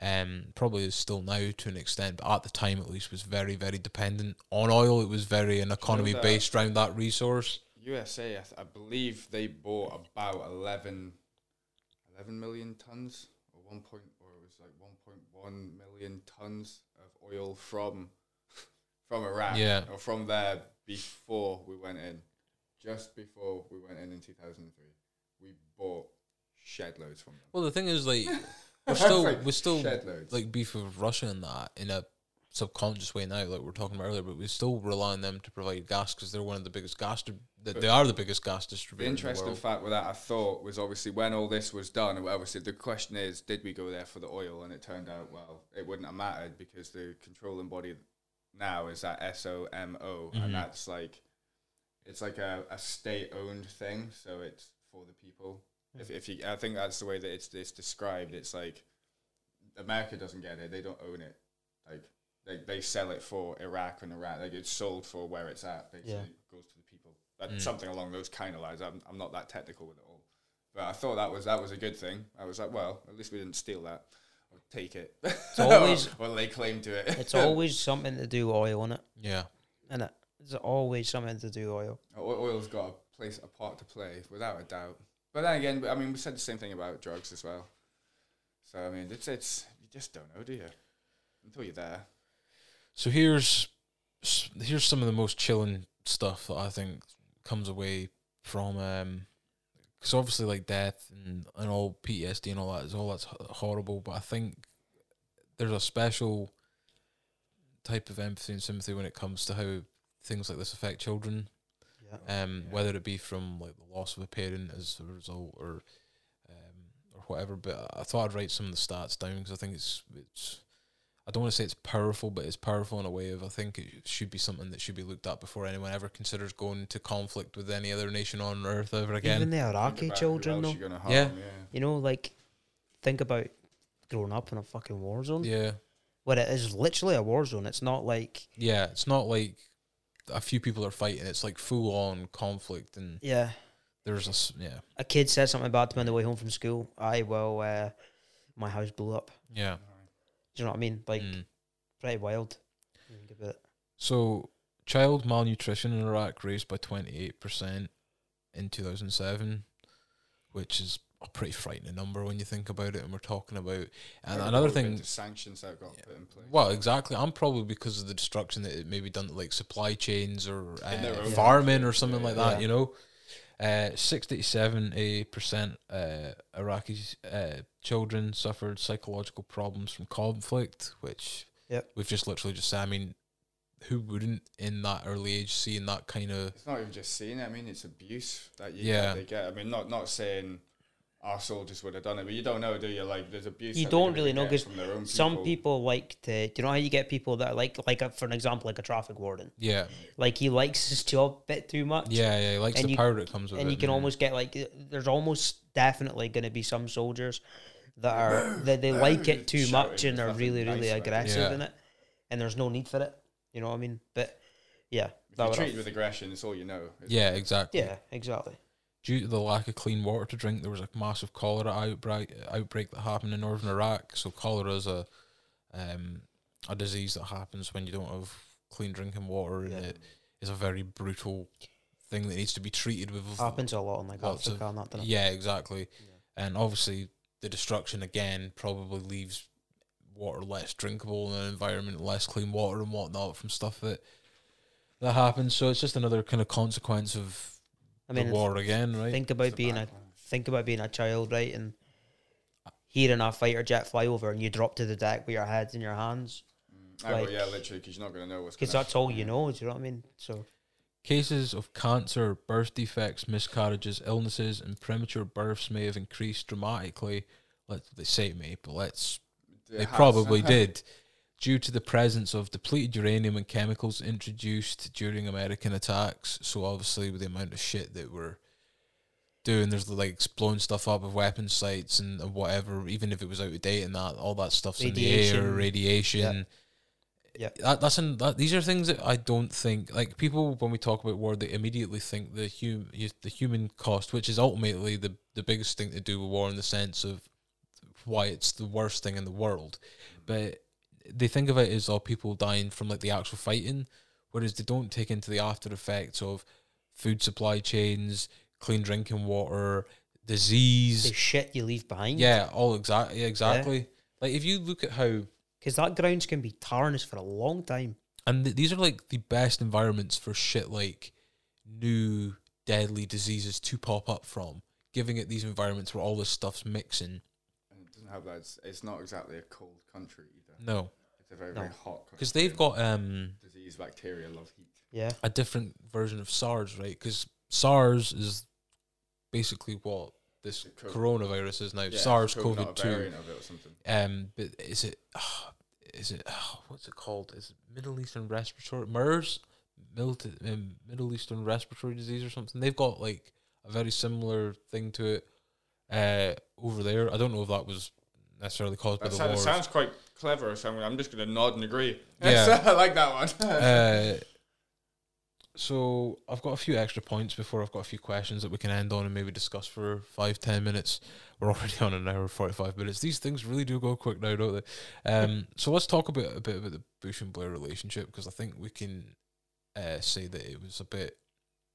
um, probably is still now to an extent, but at the time at least was very very dependent on oil. It was very an economy based around that resource. USA, I, th- I believe they bought about 11, 11 million tons, or one point, or it was like one point one million tons of oil from from Iraq, Yeah. or from there before we went in, just before we went in in two thousand and three, we bought shed loads from them. Well, the thing is, like, we're still Like, we're still shed loads. like beef with Russia and that in a subconscious way now, like we were talking about earlier, but we still rely on them to provide gas because they're one of the biggest gas. Di- that they are the biggest gas The distributors. in the interesting world. fact with that, I thought, was obviously when all this was done, and obviously the question is, did we go there for the oil? And it turned out, well, it wouldn't have mattered because the controlling body now is that SOMO, Mhm. and that's like, it's like a, a state owned thing, so it's for the people. If, if you, I think that's the way that it's, it's described. It's like America doesn't get it; they don't own it. Like they, they sell it for Iraq and Iraq. Like it's sold for where it's at. Basically, Yeah. it goes to the people. That's Mm. something along those kind of lines. I'm, I'm not that technical with it all, but I thought that was that was a good thing. I was like, well, at least we didn't steal that or take it. It's always- or, lay claim to it. It's always something to do with oil, is it? Yeah, And it? It's always something to do with oil. O- Oil's got a place, a part to play, without a doubt. But then again, I mean, we said the same thing about drugs as well. So I mean, it's it's you just don't know, do you? Until you're there. So here's here's some of the most chilling stuff that I think comes away from um because obviously like death and, and all PTSD and all that is all that's horrible but I think there's a special type of empathy and sympathy when it comes to how things like this affect children Yeah. um Yeah. whether it be from like the loss of a parent as a result or um or whatever but I thought I'd write some of the stats down because I think it's it's I don't want to say it's powerful, but it's powerful in a way of I think it should be something that should be looked at before anyone ever considers going to conflict with any other nation on earth ever again. Even the Iraqi children, though. you're gonna harm, Yeah. yeah. You know, like think about growing up in a fucking war zone. yeah, Where it is literally a war zone. It's not like yeah. It's not like a few people are fighting. It's like full on conflict, and yeah, there's a s- yeah, a kid said something bad to me on the way home from school. I well, uh, my house blew up. yeah. Do you know what I mean? Like Mm. pretty wild. think about it. So child malnutrition in Iraq raised by twenty eight percent in two thousand seven, which is a pretty frightening number when you think about it. And we're talking about and What another thing the sanctions that got put in place. Well, exactly. I'm probably because of the destruction that it maybe done to like supply chains or uh, own farming or something yeah, like yeah. that. You know, uh, sixty to seventy percent uh, Iraqi uh, children suffered psychological problems from conflict, which Yep. we've just literally just said. I mean, who wouldn't in that early age seeing that kind of It's not even just seeing it. I mean, it's abuse that you Yeah. that they get. I mean, not not saying our soldiers would have done it, but you don't know, do you? Like, there's abuse. You don't really know get 'cause from their own Some people like to. Do you know how you get people that are like, like a, for an example, like a traffic warden. yeah, Like he likes his job a bit too much. yeah, yeah. He likes And the you- power that comes with and it. And you can almost get like uh, there's almost definitely going to be some soldiers that are that they like it too Shouting, much and they're nothing really nice really it. aggressive Yeah. in it and there's no need for it you know what i mean but yeah If that you treat have- it with aggression, it's all you know. yeah, it? exactly. yeah exactly due to the lack of clean water to drink, there was a massive cholera outbreak outbreak that happened in northern Iraq. So cholera is a um, a disease that happens when you don't have clean drinking water, and Yeah. it is a very brutal thing that needs to be treated with. happens a lot in like Lots of- africa and that? Yeah, exactly. And obviously, the destruction again probably leaves water less drinkable and an environment less clean water and whatnot from stuff that that happens. So it's just another kind of consequence of i mean the war again, right? think about the being a backbone. think about being a child right and hearing a fighter jet fly over and you drop to the deck with your heads in your hands Ah, well, like- yeah, literally, because you're not going to know what's. because gonna- that's all you know do you know what i mean so Cases of cancer, birth defects, miscarriages, illnesses, and premature births may have increased dramatically. Let they say may, but let's It they has. probably did, due to the presence of depleted uranium and chemicals introduced during American attacks. So obviously, with the amount of shit that we're doing, there's like blowing stuff up of weapon sites and, and whatever. Even if it was out of date and that, all that stuff's in the air, Radiation. radiation. Yeah. That, that's in, that. These are things that I don't think like people when we talk about war, they immediately think the hum the human cost, which is ultimately the the biggest thing to do with war in the sense of why it's the worst thing in the world. But they think of it as all people dying from like the actual fighting, whereas they don't take into the after effects of food supply chains, clean drinking water, disease, the shit you leave behind Yeah, all exactly exactly. Like if you look at how because that grounds can be tarnished for a long time and th- these are like the best environments for shit like new deadly diseases to pop up from, giving it these environments where all this stuff's mixing. And it doesn't have that. It's, it's not exactly a cold country either. No, It's a very No. very hot. because they've got um disease, bacteria love heat. yeah a different version of SARS, right? Because SARS is basically what this The co- coronavirus is now. Yeah, SARS COVID, not a CoV two. variant of it or something. Um, but is it? is it? what's it called? Is it Middle Eastern respiratory MERS? Middle, um, Middle Eastern respiratory disease or something. They've got like a very similar thing to it uh, over there. I don't know if that was necessarily caused by the sounds, war. sounds quite clever, so I'm, I'm just going to nod and agree. Yeah. I like that one. uh, so I've got a few extra points before I've got a few questions that we can end on and maybe discuss for five ten minutes. We're already on an hour forty five minutes. These things really do go quick now, don't they? Um, so let's talk about a bit about the Bush and Blair relationship because I think we can uh, say that it was a bit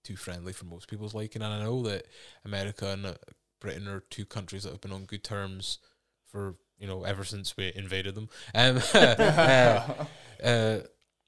too friendly for most people's liking, and I know that America and Britain are two countries that have been on good terms for you know ever since we invaded them. Um, uh, uh,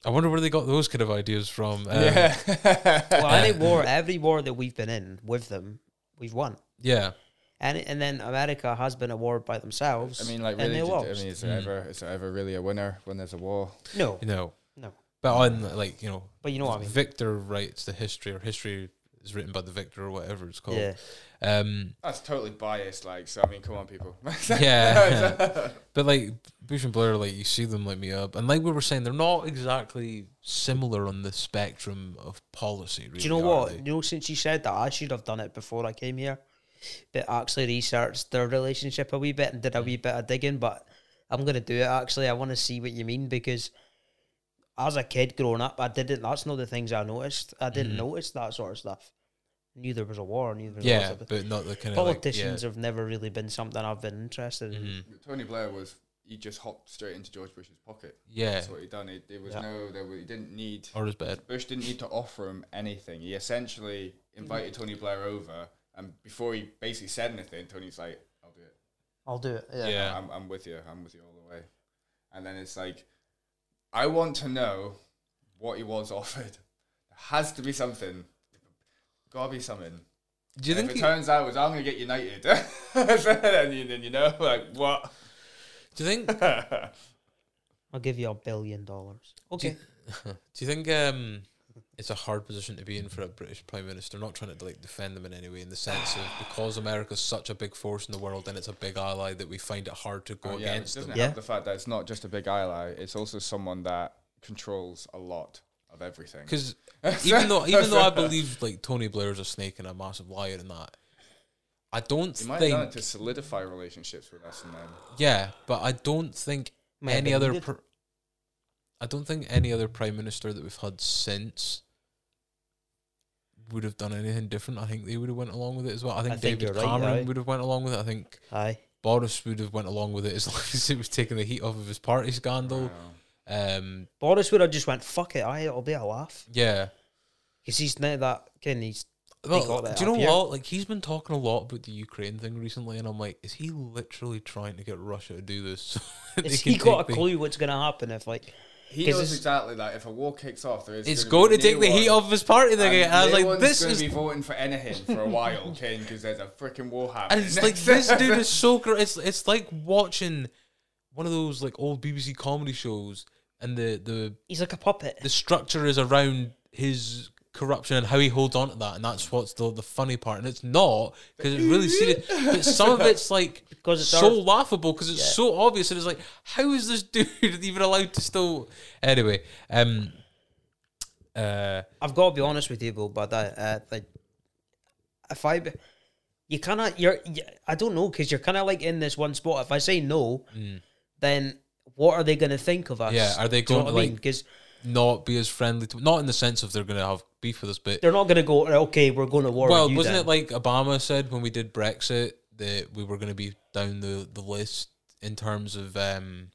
I wonder where they got those kind of ideas from. Um, yeah. Well, any war, every war that we've been in with them, we've won. yeah. And and then America has been a war by themselves. I mean, like, and really, they did- I mean, is there Mm. ever is there ever really a winner when there's a war? no, no, no. But on like you know, But you know what I mean. Victor writes the history, or history is written by the victor, or whatever it's called. Yeah. Um, That's totally biased. Like, so I mean, come on, people. yeah. but like Bush and Blair, like you see them light me up, and like we were saying, they're not exactly similar on the spectrum of policy. Really, Do you know what? they? You know, since you said that, I should have done it before I came here. But actually researched their relationship a wee bit and did a wee bit of digging. But I'm gonna do it actually. I want to see what you mean because as a kid growing up, I didn't. That's not the things I noticed. I didn't Mhm. notice that sort of stuff. Knew there was a war. Knew there was Yeah, a, but not the kind of politicians have never really been something I've been interested in. yeah. Mhm. Tony Blair was he just hopped straight into George Bush's pocket. yeah, That's what he done. It, there was Yeah. no, there was, he didn't need. or his bed. Bush didn't need to offer him anything. He essentially invited Tony Blair over, and before he basically said anything, Tony's like, "I'll do it. I'll do it. Yeah. Yeah. I'm, I'm with you. I'm with you all the way." And then it's like, I want to know what he was offered. There has to be something. Gotta be something. Do you And think? if He, it turns out it was I'm gonna get United, then you, then you know, like what? do you think? I'll give you a billion dollars. Okay. Do you think um, it's a hard position to be in for a British prime minister? Not trying to like defend them in any way, in the sense of because America's such a big force in the world and it's a big ally that we find it hard to go Oh, yeah, against doesn't them. Yeah. help the fact that it's not just a big ally; it's also someone that controls a lot of everything. Because even though even though I believe like Tony Blair is a snake and a massive liar and that, I don't he might have done it think. to solidify relationships with us and them. Yeah, but I don't think Might have any been other. needed. Pr- I don't think any other prime minister that we've had since would have done anything different. I think they would have went along with it as well. I think, I think David you're right, Cameron aye. would have went along with it. I think Aye. Boris would have went along with it as long as it was taking the heat off of his party scandal. Wow. Um, Boris would have just went, fuck it, I it'll be a laugh. yeah. Because he's now that kind he's Well, got that do you know here. what? Like he's been talking a lot about the Ukraine thing recently, and I'm like, is he literally trying to get Russia to do this? so Has he got a take the- clue what's going to happen if, like, He 'Cause knows this- exactly that if a war kicks off, there is. It's gonna be to take the heat off his party thing. and And I was no like, one's this gonna is be voting for anything for a while, Kane, because there's a freaking war happening. and happening. it's like this dude is so great. It's it's like watching one of those like old BBC comedy shows, and the the he's like a puppet. the structure is around his corruption and how he holds on to that, and that's what's the the funny part. And it's not because it's really serious, but some of it's like Because it's so our- laughable because it's Yeah. so obvious. And it's like, how is this dude even allowed to still? Anyway, um, uh, I've got to be honest with you, Bill, but I, uh, like, if I, be- you cannot. you're, you, I don't know, because you're kind of like in this one spot. If I say no, then what are they going to think of us? Yeah, are they Do you know going to, I mean? like- Because not be as friendly to not in the sense of they're going to have beef with us, but they're not going to go, okay, we're going to war well, with you wasn't then. it like Obama said when we did Brexit that we were going to be down the the list in terms of um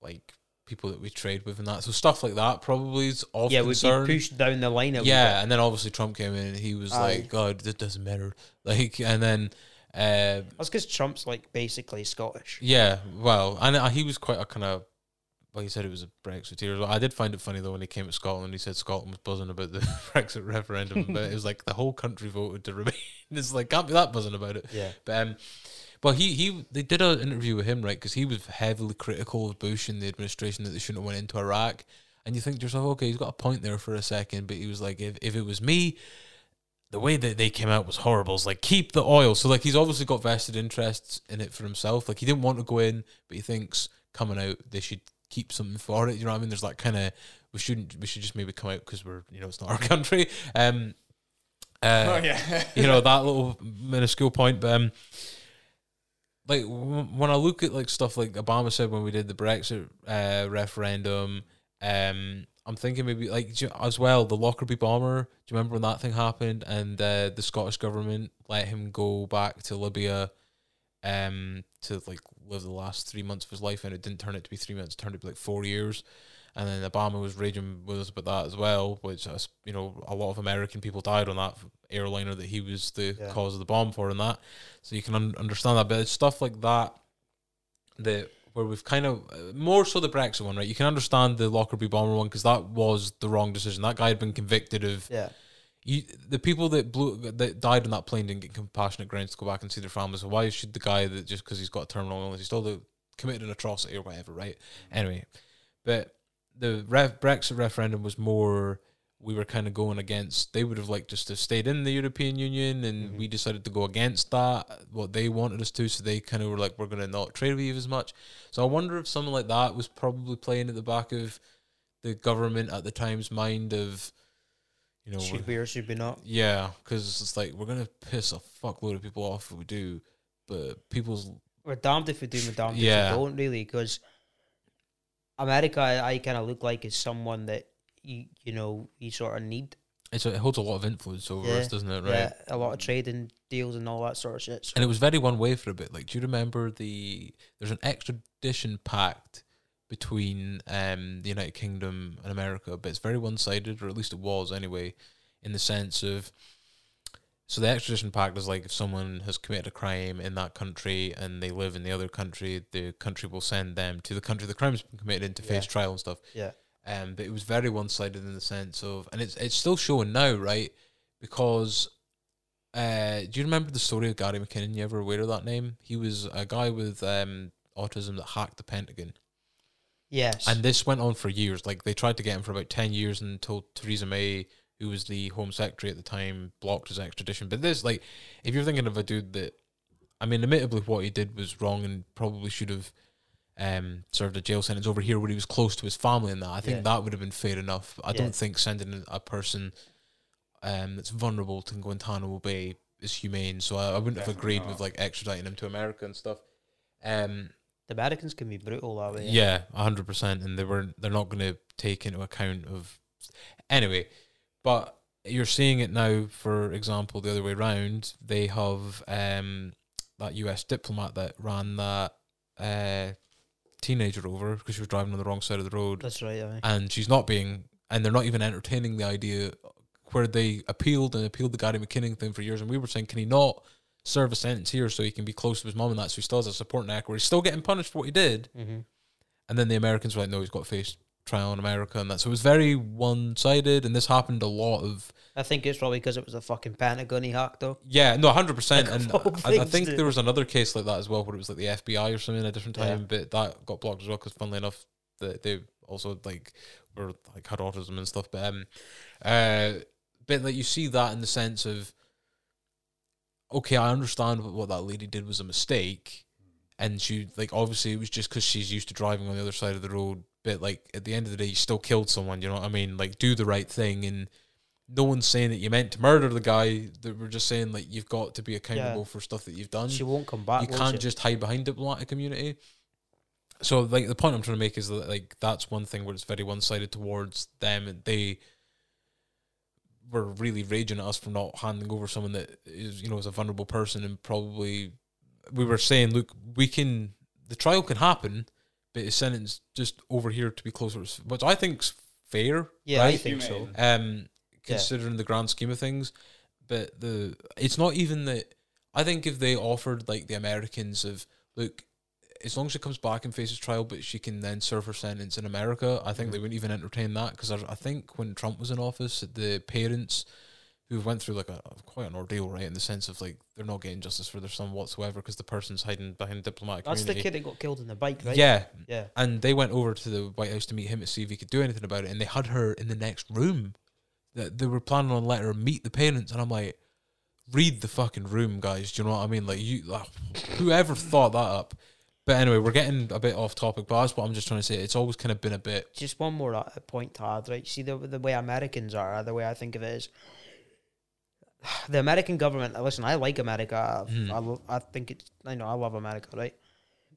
like people that we trade with and that. So stuff like that probably is of yeah, concern. be pushed down the line yeah, and then obviously Trump came in and he was Aye. like, "God, it doesn't matter." Like, and then. Uh, That's because Trump's like basically Scottish. yeah, well, and uh, he was quite a kind of. Well, he said it was a Brexiteer as well. I did find it funny though when he came to Scotland. He said Scotland was buzzing about the Brexit referendum, but it was like the whole country voted to remain. It's like can't be that buzzing about it. Yeah. But um, well, he he they did an interview with him right because he was heavily critical of Bush and the administration that they shouldn't have went into Iraq. And you think to yourself, okay, he's got a point there for a second, but he was like, if if it was me, the way that they came out was horrible. It's like keep the oil. So like he's obviously got vested interests in it for himself. Like he didn't want to go in, but he thinks coming out they should keep something for it. You know what I mean? There's that kind of we shouldn't we should just maybe come out because we're you know it's not our country. Um, uh, oh yeah, you know that little minuscule point, but um, like w- when I look at like stuff like Obama said when we did the Brexit uh, referendum, um, I'm thinking maybe like you- as well the Lockerbie bomber. Do you remember when that thing happened and uh, the Scottish government let him go back to Libya, um, to like live the last three months of his life, and it didn't turn out to be three months, it turned out to be like four years. And then Obama was raging with us about that as well, which uh, you know a lot of American people died on that airliner that he was the Yeah. cause of the bomb for, and that. So you can un- understand that, but it's stuff like that that where we've kind of uh, more so the Brexit one, right? You can understand the Lockerbie bomber one because that was the wrong decision. That guy had been convicted of Yeah. you, the people that blew that died on that plane didn't get compassionate grounds to go back and see their families. So why should the guy that just because he's got a terminal illness, he's still the, committed an atrocity or whatever, right? Anyway, but the ref, Brexit referendum was more. We were kind of going against. They would have liked us to stayed in the European Union, and mm-hmm. we decided to go against that. What they wanted us to, so they kind of were like, "We're going to not trade with you as much." So I wonder if something like that was probably playing at the back of the government at the time's mind of, you know, Should be or should be not. yeah, because it's like we're gonna piss a fuckload of people off if we do, but people's We're damned if we do, we're damned Yeah. if we don't, really, because America, I, I kind of look like is someone that you you know you sort of need. it's it holds a lot of influence over us, doesn't it? Right. Yeah, a lot of trading deals and all that sort of shit. So And it was very one way for a bit. Like, do you remember the there's an extradition pact between um the United Kingdom and America, but it's very one sided, or at least it was anyway, in the sense of so the extradition pact is like if someone has committed a crime in that country and they live in the other country, the country will send them to the country the crime's been committed in to face trial and stuff. yeah, Um, but it was very one sided in the sense of, and it's it's still showing now, right? Because, uh, do you remember the story of Gary McKinnon? You ever aware of that name? He was a guy with um autism that hacked the Pentagon, yes, and this went on for years. Like they tried to get him for about ten years until Theresa May, who was the Home Secretary at the time, blocked his extradition. But this, like, if you're thinking of a dude that, I mean, admittedly, what he did was wrong and probably should have um, served a jail sentence over here where he was close to his family and that. I think Yeah. that would have been fair enough. I Yeah. don't think sending a person um, that's vulnerable to Guantanamo Bay is humane. So I, I wouldn't have Definitely agreed with like extraditing him to America and stuff. Um, the Americans can be brutal that way. yeah, a hundred percent, and they were they're not going to take into account of anyway. But you're seeing it now. For example, the other way around, they have um that U.S. diplomat that ran that uh teenager over because she was driving on the wrong side of the road, that's right. Aye. and she's not being, and they're not even entertaining the idea where they appealed and appealed the Gary McKinnon thing for years, and we were saying, can he not serve a sentence here so he can be close to his mum and that, so he still has a support network where he's still getting punished for what he did. Mm-hmm. And then the Americans were like, no, he's got to face trial in America and that. So it was very one sided, and this happened a lot of. I think it's probably because it was a fucking Pentagon he hacked though. Yeah, no, hundred percent. And I, I think there was another case like that as well, where it was like the FBI or something at a different Yeah. time, but that got blocked as well because, funnily enough, that they also like were like had autism and stuff. But um, uh, but like you see that in the sense of, okay, I understand what, what that lady did was a mistake, and she like obviously it was just because she's used to driving on the other side of the road. But like at the end of the day, you still killed someone. You know what I mean? Like do the right thing and no one's saying that you meant to murder the guy. That we're just saying like you've got to be accountable for stuff that you've done. She won't come back. you can't she? just hide behind diplomatic immunity. So like the point I'm trying to make is that like that's one thing where it's very one sided towards them and they were really raging at us for not handing over someone that is you know is a vulnerable person and probably we were saying look we can the trial can happen but his sentence just over here to be closer which I think's fair Yeah, I think so. Humane. um, Yeah. considering the grand scheme of things. But the it's not even that. I think if they offered like the Americans of look, as long as she comes back and faces trial, but she can then serve her sentence in America, I think they Mhm. wouldn't even entertain that because I, I think when Trump was in office, the parents who went through like a quite an ordeal, right, in the sense of like they're not getting justice for their son whatsoever because the person's hiding behind diplomatic That's the kid that got killed in the bike, right? Yeah, Yeah. and they went over to the White House to meet him to see if he could do anything about it, and they had her in the next room. That they were planning on letting her meet the parents, and I'm like, read the fucking room, guys. Do you know what I mean? Like you, like, whoever thought that up. But anyway, we're getting a bit off topic, but that's what I'm just trying to say. It's always kind of been a bit. Just one more uh, point to add, right? See the the way Americans are, the way I think of it is, the American government. Listen, I like America. I, Hmm. I, lo- I think it's. I know I love America, right?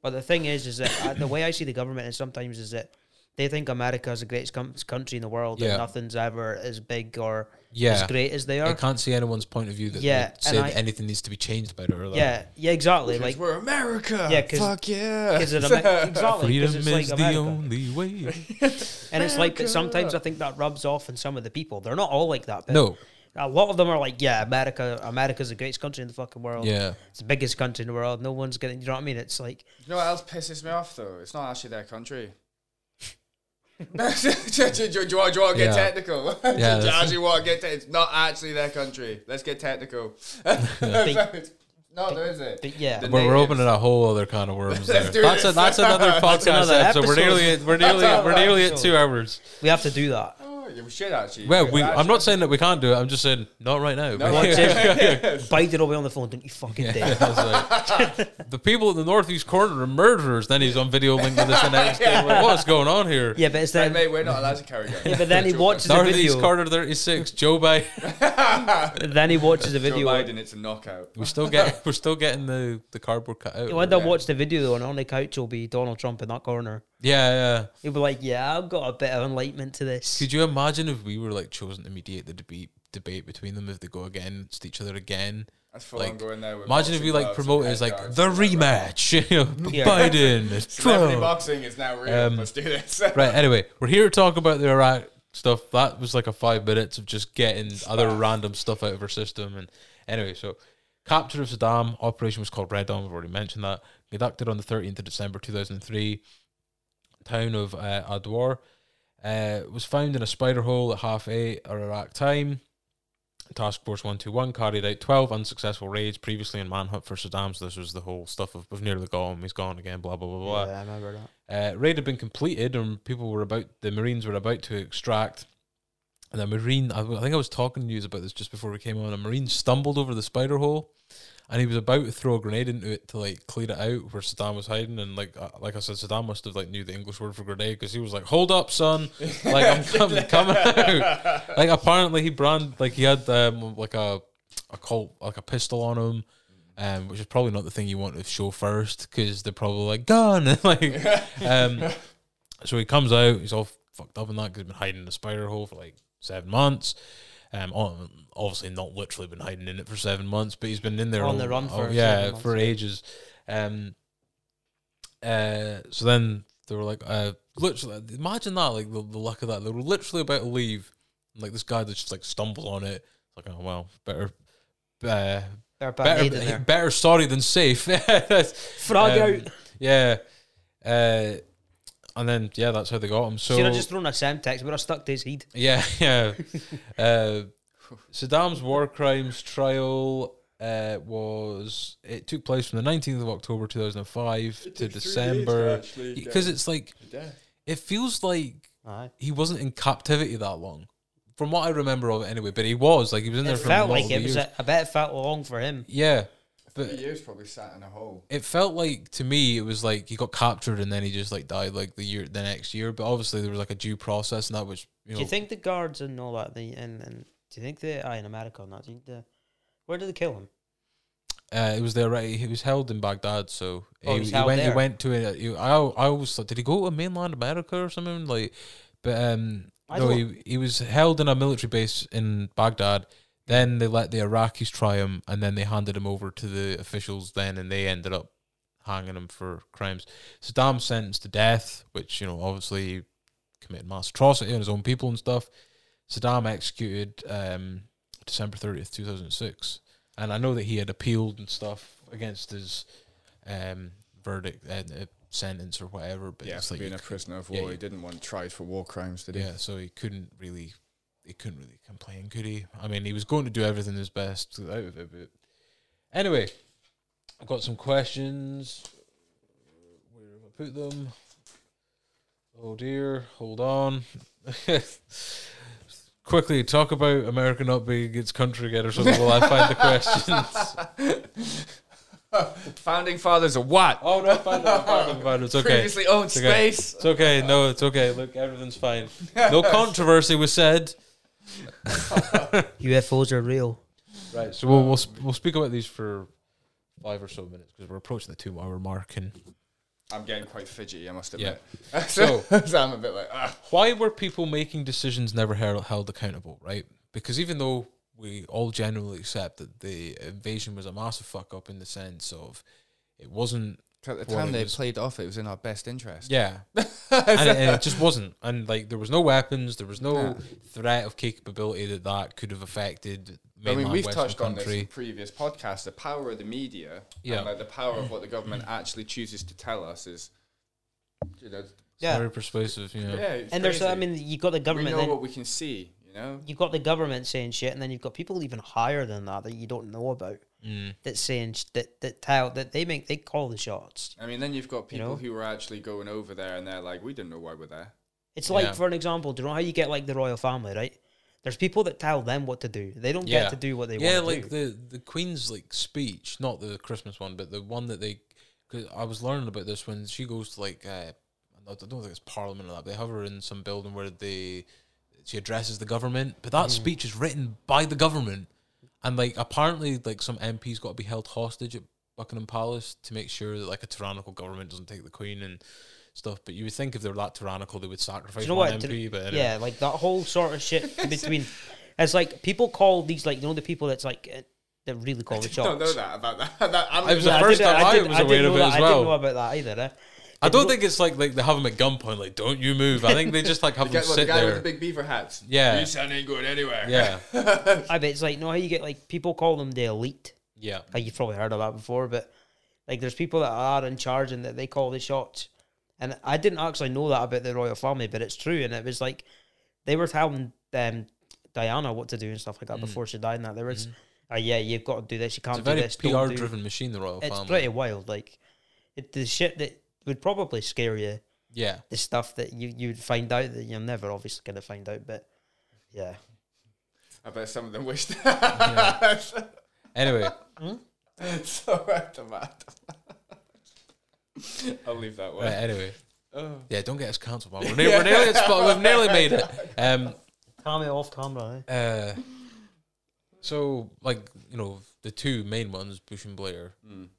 But the thing is, is that I, the way I see the government is sometimes is that they think America is the greatest com- country in the world, Yeah. and nothing's ever as big or as great as they are. I can't see anyone's point of view that Yeah, say that I- anything needs to be changed about it. Or that. Yeah, yeah, exactly. Like, we're America. Yeah, 'cause- fuck yeah. 'cause it exactly, freedom it's is like the only way. and it's like, but sometimes I think that rubs off on some of the people. They're not all like that, but no, a lot of them are like, yeah, America, America's the greatest country in the fucking world. Yeah. It's the biggest country in the world. No one's getting. You know what I mean? It's like You know what else pisses me off though? It's not actually their country. do, do, do, do, you want, do you want to get Yeah. technical? Yeah, do you actually want to get te- It's not actually their country. Let's get technical. no, there is it. But yeah. The We're, we're natives. opening a whole other kind of worms there. Let's do That's, a, this. that's another podcast another episode. We're nearly at, we're nearly at, we're nearly at two hours. we have to do that. Yeah, we should actually. Well, we, I'm not saying that we can't do it. I'm just saying not right now. No, Watch yeah. it. Biden will be on the phone. Don't you fucking dare. Like, the people in the northeast corner are murderers. Then he's on video linking this the next day. Like, what's going on here? Yeah, but it's Right, then. mate, we're not allowed to carry guns. Yeah, but then he watches the video. Northeast video. corner 36, Joe Biden. Then he watches the video. Joe. Biden, it's a knockout. We still get we're still getting the, the cardboard cut out. When I Yeah. watch the video though, and on the couch will be Donald Trump in that corner. Yeah, yeah. He'll be like, "Yeah, I've got a bit of enlightenment to this." Could you imagine if we were like chosen to mediate the debate debate between them if they go against each other again? That's full Like, on going there. With Imagine if we like gloves promote it as like the and like rematch, you know, Yeah. Biden, Celebrity Trump. boxing is now real. Um, Let's do this. Right. Anyway, we're here to talk about the Iraq stuff. That was like a five minutes of just getting other random stuff out of our system. And anyway, so capture of Saddam operation was called Red Dawn. We've already mentioned that. Conducted on the 13th of December 2003. Town of uh, Adwar. Uh, was found in a spider hole at half eight Iraq time. Task Force 121 carried out 12 unsuccessful raids previously in manhunt for Saddam. So this was the whole stuff of we've nearly got him, he's gone again, blah, blah, blah, blah. Yeah, I remember that. Uh, raid had been completed, and people were about the Marines were about to extract. And the Marine, I, I think I was talking to you about this just before we came on. A Marine stumbled over the spider hole, and he was about to throw a grenade into it to like clear it out where Saddam was hiding. And like, uh, like I said, Saddam must have like knew the English word for grenade because he was like, "Hold up, son! Like I'm coming, coming out." Like apparently he brand like he had um like a a Colt like a pistol on him. Um, which is probably not the thing you want to show first because they're probably like gun like um, so he comes out, he's all fucked up in that because he's been hiding in the spider hole for like seven months. Um, obviously not literally been hiding in it for seven months, but he's been in there On all- the run oh, for yeah seven for ages. Um, uh, so then they were like, uh, literally, imagine that, like the, the luck of that. They were literally about to leave, and, like this guy that just like stumbled on it. It's like, oh well, better. Uh, better, better sorry than safe. Frog Um, out. Yeah. Uh, and then yeah, that's how they got him. So Should have just thrown a Semtex. Would I stuck to his head. yeah, yeah. uh, Saddam's war crimes trial uh, was it took place from the nineteenth of October two thousand and five to December because it's like it feels like Aye. he wasn't in captivity that long. From what I remember of it anyway, but he was like he was in there It for felt like multiple it was. years. A, I bet it felt long for him. yeah, Three but years probably sat in a hole. it felt like to me it was like he got captured and then he just like died like the year the next year. But obviously there was like a due process and that was you know Do you think the guards and all that? The and, and do you think they? Aye, in America and that. Do you think the, where did they kill him? uh, it was there right. He was held in Baghdad, so Oh, he, he was he held went. He went to a. He, I I always thought did he go to mainland America or something like, but um I no he he was held in a military base in Baghdad. Then they let the Iraqis try him, and then they handed him over to the officials. Then, and they ended up hanging him for crimes. Saddam sentenced to death, which you know obviously committed mass atrocity on his own people and stuff. Saddam executed um, December thirtieth, two thousand six, and I know that he had appealed and stuff against his um, verdict and uh, sentence or whatever. But Yeah, it's for like being a prisoner of war, you- he didn't want tried for war crimes, did he? yeah, so he couldn't really, he couldn't really complain, could he? I mean, he was going to do everything his best out of it, but anyway, I've got some questions. Where have I put them? Oh dear, hold on. Quickly talk about America not being its country again or something while I find the questions. Founding fathers of what? Oh no, founding, found it, I found it, I found it. It's okay. Previously owned It's okay. space. It's okay. No, it's okay. Look, everything's fine. No controversy was said. UFOs are real. Right. So we'll we'll, sp- we'll speak about these for five or so minutes because we're approaching the two hour mark. And I'm getting quite fidgety, I must Yeah. admit. So- so I'm a bit like, ah. why were people making decisions never held, held accountable? Right. Because even though we all generally accept that the invasion was a massive fuck up in the sense of it wasn't At the time they was- played off, it was in our best interest. Yeah, and, it, and it just wasn't. And like, there was no weapons, there was no No. threat of capability that that could have affected. I mean, we've Western touched on this in previous podcasts. The power of the media, Yeah. and like the power of what the government actually chooses to tell us is, you know, Yeah. Very persuasive, you know. yeah. it's And there's, I mean, you've got the we government. know Then what we can see. You know, you've got the government saying shit, and then you've got people even higher than that that you don't know about Mm. that saying that that tell that they make they call the shots. I mean, then you've got You people know? who are actually going over there, and they're like, "We didn't know why we're there." It's like, Yeah. for an example, do you know how you get like the royal family, right? There's people that tell them what to do. They don't Yeah. get to do what they yeah, want to like do. the the Queen's like speech, not the Christmas one, but the one that they. Cause I was learning about this when she goes to like uh, I don't think it's Parliament or that. They have her in some building where they she addresses the government, but that speech is written by the government, and like apparently like some MPs got to be held hostage at Buckingham Palace to make sure that like a tyrannical government doesn't take the Queen and stuff. But you would think if they were that tyrannical, they would sacrifice you know one what? Do- MP. But anyway. Yeah, like that whole sort of shit between. It's like people call these like you know the people that's like uh, that really call the shots. don't know that about that. that I'm I was Yeah, the first didn't- time I didn't- was didn't aware of know it that. as I didn't know about that either. Eh? I don't think it's like like they have them at gunpoint, like don't you move. I think they just like have them Get what, the sit guy with there. the big beaver hats. Yeah. you son ain't going anywhere. Yeah, I bet it's like no how you get like people call them the elite. yeah, Like you've probably heard of that before, but like there's people that are in charge and that they call the shots. And I didn't actually know that about the royal family, but it's true. And it was like they were telling um, Diana what to do and stuff like that before she died. And that there was, oh yeah, you've got to do this. You can't Mm. it's a very do this. don't do-" PR-driven machine. The royal It's family. pretty wild. Like it, the shit that would probably scare you. Yeah, The stuff that you you'd find out that you're never obviously gonna find out. But yeah, I bet some of them wished. Anyway, so automatic. I'll leave that one. right, anyway, Oh. yeah. Don't get us cancelled, man. We're, near, we're nearly at spot. We've nearly made it. Um. camera off camera. Eh? Uh. So like you know the two main ones, Bush and Blair. Mm.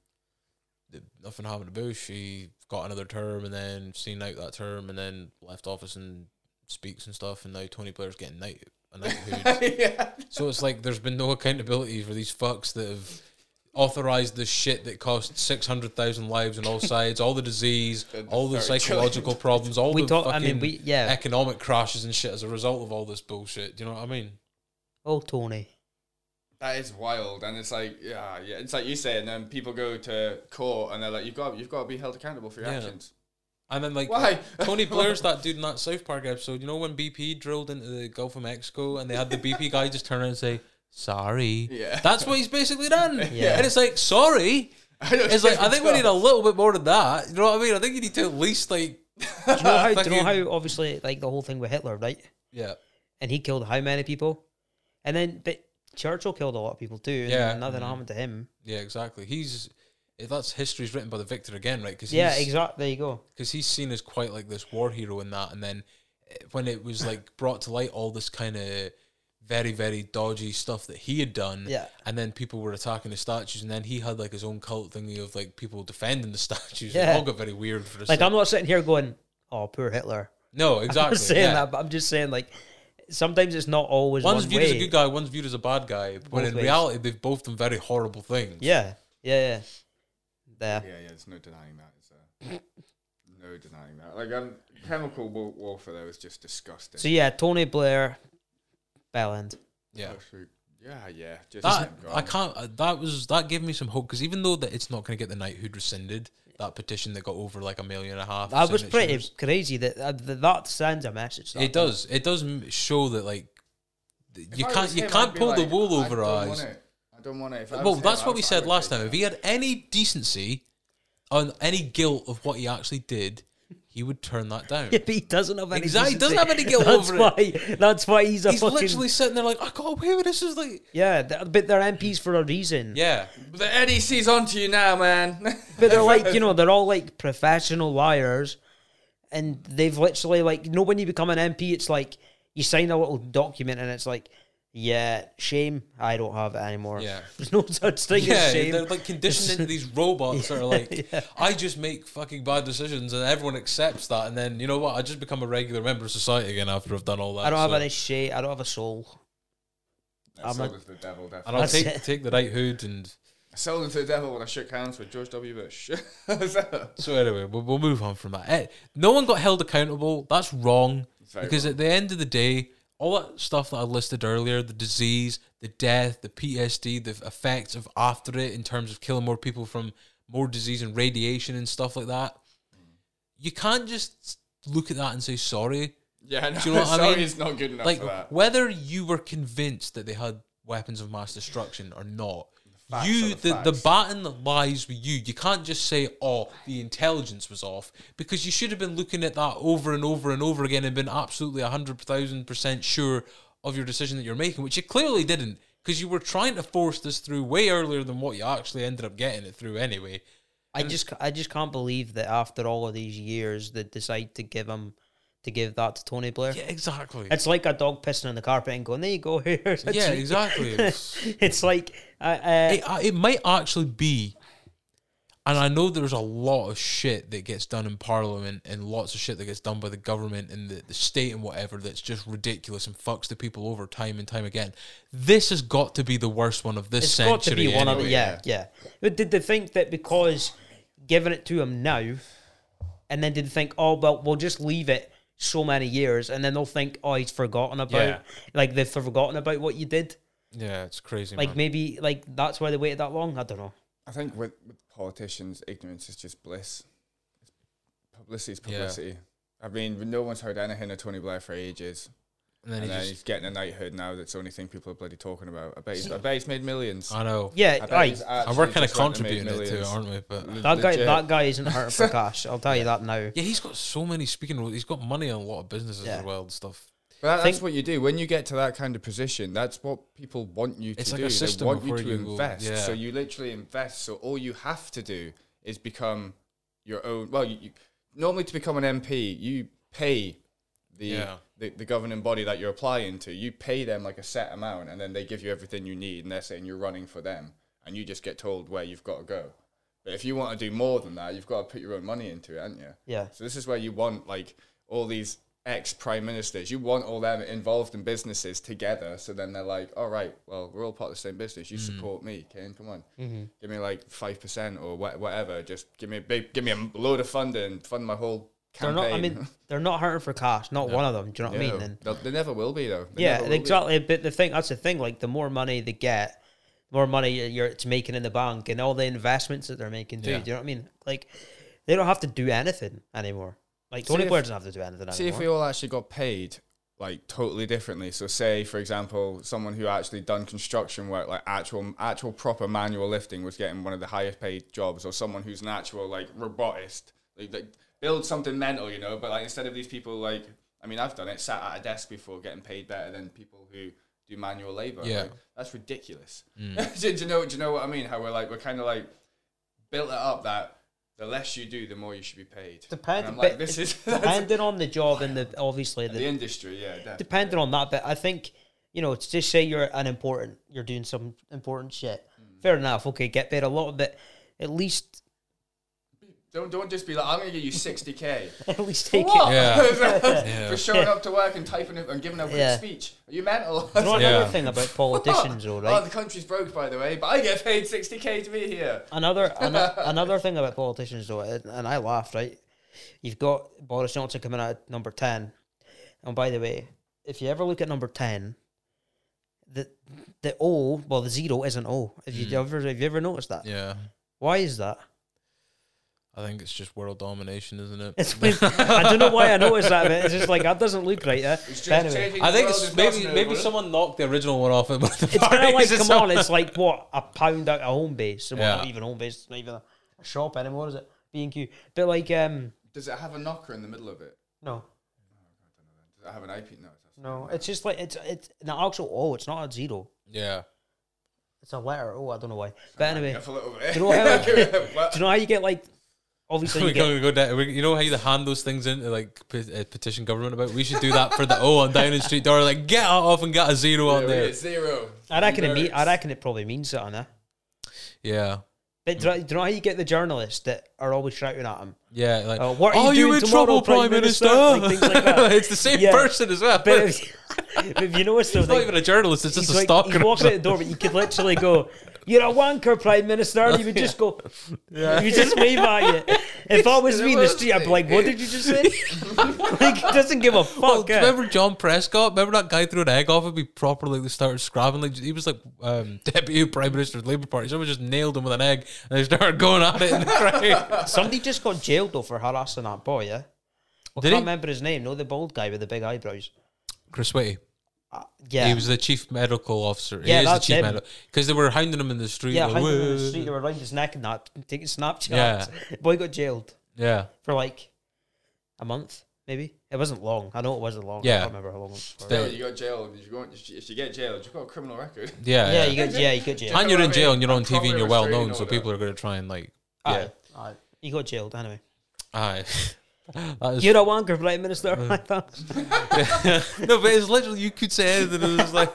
The- Nothing happened to Bush. He got another term and then seen out that term and then left office and speaks and stuff. And now Tony Blair's getting knight a knighthood. yeah. So it's like there's been no accountability for these fucks that have authorized the shit that cost six hundred thousand lives on all sides, all the disease, all the 30 psychological problems, all We the talk. I fucking mean, we yeah. economic crashes and shit as a result of all this bullshit. Do you know what I mean? Oh, Tony. That is wild, and it's like, yeah, yeah. It's like you say, and then people go to court, and they're like, "You've got, you've got to be held accountable for your Yeah. actions." And then like Why? Tony Blair's that dude in that South Park episode. You know when BP drilled into the Gulf of Mexico and they had the BP guy just turn around and say sorry. Yeah. That's what he's basically done. Yeah. And it's like sorry. I don't It's like I think we need a little bit more than that. You know what I mean? I think you need to at least like Do you know how? do you know how? Obviously, like the whole thing with Hitler, right? yeah. And he killed how many people? And then, but Churchill killed a lot of people too. And Yeah. nothing Mhm. happened to him. Yeah, exactly. He's if that's history's written by the victor again, right? Because Yeah, exactly. There you go. because he's seen as quite like this war hero in that, and then eh, when it was like brought to light, all this kind of very very dodgy stuff that he had done, Yeah. and then people were attacking the statues, and then he had like his own cult thingy of like people defending the statues. Yeah. It all got very weird for the Like I'm not sitting here going, "Oh, poor Hitler." no I'm exactly not saying yeah. that, but I'm just saying like sometimes it's not always One's one viewed way. as a good guy, one's viewed as a bad guy. When Both in ways. reality, they've both done very horrible things. Yeah, yeah, yeah. There. Yeah, yeah. There's no denying that. It's, uh, no denying that. Like, um, chemical wa- warfare though is just disgusting. So yeah, Tony Blair, Belland. yeah. Oh, shoot. Yeah, yeah. Just That let him go. I can't. uh, That was that gave me some hope because even though that it's not going to get the knighthood rescinded, that petition that got over like a million and a half. That was pretty signatures, crazy. That uh, that, that sends a message. that It does. It does show that like th- If you I can't you him, can't I'd be pull the wool I over our eyes. I don't want it. If Well, that's him, what I we said last take time. If he had any decency, on any guilt of what he actually did, he would turn that down. Yeah, but he doesn't have any. Exactly, he doesn't have any guilt that's over why, That's why he's a He's fucking. literally sitting there like, I got away with this. Is like, yeah, but they're MPs for a reason. yeah, But the NEC's onto you now, man. But they're like, you know, they're all like professional liars, and they've literally like, you know, when you become an MP, it's like you sign a little document, and it's like, yeah, shame, I don't have it anymore. yeah. There's no such thing Yeah, as shame. they're like conditioned into these robots that are like, Yeah. I just make fucking bad decisions and everyone accepts that. And then, you know what? I just become a regular member of society again after I've done all that. I don't have any shame. I don't have a soul. That's I'm a- all the devil, And. I'll That's take, it. take the right hood and Sold into the devil when I shook hands with George W. Bush. So anyway, we'll, we'll move on from that. Eh, no one got held accountable. That's wrong. very because wrong. at the end of the day, all that stuff that I listed earlier, the disease, the death, the PTSD, the effects of after it in terms of killing more people from more disease and radiation and stuff like that, you can't just look at that and say sorry. yeah, no, Do you know what I sorry, mean? it's not good enough like for that. whether you were convinced that they had weapons of mass destruction or not you the the, the facts. baton lies with you you can't just say oh the intelligence was off because you should have been looking at that over and over and over again and been absolutely 100,000% sure of your decision that you're making which you clearly didn't because you were trying to force this through way earlier than what you actually ended up getting it through anyway I just I just can't believe that after all of these years they decide to give him to give that to Tony Blair. yeah exactly It's like a dog pissing on the carpet and going, "There you go, Here. yeah treat." exactly it's like uh, uh, it, uh, it might actually be and I know there's a lot of shit that gets done in Parliament and lots of shit that gets done by the government and the, the state and whatever that's just ridiculous and fucks the people over time and time again. This has got to be the worst one of this it's century. got to be one of the yeah, yeah. But did they think that because giving it to him now, and then did they think, oh well, we'll just leave it so many years, and then they'll think, oh, he's forgotten about, Yeah. like they've forgotten about what you did. Yeah, it's crazy. Like man. maybe like that's why they waited that long. I don't know. I think with, with politicians, ignorance is just bliss. Publicity is Yeah. publicity. I mean, no one's heard anything of Tony Blair for ages, and then and he then just, he's getting a knighthood now. That's the only thing people are bloody talking about. I bet he's, I bet he's made millions. I know. Yeah, I bet right. he's And we're kind of just went and made contributing it to it, millions. aren't we? But That guy, that guy isn't hurting for cash. I'll tell you that now. yeah, he's got so many speaking. roles. He's got money on a lot of businesses Yeah. as well and stuff. But that, that's what you do when you get to that kind of position. That's what people want you to It's like do. a system they want you to you invest. yeah. So you literally invest. So all you have to do is become your own. Well, you, you, normally to become an MP, you pay the, Yeah. the the governing body that you're applying to. You pay them like a set amount, and then they give you everything you need. And they're saying you're running for them, and you just get told where you've got to go. But if you want to do more than that, you've got to put your own money into it, haven't you? Yeah. So this is where you want like all these ex prime ministers. You want all them involved in businesses together. So then they're like, all right, well, we're all part of the same business. You mm-hmm. support me, Kane. Come on, mm-hmm. give me like five percent or wha- whatever. Just give me a big, give me a load of funding, fund my whole They're not. I mean, they're not hurting for cash. Not one of them. Do you know what I mean? No, And they'll- never will be though. They yeah, will be. exactly. Eh, but the thing that's the thing. Like the more money they get, the more money you're it's making in the bank, and all the investments that they're making too. Yeah. Do you know what I mean? Like they don't have to do anything anymore. Like Tony Blair doesn't have to do anything See if we all actually got paid like totally differently. So say for example, someone who actually done construction work, like actual actual proper manual lifting was getting one of the highest paid jobs, or someone who's an actual like robotist. Like, like build something mental, you know, but like instead of these people like I mean I've done it, sat at a desk before getting paid better than people who do manual labor. Yeah. Like, that's ridiculous. do, do you know do you know what I mean? How we're like we're kinda like built it up that the less you do, the more you should be paid. Depend- like, but this is depending on the job and the obviously the the industry, yeah. definitely. depending on that. But I think you know, it's just say you're an important, you're doing some important shit. Mm. Fair enough. Okay, get paid a lot, but At least, Don't don't just be like I'm gonna give you sixty k. at least take What? it. Yeah. Yeah. For showing up to work and typing it and giving a quick Yeah. speech. Are you mental? You know Yeah. another thing about politicians, though, right? Oh, the country's broke, by the way, but I get paid sixty k to be here. Another ano- another thing about politicians, though, and and I laughed. Right, you've got Boris Johnson coming out at number ten, and by the way, if you ever look at number ten, the the O, well, the zero isn't O. Have you hmm. ever have you ever noticed that? Yeah. Why is that? I think it's just world domination, isn't it? It's weird. I don't know why I noticed that, but it's just like that doesn't look right. Eh? It's just anyway, I think it's maybe maybe over someone knocked the original one off. It, it's kind of like come on, it's like what a pound out of Homebase. Well, Yeah. not even Homebase, it's not even a, a shop anymore, is it? B and Q, but like um, Does it have a knocker in the middle of it? no, No, I don't know. Does it have an IP? No. No, it's just like it's it's an actual O. It's not a zero. yeah. It's a letter O. I don't know why. But anyway, F a. Do you know how- do you know how you get like? Obviously, we you get, go, go down, we, you know how you hand those things in to like pe- uh, petition government about? We should do that for the O on Downing Street door. Like get it off and get a zero Yeah, on there. zero. I reckon it. Mean, I reckon it probably means something. Eh? Yeah, But do you, know, do you know how you get the journalists that are always shouting at him? yeah. Like, Uh, what are are you you doing in tomorrow, trouble, Prime Prime Minister? Minister? Like, things like that. it's the same Yeah. person as well. But if, but if you notice, though, He's not even a journalist. It's just a like, stalker. he's walking out the door, but you could literally go, you're a wanker, Prime Minister. And he would just go, Yeah. he would just wave at you. If I was me in the street, I'd be like, what did you just say? like, he doesn't give a Well, fuck. do you eh? remember John Prescott? Remember that guy threw an egg off and he properly like, started scrabbling? Like he was like um, deputy prime minister of the Labour Party. Someone just nailed him with an egg and they started going at it in the crowd. Somebody just got jailed, though, for harassing that boy, yeah? I Did can't he? remember his name. No, the bald guy with the big eyebrows. Chris Whitty. Uh, yeah. He was the chief medical officer. Yeah, he is the that's chief him. medical because they were hounding him in the street. yeah, like, hanging in the street, they were around his neck and that, taking Snapchats. Yeah. Boy got jailed Yeah, for like a month, maybe. It wasn't long. I know it wasn't long. Yeah. I can't remember how long it was. for. You got jailed. You go, if you get jailed, you've got a criminal record. yeah, yeah, yeah. you got, yeah, you got jailed. and you're in jail and you're on TV and you're well known, so people are going to try and like, yeah, Aye, aye. He got jailed anyway. aye. Is- You're a wanker, Prime Minister. Uh. Thought. no, but it's literally you could say anything. and It was like,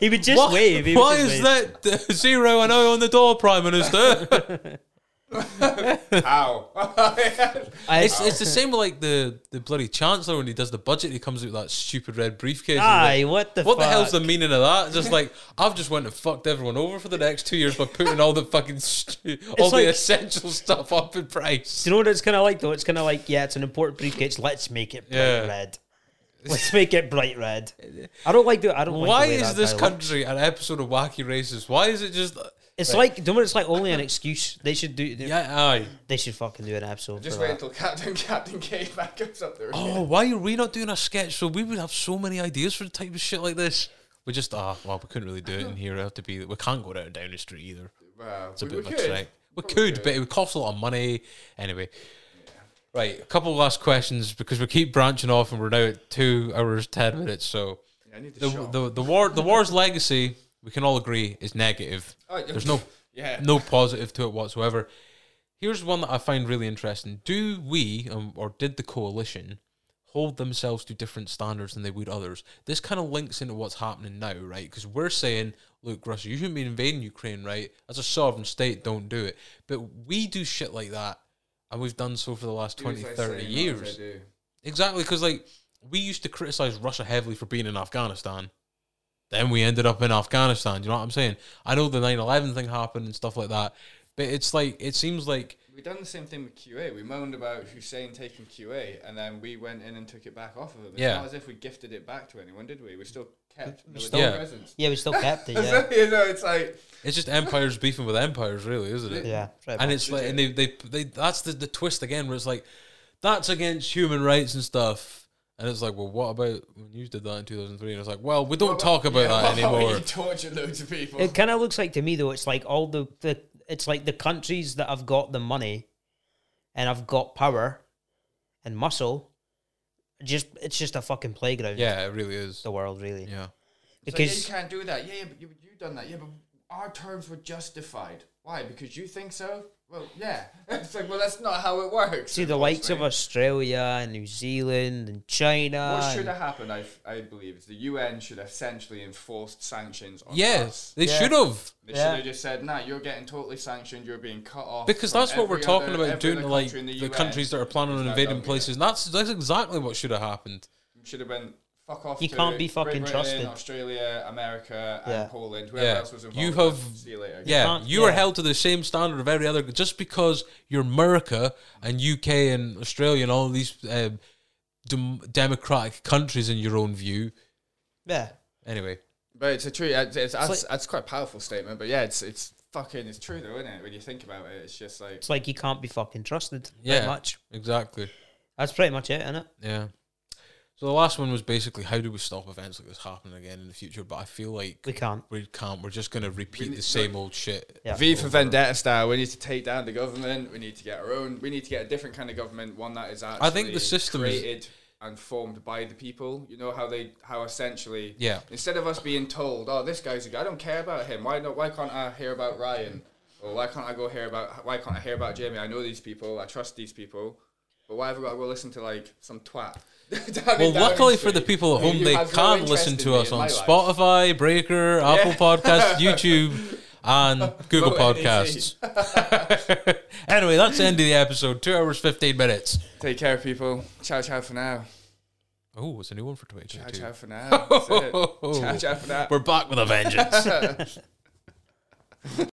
he would just why, wave. He why is wave. that uh, zero and O on the door, Prime Minister? How? It's it's the same with like the the bloody chancellor when he does the budget. He comes out with that stupid red briefcase. aye, like, what the what the hell's the fuck? meaning of that? Just like I've just went and fucked everyone over for the next two years by putting all the fucking stu- all like- the essential stuff up in price. Do you know what it's kind of like though? It's kind of like yeah, it's an important briefcase. Let's make it bright Yeah. red. Let's make it bright red. I don't like the. I don't. Why like the way is that this guy country an episode of Wacky Races? Why is it just It's like, do you know what it's like? Only an excuse. They should do. yeah? Aye. They should fucking do an episode. Just wait that. until Captain Captain Caveman comes up there. Oh, why are we not doing a sketch? So we would have so many ideas for the type of shit like this. We just ah well, we couldn't really do it in here. It have to be. We can't go down down the street either. Wow, It's a we, bit we of a could. trek. We Probably could, but it would cost a lot of money. Anyway. Right, a couple of last questions because we keep branching off and we're now at two hours ten minutes. So Yeah, I need to the the, the war the war's legacy, we can all agree, is negative. Oh, There's no yeah. no positive to it whatsoever. Here's one that I find really interesting. Do we, um, or did the coalition, hold themselves to different standards than they would others? This kind of links into what's happening now, right? Because we're saying, look, Russia, you shouldn't be invading Ukraine, right? As a sovereign state, don't do it. But we do shit like that, and we've done so for the last Do 20, as 30 say, not as I years. Exactly, because like we used to criticize Russia heavily for being in Afghanistan. Then we ended up in Afghanistan. You know what I'm saying? I know the 9/11 thing happened and stuff like that, but it's like it seems like We done the same thing with Kuwait. We moaned about Hussein taking Kuwait, and then we went in and took it back off of him. It's Yeah. not as if we gifted it back to anyone, did we? We still kept military still- Yeah. presence. Yeah, we still kept it. Yeah, you know, it's like it's just empires beefing with empires, really, isn't it? yeah. And it's like, and they, they, they, that's the, the twist again, where it's like, that's against human rights and stuff. And it's like, well, what about when you did that in 2003? And it's like, well, we don't talk about Yeah, that well, anymore. You tortured loads of people. It kind of looks like to me though. It's like all the, the it's like the countries that have got the money, and have got power, and muscle. Just it's just a fucking playground. Yeah, it really is. the world really. Yeah. It's like, yeah, Because you can't do that. Yeah, yeah, but you you done that. Yeah, but our terms were justified. Why? Because you think so? Well, yeah. it's like, well, that's not how it works. see the likes of. Australia and New Zealand and China. What should have happened, I, f- I believe, is the UN should have essentially enforced sanctions on Yeah, us. they Yeah. should have. They Yeah. should have just said, nah, you're getting totally sanctioned, you're being cut off. Because that's what we're talking other- about doing to like country in the, countries that are planning on invading places. And that's that's exactly what should have happened. Should have been fuck off. You to can't be Great fucking Britain, trusted. Australia, America, and Yeah. Poland. Whoever Yeah. else was involved. You have- See you later. Yeah, can't- you are held to the same standard of every other. Just because you're America and UK and Australia and all these um, dem- democratic countries in your own view. yeah. Anyway, But it's a true. It's, it's, that's, like- that's quite a powerful statement. But yeah, it's it's fucking it's true though, isn't it? When you think about it, it's just like It's like you can't be fucking trusted. Yeah. Much. exactly. That's pretty much it, isn't it? Yeah. So the last one was basically how do we stop events like this happening again in the future? But I feel like We can't. we can't. We're just going to repeat the same old shit. Yeah. V for over. Vendetta style. We need to take down the government. We need to get our own. We need to get a different kind of government, one that is actually I think the system is- created and formed by the people. You know how they how essentially Yeah. instead of us being told, oh, this guy's a guy, I don't care about him. Why not? Why can't I hear about Ryan? Or why can't I go hear about? Why can't I hear about Jamie? I know these people. I trust these people. But why have I got to go listen to like some twat? Well, luckily for the people at home, they no can interest listen to us on. Spotify, Breaker, Apple Podcasts, YouTube, and Google Vote Podcasts. anyway, that's the end of the episode. Two hours, 15 minutes. Take care, people. Ciao, ciao for now. Oh, it's a new one for Ciao, 2022. ciao for now. Ciao, ciao for now. We're back with a vengeance.